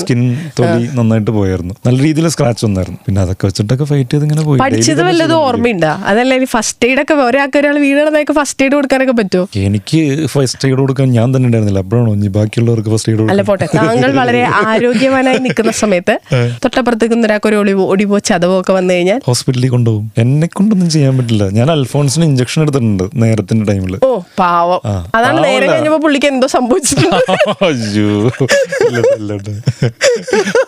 C: സ്കിൻ തൊലി നന്നായിട്ട് പോയായിരുന്നു. നല്ല രീതിയിൽ സ്ക്രാച്ച് വന്നായിരുന്നു. പിന്നെ അതൊക്കെ വെച്ചിട്ടൊക്കെ ഫൈറ്റ് ചെയ്ത് ഇങ്ങനെ പോയി.
B: പഠിച്ചത് വല്ലതും. ഓർമ്മയുണ്ടാ? അതല്ല ഇനി ഫസ്റ്റ് എയ്ഡ് ഒക്കെ ഒരാൾക്ക് ഒരാൾ വീടുന്നതൊക്കെ ഫസ്റ്റ് എയ്ഡ് കൊടുക്കാനൊക്കെ പറ്റുമോ?
C: എനിക്ക് ഫസ്റ്റ് എയ്ഡ് കൊടുക്കാൻ ഞാൻ തന്നെ ഉണ്ടായിരുന്നില്ല. അപ്പോഴാണോ ഇനി ബാക്കിയുള്ളവർക്ക് ഫസ്റ്റ് എയ്ഡ്
B: അല്ല പോട്ടെ. താങ്കൾ വളരെ ആരോഗ്യവാനായി നിൽക്കുന്ന സമയത്ത് തൊട്ടപ്പുറത്തേക്ക് ഒരാൾക്ക് ഒരു ഒളിവോ ഒടിവോ ചതവോ ഒക്കെ വന്നു കഴിഞ്ഞാൽ?
C: ഹോസ്പിറ്റലിൽ കൊണ്ടുപോകും. എന്നെ കൊണ്ടൊന്നും ചെയ്യാൻ പറ്റില്ല. ഞാൻ അൽഫോൺസിന് ഇഞ്ചക്ഷൻ എടുത്തിട്ടുണ്ട് നേരത്തിന്റെ ടൈമിൽ
B: ഓ പാവം. അതാണ് നേരെ. കഴിഞ്ഞപ്പോ പുള്ളിക്ക് എന്തോ സംഭവിച്ചിട്ടുണ്ട്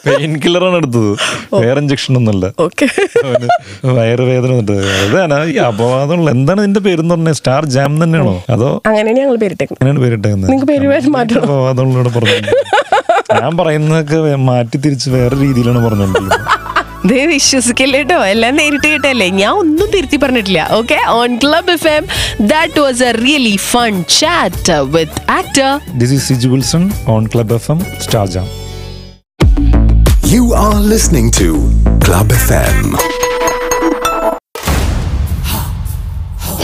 C: പെയിൻ കില്ലറാണ് എടുത്തത്. വേറെ ഇഞ്ചക്ഷൻ ഒന്നുമല്ല.
B: ഓക്കെ.
C: വയറുവേദന അതാണ് ഈ അപവാദമുള്ള എന്താണ് നിന്റെ പേര് പറഞ്ഞത് സ്റ്റാർ ജാം തന്നെയാണോ? അതോ
B: അങ്ങനെയാണ് ഞങ്ങൾ പേരിട്ടേക്കുന്നത്.
C: അങ്ങനെയാണ് പേരിട്ടേക്കുന്നത്.
B: നിങ്ങൾക്ക് പേര് വേറെ മാറ്റണം.
C: അപവാദമുള്ളൂടെ പറഞ്ഞു ഞാൻ പറയുന്നതൊക്കെ മാറ്റി തിരിച്ച് വേറെ രീതിയിലാണ് പറഞ്ഞോണ്ടിരിക്കുന്നത്.
B: ദേ വിശ്വസിക്കില്ല കേട്ടോ എല്ലാം നേരിട്ട് കേട്ടല്ലേ? ഞാൻ ഒന്നും തിരുത്തി പറഞ്ഞിട്ടില്ല. Okay on Club F M that was a really fun chat with actor
C: this is Siju Wilson on Club F M Star Jam
A: You are listening to Club FM.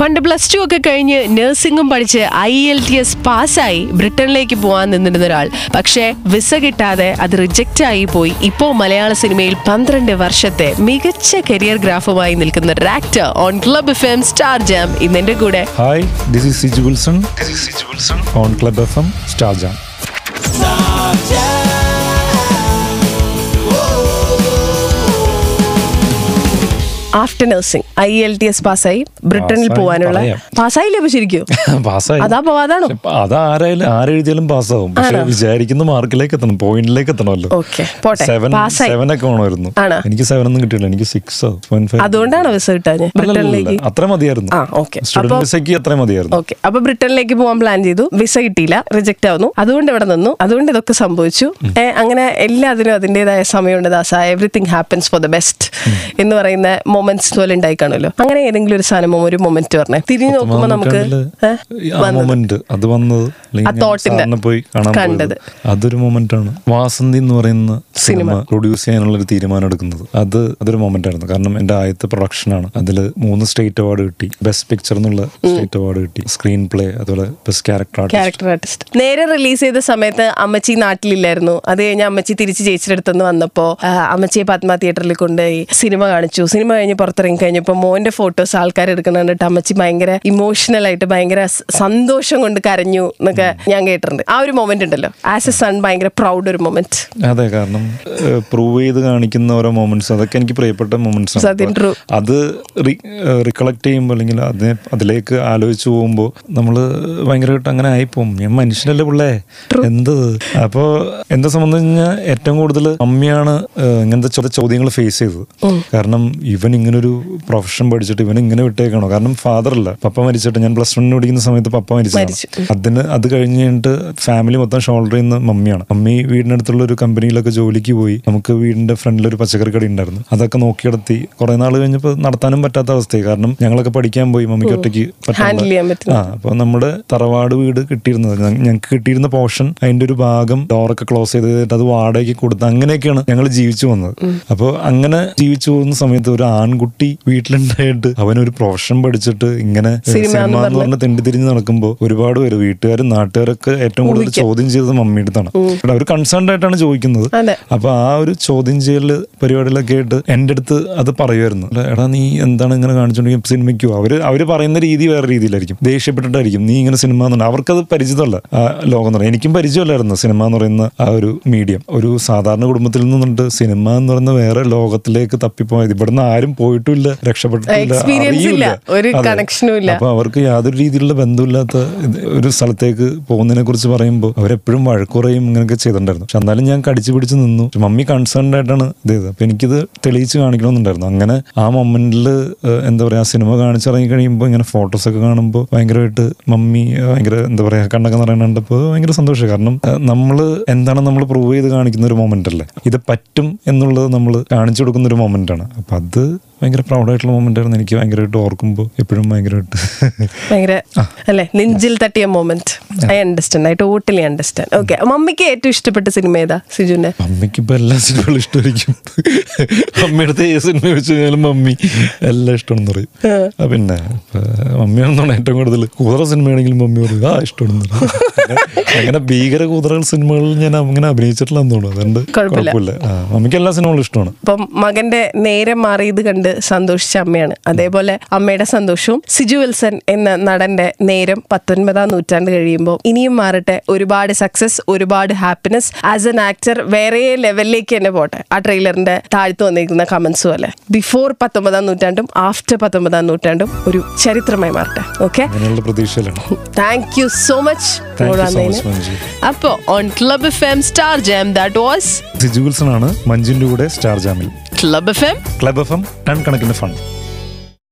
B: പണ്ട് പ്ലസ് ടു ഒക്കെ കഴിഞ്ഞ് നഴ്സിംഗും പഠിച്ച് I L T S പാസ്സായി ബ്രിട്ടനിലേക്ക് പോകാൻ നിന്നിരുന്ന ഒരാൾ. പക്ഷേ visa കിട്ടാതെ അത് റിജക്റ്റ് ആയി പോയി. ഇപ്പോൾ മലയാള സിനിമയിൽ പന്ത്രണ്ട് വർഷത്തെ മികച്ച കരിയർ ഗ്രാഫുമായി നിൽക്കുന്ന ഒരു actor on Club F M Star Jam ഇന്നെന്റെ കൂടെ.
C: Hi this is Siju Wilson on Club F M Star Jam
B: after nursing I L T S പാസ്സായി ബ്രിട്ടനിൽ പോകാനുള്ള. പാസ്സായില്ലേ അപ്പൊ ശരിക്കും?
C: പാസ്സായി.
B: അതാ പോവാതാണോ
C: അതാരായാലും ആരെഴുതിയാലും പാസ്സാവും. പക്ഷെ വിചാരിക്കുന്ന മാർക്കിലേക്ക് എത്തണം പോയിന്റിലേക്ക് എത്തണമല്ലോ.
B: ഓക്കെ പോട്ടെ.
C: സെവൻ
B: പാസ്സായി.
C: ഒക്കെ വേണമായിരുന്നു. എനിക്ക് സെവൻ ഒന്നും കിട്ടിയില്ല എനിക്ക് സിക്സ്
B: അതുകൊണ്ടാണ് വിസ കിട്ടാഞ്ഞ് ബ്രിട്ടനിലേക്ക്?
C: അത്ര മതിയായിരുന്നു. സ്റ്റുഡന്റ്
B: അപ്പൊ-
C: വിസയ്ക്ക് അത്ര മതിയായിരുന്നു.
B: ഓക്കെ. അപ്പൊ ബ്രിട്ടനിലേക്ക് പോകാൻ പ്ലാൻ ചെയ്തു. വിസ കിട്ടിയില്ല റിജക്ട് ആവുന്നു. അതുകൊണ്ട് ഇവിടെ നിന്നു. അതുകൊണ്ട് ഇതൊക്കെ സംഭവിച്ചു. അങ്ങനെ എല്ലാത്തിനും അതിന്റെതായ സമയമുണ്ട് Dasa. Everything happens for the best എന്ന് പറയുന്ന മൊമെന്റ്സ് പോലെ ഉണ്ടായി കാണുമല്ലോ അങ്ങനെ ഏതെങ്കിലും ഒരു സാധനം ഒരു മൊമെന്റ് പറഞ്ഞേ. തിരിഞ്ഞു നോക്കുമ്പോ നമുക്ക്.
C: അത് വന്നത്. പോയി
B: കണ്ടത്.
C: അതൊരു മൊമെന്റ് ആണ്. വാസന്തി എന്ന് പറയുന്ന സിനിമ. പ്രൊഡ്യൂസ് ചെയ്യാനുള്ള ഒരു തീരുമാനം എടുക്കുന്നത്. അത് അതൊരു മൊമെന്റ് ആയിരുന്നു. കാരണം എന്റെ ആദ്യത്തെ പ്രൊഡക്ഷൻ ആണ്. അതിൽ മൂന്ന് സ്റ്റേറ്റ് അവാർഡ് കിട്ടി. ബെസ്റ്റ് പിക്ചർ എന്നുള്ള സ്റ്റേറ്റ് അവാർഡ് കിട്ടി. സ്ക്രീൻ പ്ലേ അതുപോലെ best character artist
B: character artist നേരെ റിലീസ് ചെയ്ത സമയത്ത് അമ്മച്ചി നാട്ടിലില്ലായിരുന്നു. അത് കഴിഞ്ഞ് അമ്മച്ചി തിരിച്ച് ചേച്ചിയുടെ അടുത്തുനിന്ന് വന്നപ്പോ അമ്മച്ചിയെ പത്മ തിയേറ്ററിൽ കൊണ്ടുപോയി സിനിമ കാണിച്ചു. സിനിമ കഴിഞ്ഞ് പുറത്തിറങ്ങി കഴിഞ്ഞപ്പോൾ മോന്റെ ഫോട്ടോസ് ആൾക്കാർ എടുക്കുന്നത് കണ്ടിട്ട് അമ്മച്ചി ഭയങ്കര ഇമോഷണൽ ആയിട്ട് ഭയങ്കര സന്തോഷം കൊണ്ട് കരഞ്ഞു എന്നൊക്കെ ഞാൻ കേട്ടിട്ടുണ്ട്. ആ ഒരു മൊമെന്റ് ഉണ്ടല്ലോ. ആസ് എ സൺ ഭയങ്കര പ്രൗഡ് ഒരു മൊമെന്റ്
C: അതെ കാരണം പ്രൂവ് ചെയ്ത് കാണിക്കുന്ന ഓരോ മൊമെന്റ്സ് അതൊക്കെ എനിക്ക് പ്രിയപ്പെട്ട മൊമെന്റ്സ്
B: true.
C: അത് റിക്കളക്ട് ചെയ്യുമ്പോൾ അല്ലെങ്കിൽ അതിനെ അതിലേക്ക് ആലോചിച്ച് പോകുമ്പോൾ നമ്മൾ ഭയങ്കരമായിട്ട് അങ്ങനെ ആയിപ്പോവും. ഞാൻ മനുഷ്യനല്ലേ പിള്ളേ? എന്ത്? അപ്പോൾ എന്താ സംബന്ധിച്ച് കഴിഞ്ഞാൽ ഏറ്റവും കൂടുതൽ അമ്മയാണ് ഇങ്ങനത്തെ ചില ചോദ്യങ്ങൾ ഫേസ് ചെയ്തത്. കാരണം ഇവൻ ഇങ്ങനൊരു പ്രൊഫഷൻ പഠിച്ചിട്ട് ഇവൻ ഇങ്ങനെ വിട്ടേക്കണോ? കാരണം ഫാദർ അല്ല. പപ്പ മരിച്ചിട്ട് ഞാൻ പ്ലസ് വണ്ണിന് പഠിക്കുന്ന സമയത്ത് പപ്പ
B: മരിച്ചു.
C: അതിന് അത് കഴിഞ്ഞ് കഴിഞ്ഞിട്ട് ഫാമിലി മൊത്തം ഷോൾഡർ ചെയ്യുന്ന മമ്മിയാണ്. മമ്മി വീടിനടുത്തുള്ള ഒരു കമ്പനിയിലൊക്കെ ജോലിക്ക് പോയി. നമുക്ക് വീടിന്റെ ഫ്രണ്ടിൽ ഒരു പച്ചക്കറി കട ഉണ്ടായിരുന്നു. അതൊക്കെ നോക്കി നടത്തി കുറെ നാൾ കഴിഞ്ഞപ്പോൾ നടത്താനും പറ്റാത്ത അവസ്ഥയായി. കാരണം ഞങ്ങളൊക്കെ പഠിക്കാൻ പോയി മമ്മിക്ക് ഒറ്റയ്ക്ക് ആ അപ്പൊ നമ്മുടെ തറവാട് വീട് കിട്ടിയിരുന്നത്. ഞങ്ങൾക്ക് കിട്ടിയിരുന്ന പോർഷൻ അതിന്റെ ഒരു ഭാഗം ഡോറൊക്കെ ക്ലോസ് ചെയ്തിട്ട് അത് വാടകയ്ക്ക് കൊടുത്ത് അങ്ങനെയൊക്കെയാണ് ഞങ്ങൾ ജീവിച്ചു വന്നത്. അപ്പോൾ അങ്ങനെ ജീവിച്ചു പോകുന്ന സമയത്ത് ഒരു ആൺകുട്ടി വീട്ടിലുണ്ടായിട്ട് അവനൊരു പ്രൊഫഷൻ പഠിച്ചിട്ട് ഇങ്ങനെ
B: സിനിമ എന്ന്
C: പറഞ്ഞ തെണ്ടി തിരിഞ്ഞ് നടക്കുമ്പോൾ ഒരുപാട് പേര് വീട്ടുകാരും നാട്ടുകാരൊക്കെ ഏറ്റവും കൂടുതൽ ചോദ്യം ചെയ്തത് മമ്മിയുടെ അടുത്താണ്. അവർ കൺസേൺഡ് ആയിട്ടാണ് ചോദിക്കുന്നത്. അപ്പൊ ആ ഒരു ചോദ്യം ചെയ്യൽ പരിപാടികളൊക്കെ ആയിട്ട് എന്റെ അടുത്ത് അത് പറയുമായിരുന്നു. എടാ നീ എന്താണ് ഇങ്ങനെ കാണിച്ചോണ്ടെങ്കിൽ സിനിമയ്ക്കോ? അവർ അവർ പറയുന്ന രീതി വേറെ രീതിയിലായിരിക്കും. ദേഷ്യപ്പെട്ടിട്ടായിരിക്കും. നീ ഇങ്ങനെ സിനിമ എന്ന് അവർക്കത് പരിചിതമല്ല. ആ ലോകം എന്ന് പറയുന്നത് എനിക്കും പരിചയമല്ലായിരുന്നു സിനിമ എന്ന് പറയുന്ന ആ ഒരു മീഡിയം ഒരു സാധാരണ കുടുംബത്തിൽ നിന്നുണ്ട്. സിനിമ എന്ന് പറയുന്ന വേറെ ലോകത്തിലേക്ക് തപ്പിപ്പോയത് ഇവിടുന്ന് ആരും പോയിട്ടുമില്ല രക്ഷപ്പെട്ടിട്ടില്ല.
B: ഒരു കണക്ഷനും ഇല്ല.
C: അപ്പൊ അവർക്ക് യാതൊരു രീതിയിലുള്ള ബന്ധമില്ലാത്ത ഒരു സ്ഥലത്തേക്ക് പോകുന്നതിനെ കുറിച്ച് പറയുമ്പോൾ അവരെപ്പോഴും വഴക്കുറയും ഇങ്ങനെയൊക്കെ ചെയ്തിട്ടുണ്ടായിരുന്നു. പക്ഷെ എന്നാലും ഞാൻ കടിച്ചു പിടിച്ച് നിന്നു. മമ്മി കൺസേൺഡ് ആയിട്ടാണ് ഇത് ചെയ്തത്. അപ്പൊ എനിക്കിത് തെളിയിച്ച് കാണിക്കണമെന്നുണ്ടായിരുന്നു. അങ്ങനെ ആ മൊമെന്റിൽ എന്താ പറയാ ആ സിനിമ കാണിച്ചിറങ്ങി കഴിയുമ്പോൾ ഇങ്ങനെ ഫോട്ടോസ് ഒക്കെ കാണുമ്പോൾ ഭയങ്കരമായിട്ട് മമ്മി ഭയങ്കര എന്താ പറയാ കണ്ണൊക്കെ നിറയണപ്പോൾ ഭയങ്കര സന്തോഷം കാരണം നമ്മൾ എന്താണ് നമ്മൾ പ്രൂവ് ചെയ്ത് കാണിക്കുന്ന ഒരു മൊമെന്റ് അല്ലേ? ഇത് പറ്റും എന്നുള്ളത് നമ്മൾ കാണിച്ചു കൊടുക്കുന്ന ഒരു മൊമെന്റ് ആണ്. അപ്പൊ അത് ഭയങ്കര പ്രൗഡായിട്ടുള്ള മൊമെന്റ് ആയിരുന്നു. എനിക്ക് ഭയങ്കരമായിട്ട് ഓർക്കുമ്പോൾ എപ്പോഴും ഭയങ്കരമായിട്ട്
B: ഭയങ്കര അല്ലേ? നെഞ്ചിൽ തട്ടിയ moment I understand I totally understand okay മമ്മിക്ക് ഏറ്റവും ഇഷ്ടപ്പെട്ട സിനിമ ഏതാ സിജുന്റെ
C: മമ്മിക്ക് ഇപ്പൊ എല്ലാ സിനിമകളും ഇഷ്ടമായിരിക്കും. അമ്മയുടെ ഏത് സിനിമ വെച്ച് കഴിഞ്ഞാലും മമ്മി എല്ലാം ഇഷ്ടമാണെന്ന് പറയും. പിന്നെ മമ്മിയാണെന്നാണ് ഏറ്റവും കൂടുതൽ. കൂതറ സിനിമയാണെങ്കിലും മമ്മി പറയും ആ ഇഷ്ടമാണെന്ന് പറയും. അങ്ങനെ- ഭീകര കൂതറകൾ സിനിമകളിൽ ഞാൻ അങ്ങനെ അഭിനയിച്ചിട്ടില്ലെന്ന് തോന്നുന്നു. അതുകൊണ്ട്
B: കുഴപ്പമില്ല.
C: മമ്മിക്ക് എല്ലാ സിനിമകളും ഇഷ്ടമാണ്.
B: ഇപ്പം മകന്റെ നേരം മാറിയത് കണ്ട് സന്തോഷിച്ച അമ്മയാണ്. അതേപോലെ അമ്മയുടെ സന്തോഷവും സിജു വിൽസൺ എന്ന നടന്റെ നേരം പത്തൊൻപതാം നൂറ്റാണ്ട് കഴിയുമ്പോൾ ഇനിയും മാറട്ടെ. ഒരുപാട് സക്സസ് ഒരുപാട് ഹാപ്പിനെസ് ആസ് എൻ ആക്ടർ വേറെ ലെവലിലേക്ക് തന്നെ പോട്ടെ. ആ ട്രെയിലറിന്റെ താഴ്ത്തു വന്നിരിക്കുന്ന കമന്റ്സ് പോലെ ബിഫോർ പത്തൊമ്പതാം നൂറ്റാണ്ടും ആഫ്റ്റർ പത്തൊമ്പതാം നൂറ്റാണ്ടും ഒരു ചരിത്രമായി മാറട്ടെ. Okay thank you so much അപ്പോ on Club F M Star Jam that was
C: ആണ് മഞ്ജിന്റെ കൂടെ star ജാമിൽ
B: Club F M
C: Club F M ton കണക്കിന് ഫണ്ട്